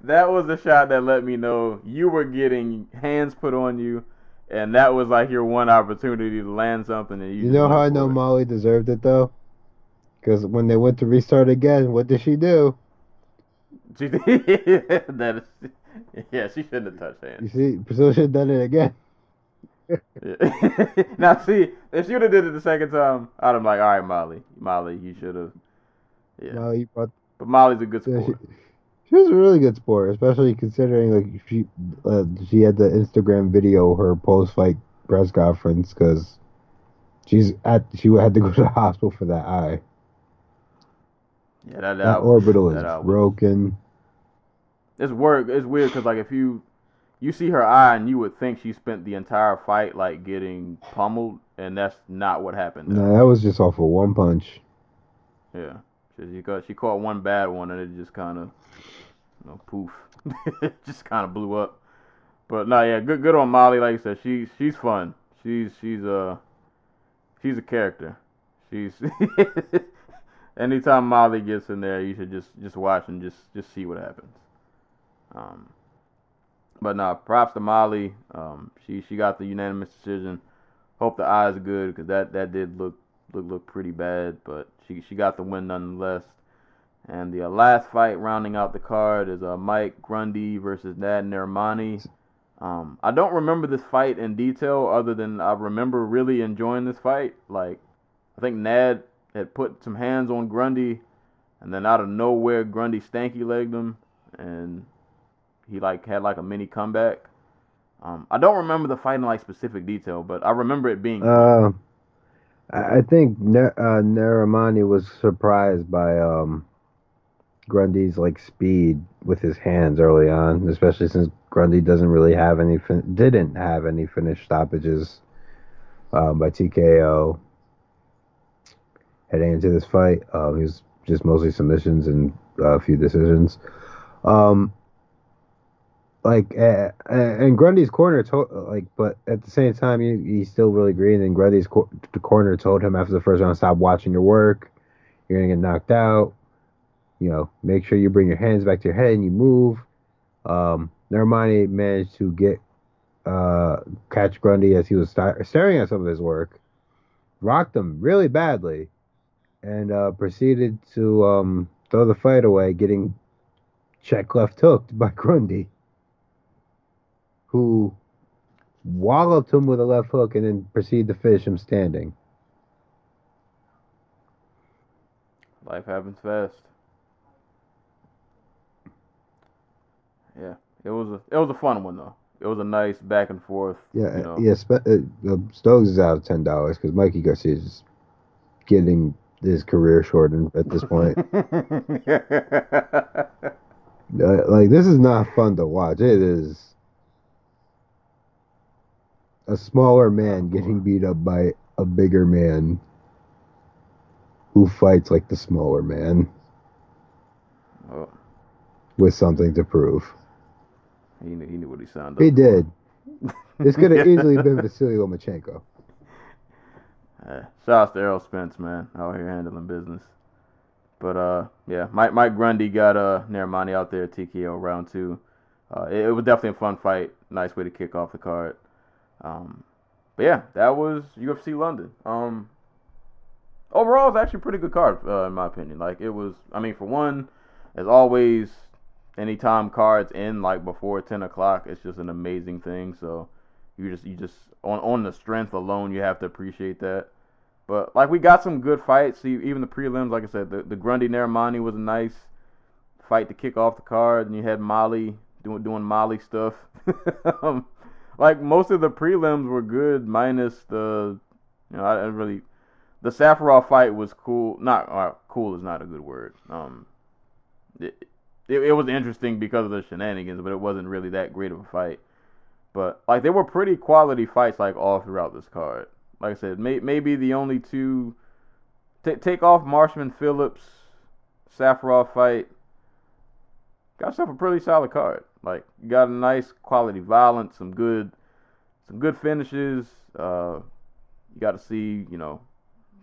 That was a shot that let me know you were getting hands put on you, and that was like your one opportunity to land something. And you, You know how I know it. Molly deserved it though? Because when they went to restart again, what did she do? She, that is, yeah, she shouldn't have touched hands. You see, Priscilla should have done it again. Now, see, if she would have did it the second time, I'd have been like, all right, Molly, Molly, you should have. Yeah, Molly brought but Molly's a good sport. She, was a really good sport, especially considering like she uh, she had the Instagram video her post fight press conference because she's at she had to go to the hospital for that eye. Yeah, that, That, that orbital is that broken. It's work. It's weird because like if you you see her eye and you would think she spent the entire fight like getting pummeled, and that's not what happened. No, that was just off of one punch. Yeah, she, she got she caught one bad one and it just kind of you know poof, it just kind of blew up. But no, yeah, good good on Molly. Like I said, she's she's fun. She's she's uh she's a character. She's anytime Molly gets in there, you should just just watch and just just see what happens. Um, but no, props to Molly. Um, she she got the unanimous decision. Hope the eyes good because that that did look look look pretty bad, but she she got the win nonetheless. And the uh, last fight rounding out the card is uh, Mike Grundy versus Nad Narimani. Um, I don't remember this fight in detail, other than I remember really enjoying this fight. Like, I think Nad had put some hands on Grundy, and then out of nowhere, Grundy stanky legged him, and he like had like a mini comeback. Um, I don't remember the fight in like specific detail, but I remember it being. Uh, I think Ner- uh, Narimani was surprised by um, Grundy's like speed with his hands early on, especially since Grundy doesn't really have any fin- didn't have any finished stoppages um, by TKO heading into this fight. Um, he was just mostly submissions and uh, a few decisions. Um, like uh, and Grundy's corner told like, but at the same time, he, he's still really green. And Grundy's co- the corner told him after the first round, "Stop watching your work. You're gonna get knocked out. You know, make sure you bring your hands back to your head and you move." Um, Narimani managed to get uh, catch Grundy as he was sta- staring at some of his work, rocked him really badly, and uh, proceeded to um, throw the fight away, getting check left hooked by Grundy who walloped him with a left hook and then proceeded to finish him standing. Life happens fast. Yeah, it was a it was a fun one though. It was a nice back and forth. Yeah, you know. yeah. Uh, uh, Stokes is out of ten dollars because Mikey Garcia is getting his career shortened at this point. Uh, like this is not fun to watch. It is a smaller man getting beat up by a bigger man who fights like the smaller man oh, with something to prove. he knew he knew what he signed up. He did. This could have easily been Vasily Lomachenko. Yeah, shout out to Errol Spence, man, out here handling business. But uh, yeah, Mike Mike Grundy got uh Narimani out there TKO round two. Uh, it, it was definitely a fun fight. Nice way to kick off the card. Um, but yeah, that was UFC London. Um, overall, it's actually a pretty good card uh, in my opinion. Like it was, I mean, for one, as always, anytime cards end like before ten o'clock, it's just an amazing thing. So you just you just on on the strength alone, you have to appreciate that. But like we got some good fights. See, even the prelims, like I said, the, the Grundy Narimani was a nice fight to kick off the card, and you had Molly doing doing Molly stuff. um, like most of the prelims were good, minus the you know I, I really the Safarov fight was cool. Not uh, cool is not a good word. Um, it, it it was interesting because of the shenanigans, but it wasn't really that great of a fight. But like they were pretty quality fights, like all throughout this card like I said, may, maybe the only two. T- take off Marshman Phillips, Safarov fight. Got yourself a pretty solid card. Like you got a nice quality violence, some good, some good finishes. Uh, you got to see, you know,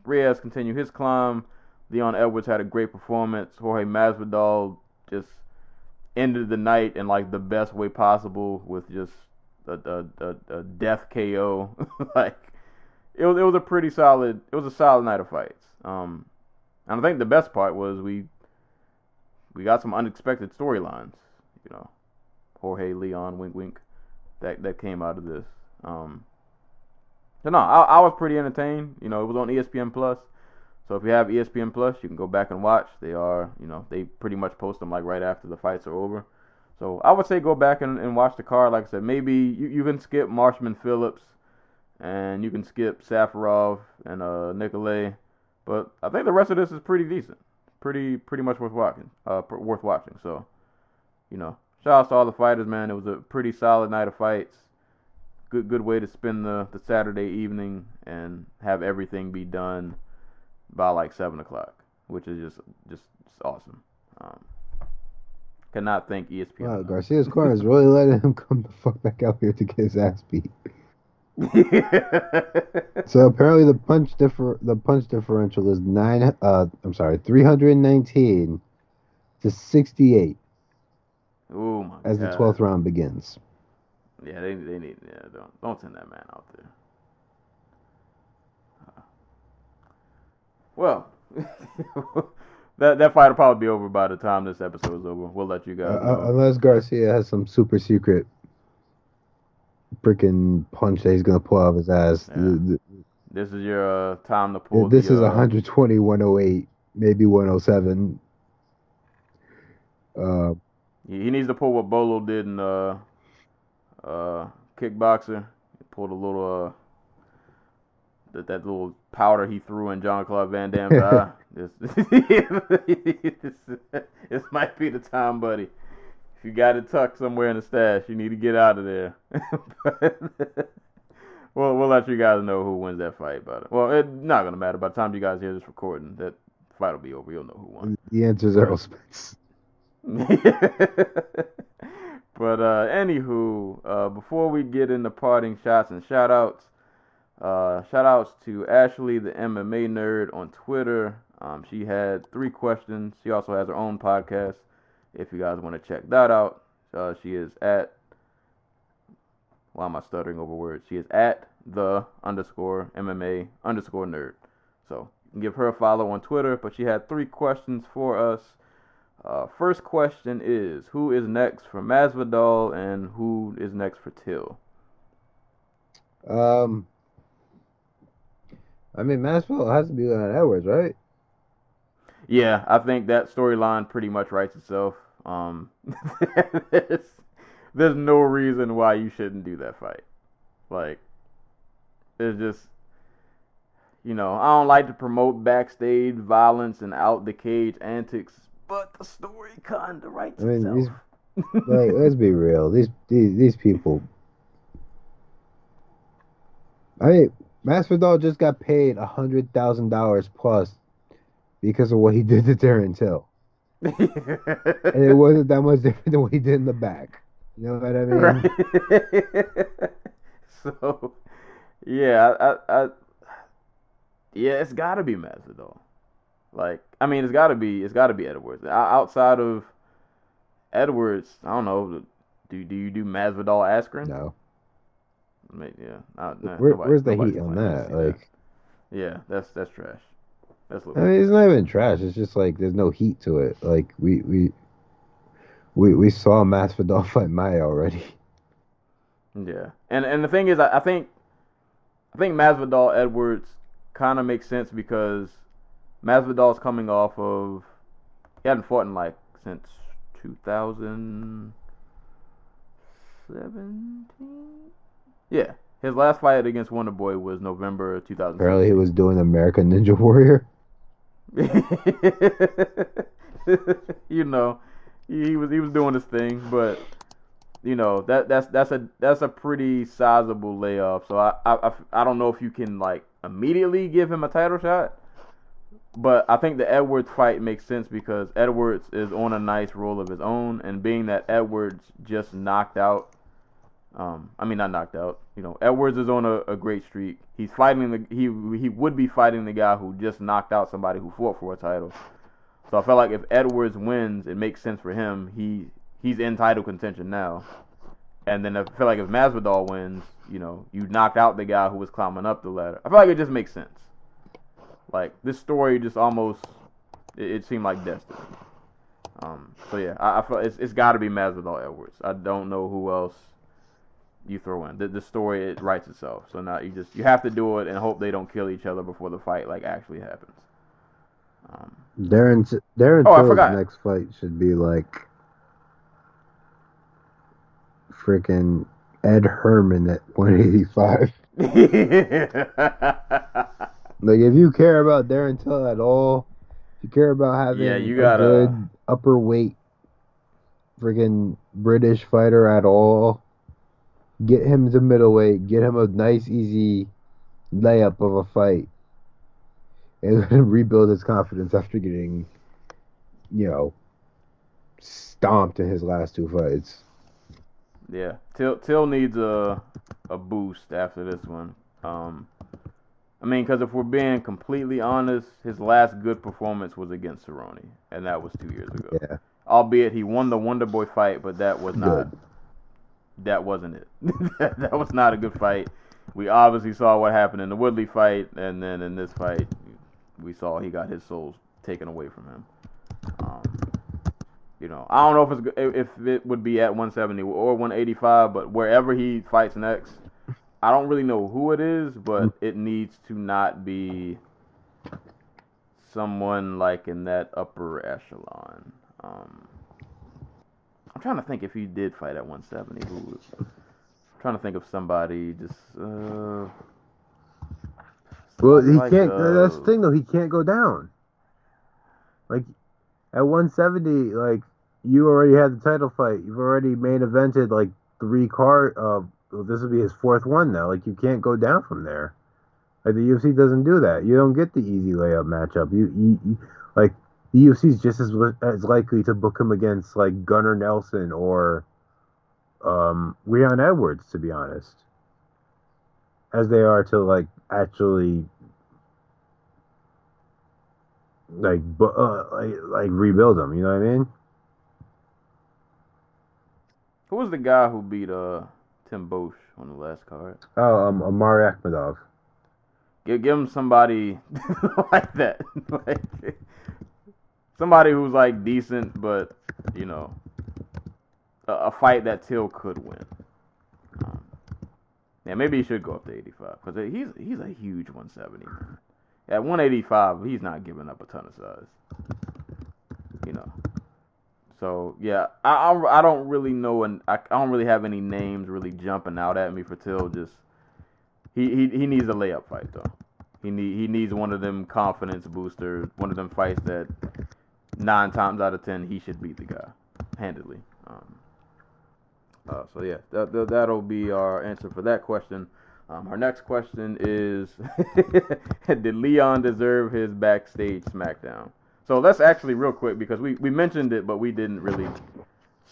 Reyes continue his climb. Leon Edwards had a great performance. Jorge Masvidal just ended the night in like the best way possible with just a, a, a, a death KO. like it was it was a pretty solid it was a solid night of fights. Um, and I think the best part was we we got some unexpected storylines. You know, Jorge Leon, wink wink, that that came out of this. Um, so no, I, I was pretty entertained. You know, it was on ESPN Plus. So if you have ESPN Plus, you can go back and watch. They are, you know, they pretty much post them like right after the fights are over. So I would say go back and, and watch the card. Like I said, maybe you, you can skip Marshman Phillips and you can skip Safarov and uh, Nikolai, but I think the rest of this is pretty decent, pretty pretty much worth watching. Uh, worth watching. So, you know, shout out to all the fighters, man. It was a pretty solid night of fights. Good good way to spend the, the Saturday evening and have everything be done by like seven o'clock, which is just just, just awesome. Um, cannot thank ESPN. Wow. Garcia's corner is really letting him come the fuck back out here to get his ass beat. So apparently the punch differ the punch differential is nine. Uh, I'm sorry, three hundred nineteen to sixty eight oh my as the twelfth round begins. Yeah, they they need yeah, don't don't send that man out there. Uh, well, that that fight will probably be over by the time this episode is over. We'll let you Uh, guys uh, unless Garcia has some super secret freaking punch that he's gonna pull out of his ass. Yeah. Th- th- This is your uh, time to pull. this the, is uh, 120, 108, maybe 107. Uh, He, needs to pull what Bolo did in uh uh kickboxer. He pulled a little uh that that little powder he threw in John Claude Van Damme's eye. This, this might be the time, buddy. If you got it tucked somewhere in the stash, you need to get out of there. well, we'll let you guys know who wins that fight. But well, it's not gonna matter. By the time you guys hear this recording, that fight will be over. You'll know who won. The answer is Errol Spence. but uh, anywho, uh, before we get into parting shots and shout outs, uh, shout outs to Ashley, the MMA nerd on Twitter. Um, she had three questions. She also has her own podcast. If you guys want to check that out, uh, she is at. Why am I stuttering over words? She is at the underscore MMA underscore nerd. So you can give her a follow on Twitter. But she had three questions for us. Uh, first question is Who is next for Masvidal and who is next for Till? Um, I mean, Masvidal has to be Leon Edwards, right? Yeah, I think that storyline pretty much writes itself. Um, there's, there's no reason why you shouldn't do that fight. Like, it's just, you know, I don't like to promote backstage violence and out the cage antics, but the story kind of writes I mean, itself. these, like, let's be real. These these these people. I mean, Masvidal just got paid a hundred thousand dollars plus because of what he did to Darren Till, and it wasn't that much different than what he did in the back. You know what I mean? right. so, yeah, I, I, I yeah, it's got to be Masvidal. Like, I mean, it's got to be, it's got to be Edwards. Outside of Edwards, I don't know. Do do you do Masvidal Askren? No. I mean, yeah. Not, nah, Where, nobody- where's the heat on that? Like, yeah, that's that's trash. That's I mean, it's not even trash. It's just like there's no heat to it. Like we we we we saw Masvidal fight Maia already. Yeah, and and the thing is, I, I think, I think Masvidal Edwards kind of makes sense because Masvidal's coming off of he hadn't fought in like since 2017. Yeah, his last fight against Wonder Boy was November 2000. Apparently, he was doing American Ninja Warrior. you know, he, was he was doing his thing, but you know that that's that's a that's a pretty sizable layoff. So I, I, I don't know if you can like immediately give him a title shot, but I think the Edwards fight makes sense because Edwards is on a nice roll of his own, and being that Edwards just knocked out. Um, I mean, not knocked out. You know, Edwards is on a, a great streak. He's fighting the he he would be fighting the guy who just knocked out somebody who fought for a title. So I felt like if Edwards wins, it makes sense for him. He he's in title contention now. And then I feel like if Masvidal wins, you know, you knocked out the guy who was climbing up the ladder. I feel like it just makes sense. Like this story just almost it, it seemed like destiny. Um, so yeah, I, I feel it's it's got to be Masvidal Edwards. I don't know who else you throw in. The, the story it writes itself. So now you just you have to do it and hope they don't kill each other before the fight like actually happens. Um, Darren Darren Oh, I Till's forgot. next fight should be like freaking Ed Herman at 185. Like if you care about Darren Till at all, if you care about having Yeah, you a gotta- good upper weight friggin' British fighter at all, get him to middleweight, get him a nice easy layup of a fight. And rebuild his confidence after getting you know stomped in his last two fights. Yeah, Till Till needs a a boost after this one. Um, I mean, because if we're being completely honest, his last good performance was against Cerrone, and that was two years ago. Yeah. Albeit he won the Wonder Boy fight, but that was not. Good. That wasn't it. that was not a good fight. We obviously saw what happened in the Woodley fight, and then in this fight, we saw he got his soul taken away from him. Um, you know, I don't know if it's if it would be at 170 or 185, but wherever he fights next, I don't really know who it is, but it needs to not be someone like in that upper echelon. Um, I'm trying to think if he did fight at 170. Who was? I'm trying to think of somebody. Just uh, Well, he like, can't. that's the uh, thing, though. He can't go down. Like at 170, like you already had the title fight. You've already main evented like three card. Uh, well, this will be his fourth one now. Like you can't go down from there. Like the UFC doesn't do that. You don't get the easy layup matchup. You, you, you like the UFC's just as as likely to book him against like Gunnar Nelson or um Leon Edwards, to be honest, as they are to like actually like uh, like like rebuild them. You know what I mean? who was the guy who beat uh Tim Boetsch on the last card? Oh, um, Omari Akhmedov. Give, give him somebody like that, like somebody who's like decent, but you know, a, a fight that Till could win. Um, yeah, maybe he should go up to 85 because he's he's a huge 170 man. At 185, he's not giving up a ton of size. You know. So yeah, I I, don't really know, and I, I don't really have any names really jumping out at me for Till. Just he, he he needs a layup fight though. He need he needs one of them confidence boosters, one of them fights that nine times out of ten he should beat the guy handedly. Um, uh, so yeah, that, that that'll be our answer for that question. Um, our next question is: Did Leon deserve his backstage SmackDown? So let's actually real quick because we, we mentioned it, but we didn't really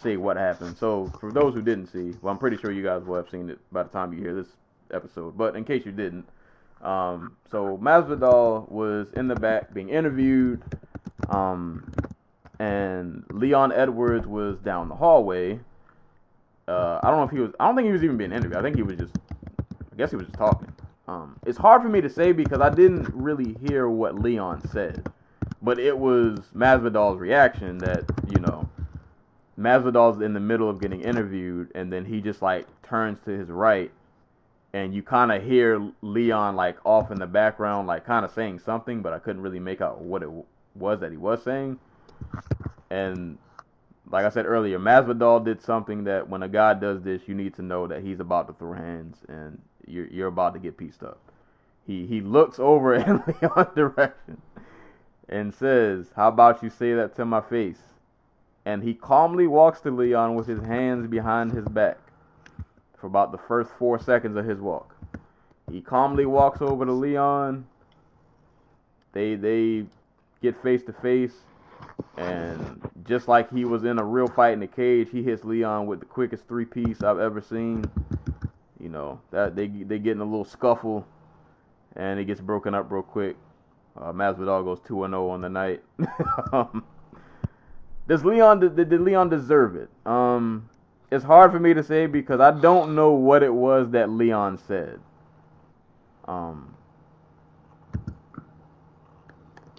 see what happened. So for those who didn't see, well, I'm pretty sure you guys will have seen it by the time you hear this episode. But in case you didn't, um, so Masvidal was in the back being interviewed, um, and Leon Edwards was down the hallway. Uh, I don't know if he was. I don't think he was even being interviewed. I think he was just. I guess he was just talking. Um, it's hard for me to say because I didn't really hear what Leon said, but it was Masvidal's reaction that you know, Masvidal's in the middle of getting interviewed, and then he just like turns to his right, and you kind of hear Leon like off in the background, like kind of saying something, but I couldn't really make out what it was that he was saying. And like I said earlier, Masvidal did something that when a guy does this, you need to know that he's about to throw hands and you're you're about to get pieced up. He he looks over in Leon's direction and says, "How about you say that to my face?" And he calmly walks to Leon with his hands behind his back for about the first four seconds of his walk. He calmly walks over to Leon. They they get face to face, and just like he was in a real fight in the cage, he hits Leon with the quickest three piece I've ever seen. You know that they they get in a little scuffle, and it gets broken up real quick. Uh, Masvidal goes two and zero on the night. um, does Leon did, did Leon deserve it? Um, it's hard for me to say because I don't know what it was that Leon said. Um,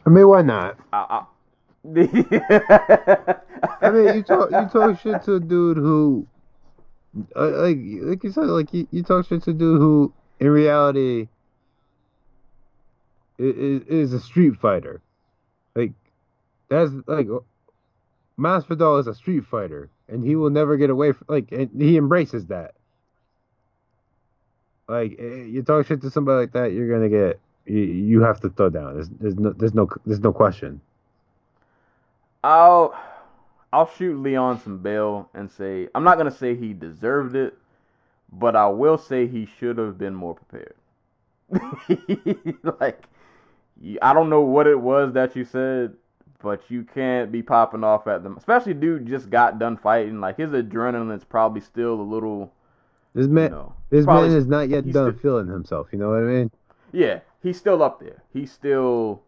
I mean, why not? I, I I, mean, you talk you talk shit to a dude who, uh, like like you said, like you, you talk shit to a dude who, in reality, is, is a street fighter. Like that's like Masvidal is a street fighter, and he will never get away from like, he embraces that. Like eh, you talk shit to somebody like that, you're gonna get you, you have to throw down. There's there's no there's no there's no question. I'll I'll shoot Leon some bail and say I'm not gonna say he deserved it, but I will say he should have been more prepared. like I don't know what it was that you said, but you can't be popping off at them. Especially dude just got done fighting. Like his adrenaline's probably still a little This you man, know. this man is not yet done still- feeling himself. You know what I mean? Yeah, he's still up there. He's still,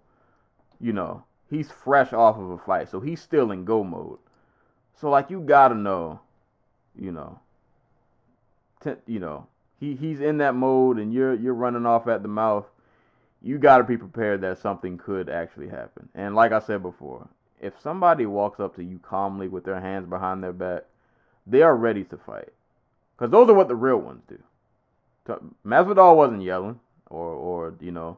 you know, he's fresh off of a fight, so he's still in go mode. So like, you gotta know, you know, t- you know, he he's in that mode, and you're you're running off at the mouth. You gotta be prepared that something could actually happen. And like I said before, if somebody walks up to you calmly with their hands behind their back, they are ready to fight, because those are what the real ones do. Masvidal wasn't yelling or or you know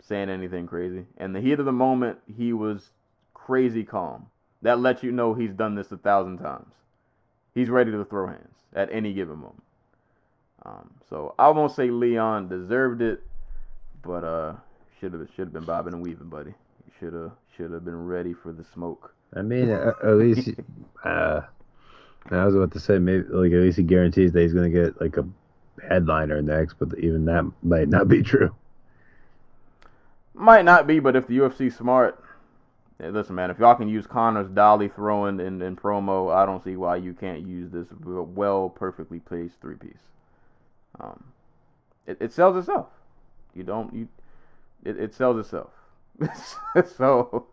saying anything crazy. In the heat of the moment, he was crazy calm. That lets you know he's done this a thousand times. He's ready to throw hands at any given moment. Um, so I won't say Leon deserved it, but uh, should have should have been bobbing and weaving, buddy. You should have should have been ready for the smoke. I mean, at, at least uh, I was about to say maybe like at least he guarantees that he's gonna get like a headliner next, but even that might not be true. Might not be, but if the UFC smart, yeah, listen, man, if y'all can use Conor's dolly throwing in, in promo, I don't see why you can't use this well, perfectly placed three piece. Um, it, it sells itself. You don't you, it, it sells itself. so,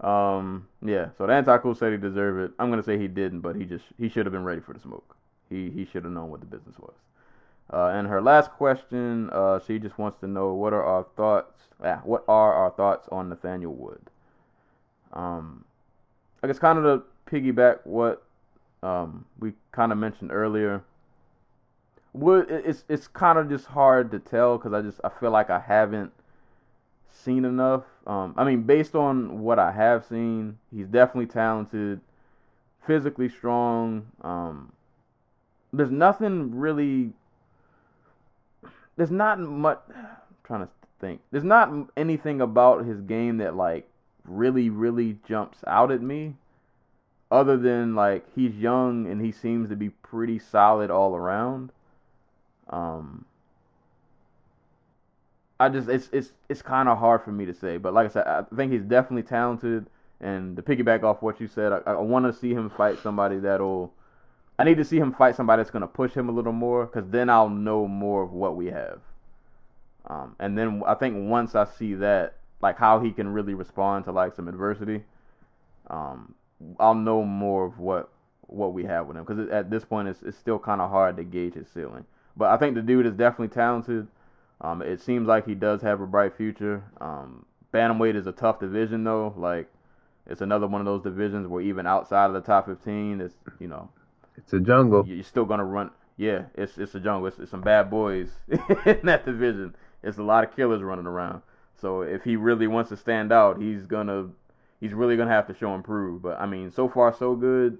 um, yeah. So the anti cool said he deserved it. I'm gonna say he didn't, but he just he should have been ready for the smoke. He he should have known what the business was. Uh, and her last question, uh, she just wants to know what are our thoughts? Yeah, what are our thoughts on Nathaniel Wood? Um, I guess kind of to piggyback what um, we kind of mentioned earlier. Wood, it's it's kind of just hard to tell because I just I feel like I haven't seen enough. Um, I mean, based on what I have seen, he's definitely talented, physically strong. Um, there's nothing really there's not much. I'm trying to think. There's not anything about his game that like really, really jumps out at me. Other than like he's young and he seems to be pretty solid all around. Um, I just it's it's it's kind of hard for me to say, but like I said, I think he's definitely talented. And to piggyback off what you said, I, I want to see him fight somebody that'll I need to see him fight somebody that's to push him a little more because then I'll know more of what we have. Um, and then I think once I see that, like how he can really respond to like some adversity, um, I'll know more of what what we have with him because at this point it's, it's still kind of hard to gauge his ceiling. But I think the dude is definitely talented. Um, it seems like he does have a bright future. Um, bantamweight is a tough division though. Like it's another one of those divisions where even outside of the top 15, it's you know it's a jungle. You're still gonna run. Yeah, it's it's a jungle. It's, it's some bad boys in that division. It's a lot of killers running around. So if he really wants to stand out, he's gonna he's really gonna have to show and prove. But I mean, so far so good.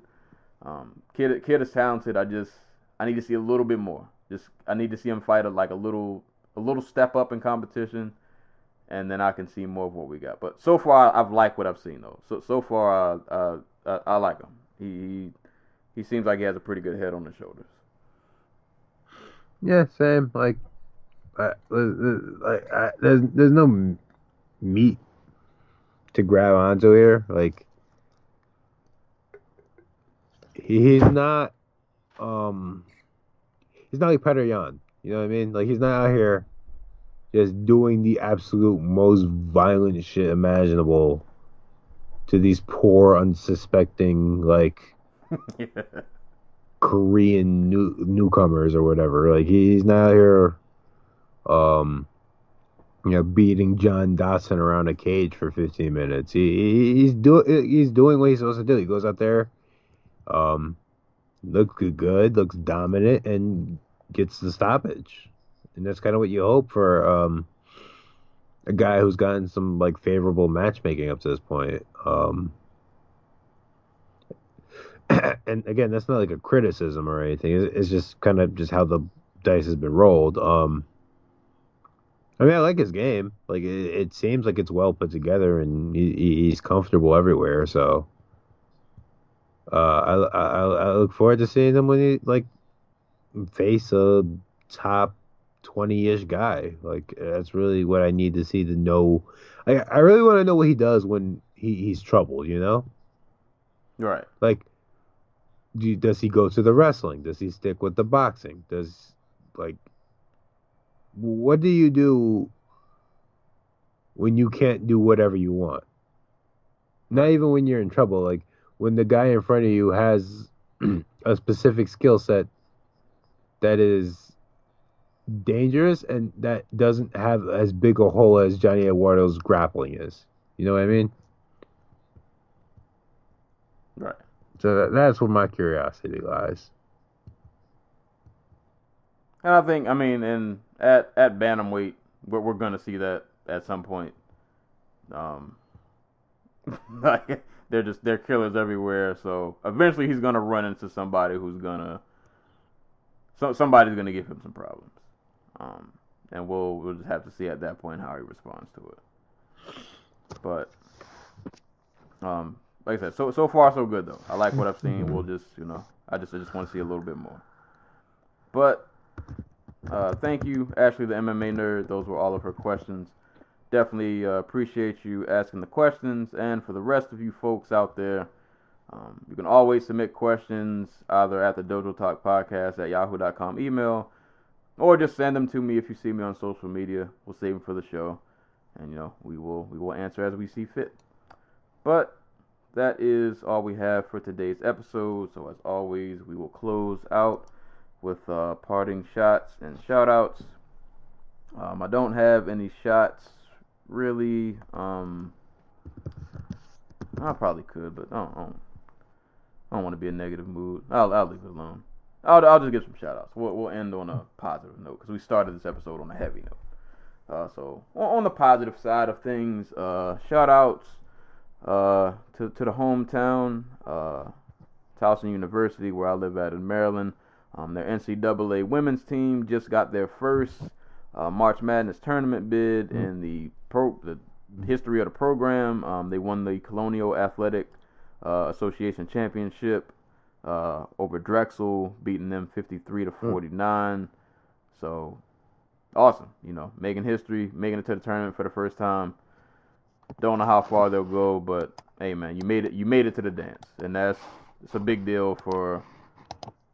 Um, kid kid is talented. I just I need to see a little bit more. Just I need to see him fight a, like a little a little step up in competition, and then I can see more of what we got. But so far I've liked what I've seen though. So so far uh, uh, I like him. He, he he seems like he has a pretty good head on his shoulders. Yeah, same. Like, uh, like I, there's there's no meat to grab onto here. Like, he's not um he's not like Petr Yan. You know what I mean? Like he's not out here just doing the absolute most violent shit imaginable to these poor, unsuspecting like yeah. Korean new newcomers or whatever. Like he's not out here, um, you know, beating John Dodson around a cage for 15 minutes. He he's doing he's doing what he's supposed to do. He goes out there, um, looks good, looks dominant, and gets the stoppage. And that's kind of what you hope for um, a guy who's gotten some like favorable matchmaking up to this point. Um, and again, that's not like a criticism or anything. It's just kind of just how the dice has been rolled. Um, I mean, I like his game. Like it, it seems like it's well put together, and he, he's comfortable everywhere. So, uh, I, I I look forward to seeing him when he like face a top twenty ish guy. Like that's really what I need to see to know. I I really want to know what he does when he, he's troubled. You know, right? Like do, does he go to the wrestling? Does he stick with the boxing? Does like what do you do when you can't do whatever you want? Not even when you're in trouble, like when the guy in front of you has a specific skill set that is dangerous and that doesn't have as big a hole as Johnny Eduardo's grappling is. You know what I mean? Right. So that's where my curiosity lies. And I think, I mean, in at at bantamweight, we're we're gonna see that at some point. Um, like they're just they're killers everywhere. So eventually, he's gonna run into somebody who's gonna so somebody's gonna give him some problems. Um, and we'll we'll just have to see at that point how he responds to it. But um, like I said, so so far so good though. I like what I've seen. We'll just you know, I just I just want to see a little bit more. But uh, thank you, Ashley, the MMA nerd. Those were all of her questions. Definitely uh, appreciate you asking the questions. And for the rest of you folks out there, um, you can always submit questions either at the Dojo Talk Podcast at yahoo.com email or just send them to me if you see me on social media. We'll save them for the show, and you know we will we will answer as we see fit. But that is all we have for today's episode. So as always, we will close out with uh, parting shots and shout outs. Um, I don't have any shots really. Um, I probably could, but I don't, I don't, I don't want to be in a negative mood. I'll, I'll leave it alone. I'll, I'll just give some shout outs. We'll, we'll end on a positive note because we started this episode on a heavy note. Uh, so on, on the positive side of things, uh, shout outs uh, to, to the hometown, uh, Towson University, where I live at in Maryland. Um, their NCAA women's team just got their first uh, March Madness tournament bid in the pro the history of the program. Um, they won the Colonial Athletic uh, Association championship uh, over Drexel, beating them 53 to 49. So awesome, you know, making history, making it to the tournament for the first time. Don't know how far they'll go, but hey, man, you made it. You made it to the dance, and that's it's a big deal for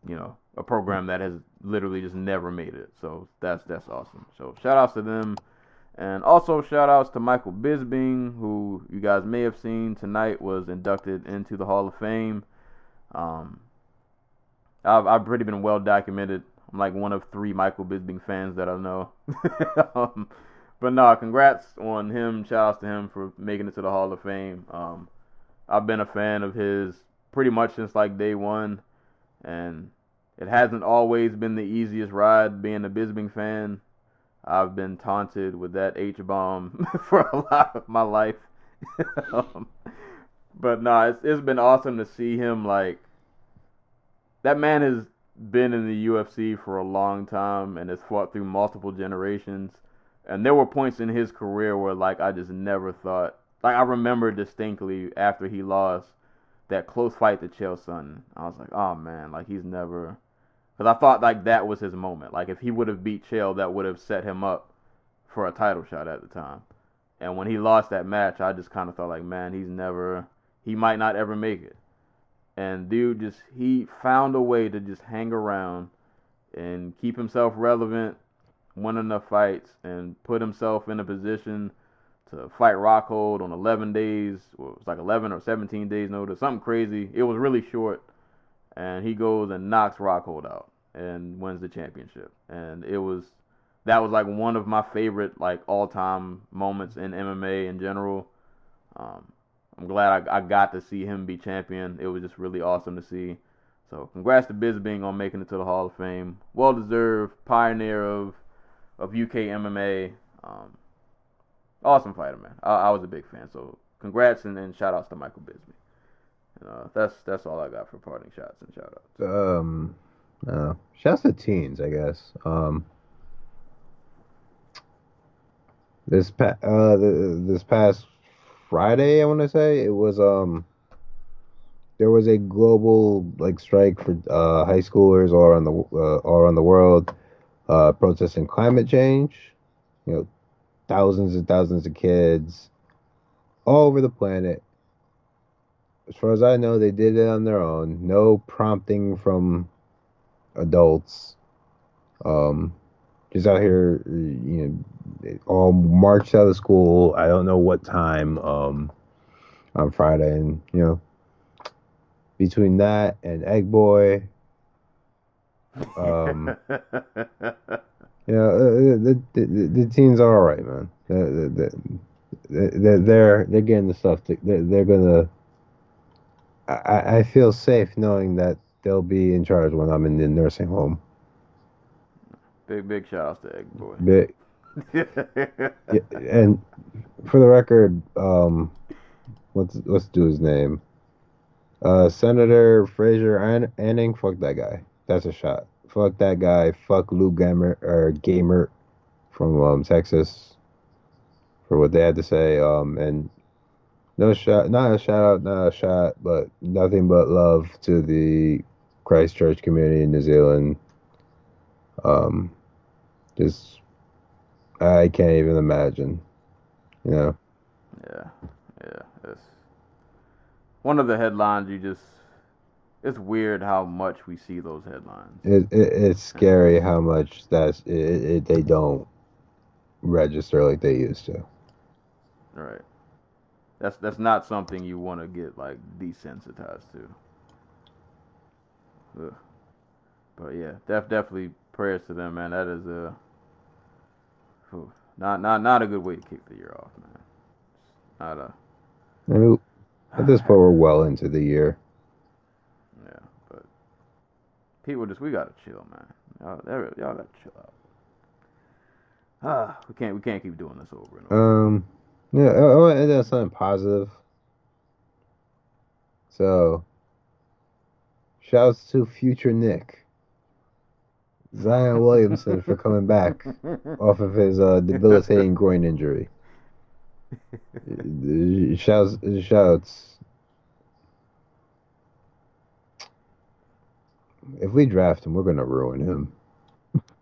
you know a program that has literally just never made it. So that's that's awesome. So shout outs to them. And also shout outs to Michael Bisping, who you guys may have seen tonight was inducted into the Hall of Fame. Um, I've I've pretty been well documented. I'm like one of three Michael Bisping fans that I know. um, but no, congrats on him. Shout outs to him for making it to the Hall of Fame. Um, I've been a fan of his pretty much since like day one, and it hasn't always been the easiest ride being a Bisping fan. I've been taunted with that H bomb for a lot of my life. um, but no, it's it's been awesome to see him like that man has been in the UFC for a long time and has fought through multiple generations. And there were points in his career where like I just never thought like I remember distinctly after he lost that close fight to Chael Sonnen. I was like, oh man, like he's never because I thought like that was his moment. Like if he would have beat Chael, that would have set him up for a title shot at the time. And when he lost that match, I just kind of thought like, man, he's never, he might not ever make it. And dude, just he found a way to just hang around and keep himself relevant, win enough fights, and put himself in a position to fight Rockhold on 11 days. Well, it was like 11 or 17 days notice, something crazy. It was really short and he goes and knocks Rockhold out and wins the championship. And it was that was like one of my favorite like all time moments in MMA in general. Um, I'm glad I, I got to see him be champion. It was just really awesome to see. So congrats to Bisping on making it to the Hall of Fame. Well deserved, pioneer of of UK MMA. Um, awesome fighter, man. I, I, was a big fan. So congrats and, and shout outs to Michael Bisping. Uh, that's that's all I got for parting shots and shout outs. Um, uh, shouts to teens, I guess. Um, this pa- uh, this past Friday, I want to say it was um, there was a global like strike for uh, high schoolers all around the uh, all around the world, uh, protesting climate change. You know, thousands and thousands of kids all over the planet as far as I know, they did it on their own. No prompting from adults. Um, just out here, you know, all marched out of school. I don't know what time um, on Friday, and you know, between that and Egg Boy, um, you know, uh, the, the, the, the teens are all right, man. They're, they're, they're, they're getting the stuff. To, they're, they're gonna I, I feel safe knowing that they'll be in charge when I'm in the nursing home. Big big shout out to Egg Boy. Big. yeah, and for the record, um, let's let's do his name. Uh, Senator Fraser Anning, fuck that guy. That's a shot. fuck that guy. Fuck Lou Gamer or Gamer from um, Texas for what they had to say. Um, and no shot, not a shout out, not a shot, but nothing but love to the Christchurch community in New Zealand. Um, just I can't even imagine. You know, Yeah, yeah. It's one of the headlines. You just, it's weird how much we see those headlines. it, it it's scary how much that's it, it, they don't register like they used to. Right. That's that's not something you want to get like desensitized to. Ugh. But yeah, def definitely prayers to them, man. That is a whew, not not not a good way to kick the year off, man. Not a I mean, at this point, we're well into the year. yeah, but people just we gotta chill, man. Y'all, y'all y'all gotta chill out. Ah, we can't we can't keep doing this over and over. Um, yeah, I, want to end on something positive. So, shouts to future Knick. Zion Williamson for coming back off of his uh, debilitating groin injury. Shouts, shouts. If we draft him, we're gonna ruin him.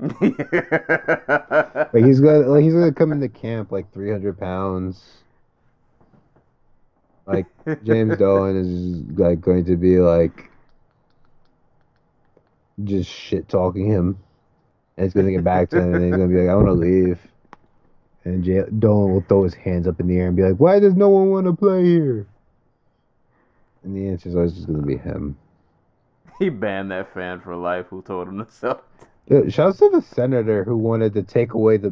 Like he's gonna, like he's gonna come into camp like 300 pounds. Like James Dolan is like going to be like just shit talking him, and it's gonna get back to him, and he's gonna be like, "I want to leave," and J- Dolan will throw his hands up in the air and be like, "Why does no one want to play here?" And the answer is always just gonna be him. he banned that fan for life who told him to sell. Yeah, shouts to the senator who wanted to take away the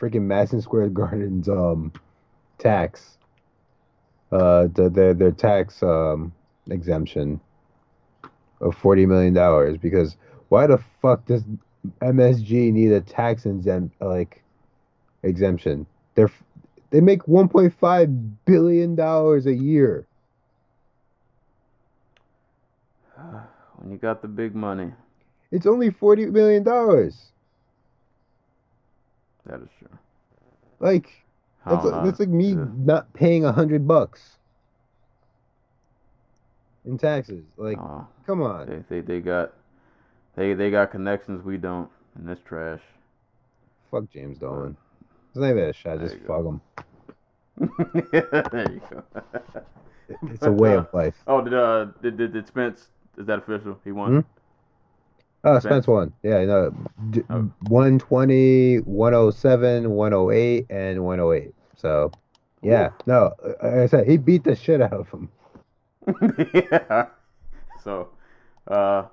freaking Madison Square Garden's um tax, uh, the, their their tax um exemption of forty million dollars. Because why the fuck does MSG need a tax exempt like exemption? They're they make one point five billion dollars a year. When you got the big money, It's only forty million dollars. that is true. Like I That's, like, that's like me Yeah. not paying a hundred bucks in taxes. Like, Uh, come on. they, they they got they they got connections we don't, and this trash. Fuck James Dolan. It's not even a shot. There Just fuck him. there you go. It's a way of life. Oh, did uh did, did did Spence? Is that official? He won. Hmm? Oh, Spence. Won. Yeah, no. D- Oh. 120, 107, 108, and 108. So, yeah. No, uh, like I said, he beat the shit out of him. yeah. So, uh,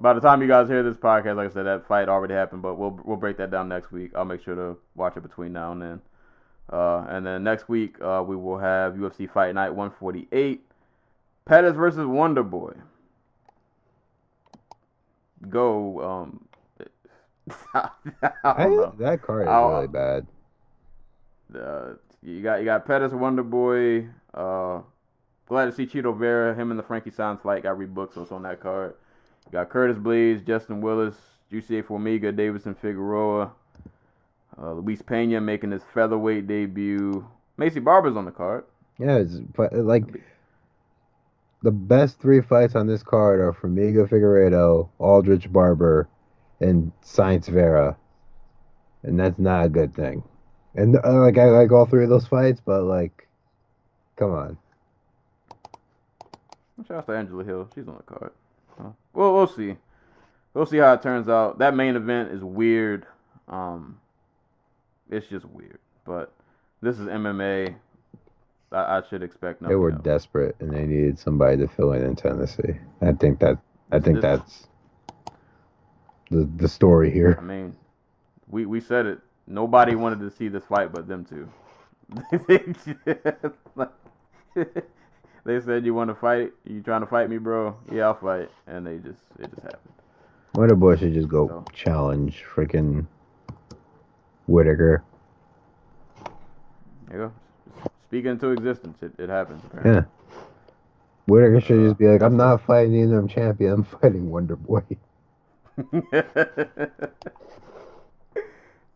by the time you guys hear this podcast, like I said, that fight already happened, but we'll we'll break that down next week. I'll make sure to watch it between now and then. Uh, and then next week, uh, we will have UFC Fight Night 148, Pettis versus Wonder Boy. Go. Um, I know. that card is I'll- really bad. Uh, you got you got Pettis, Wonder Boy. Uh, glad to see Chito Vera. Him and the Frankie Saenz fight got rebooked, so it's on that card. You got Curtis Blaydes, Justin Willis, Jussier Formiga, Deiveson Figueiredo, uh, Luis Pena making his featherweight debut. Maycee Barber's on the card. Yeah, it's but, like the best three fights on this card are Formiga Figueiredo, Aldrich Barber, and Saenz Vera, and that's not a good thing. And uh, like I like all three of those fights, but like, come on. Shout out to Angela Hill. She's on the card. Uh, well, we'll see. We'll see how it turns out. That main event is weird. Um, it's just weird. But this is MMA. I, I should expect nothing. They were else. desperate and they needed somebody to fill in in Tennessee. I think that I think This- that's the the story here. I mean, we we said it. Nobody wanted to see this fight but them two. they said, "You want to fight? You trying to fight me, bro? Yeah, I'll fight." And they just it just happened. Wonder Boy should just go So- challenge freaking Whitaker. There you go. Speak into existence. It, it happens. Apparently. Yeah. Whitaker should Uh, just be like, I'm not fighting the interim champion. I'm fighting Wonder Boy.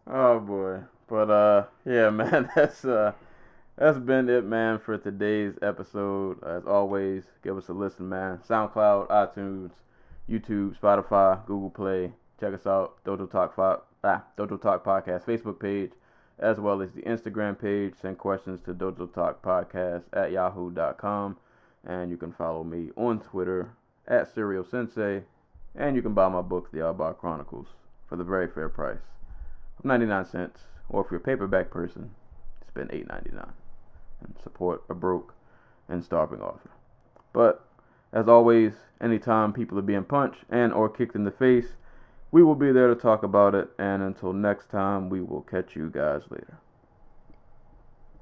oh boy. But uh yeah, man, that's uh that's been it, man, for today's episode. As always, give us a listen, man. SoundCloud, iTunes, YouTube, Spotify, Google Play. Check us out. Dojo Talk ah, Dojo Talk Podcast Facebook page, as well as the Instagram page. Send questions to Dojo Talk Podcast at yahoo.com. And you can follow me on Twitter at Serial Sensei. And you can buy my book, The Outbar Chronicles, for the very fair price of 99 cents. Or if you're a paperback person, spend $8.99 and support a broke and starving author. But as always, anytime people are being punched and or kicked in the face, we will be there to talk about it. And until next time, we will catch you guys later.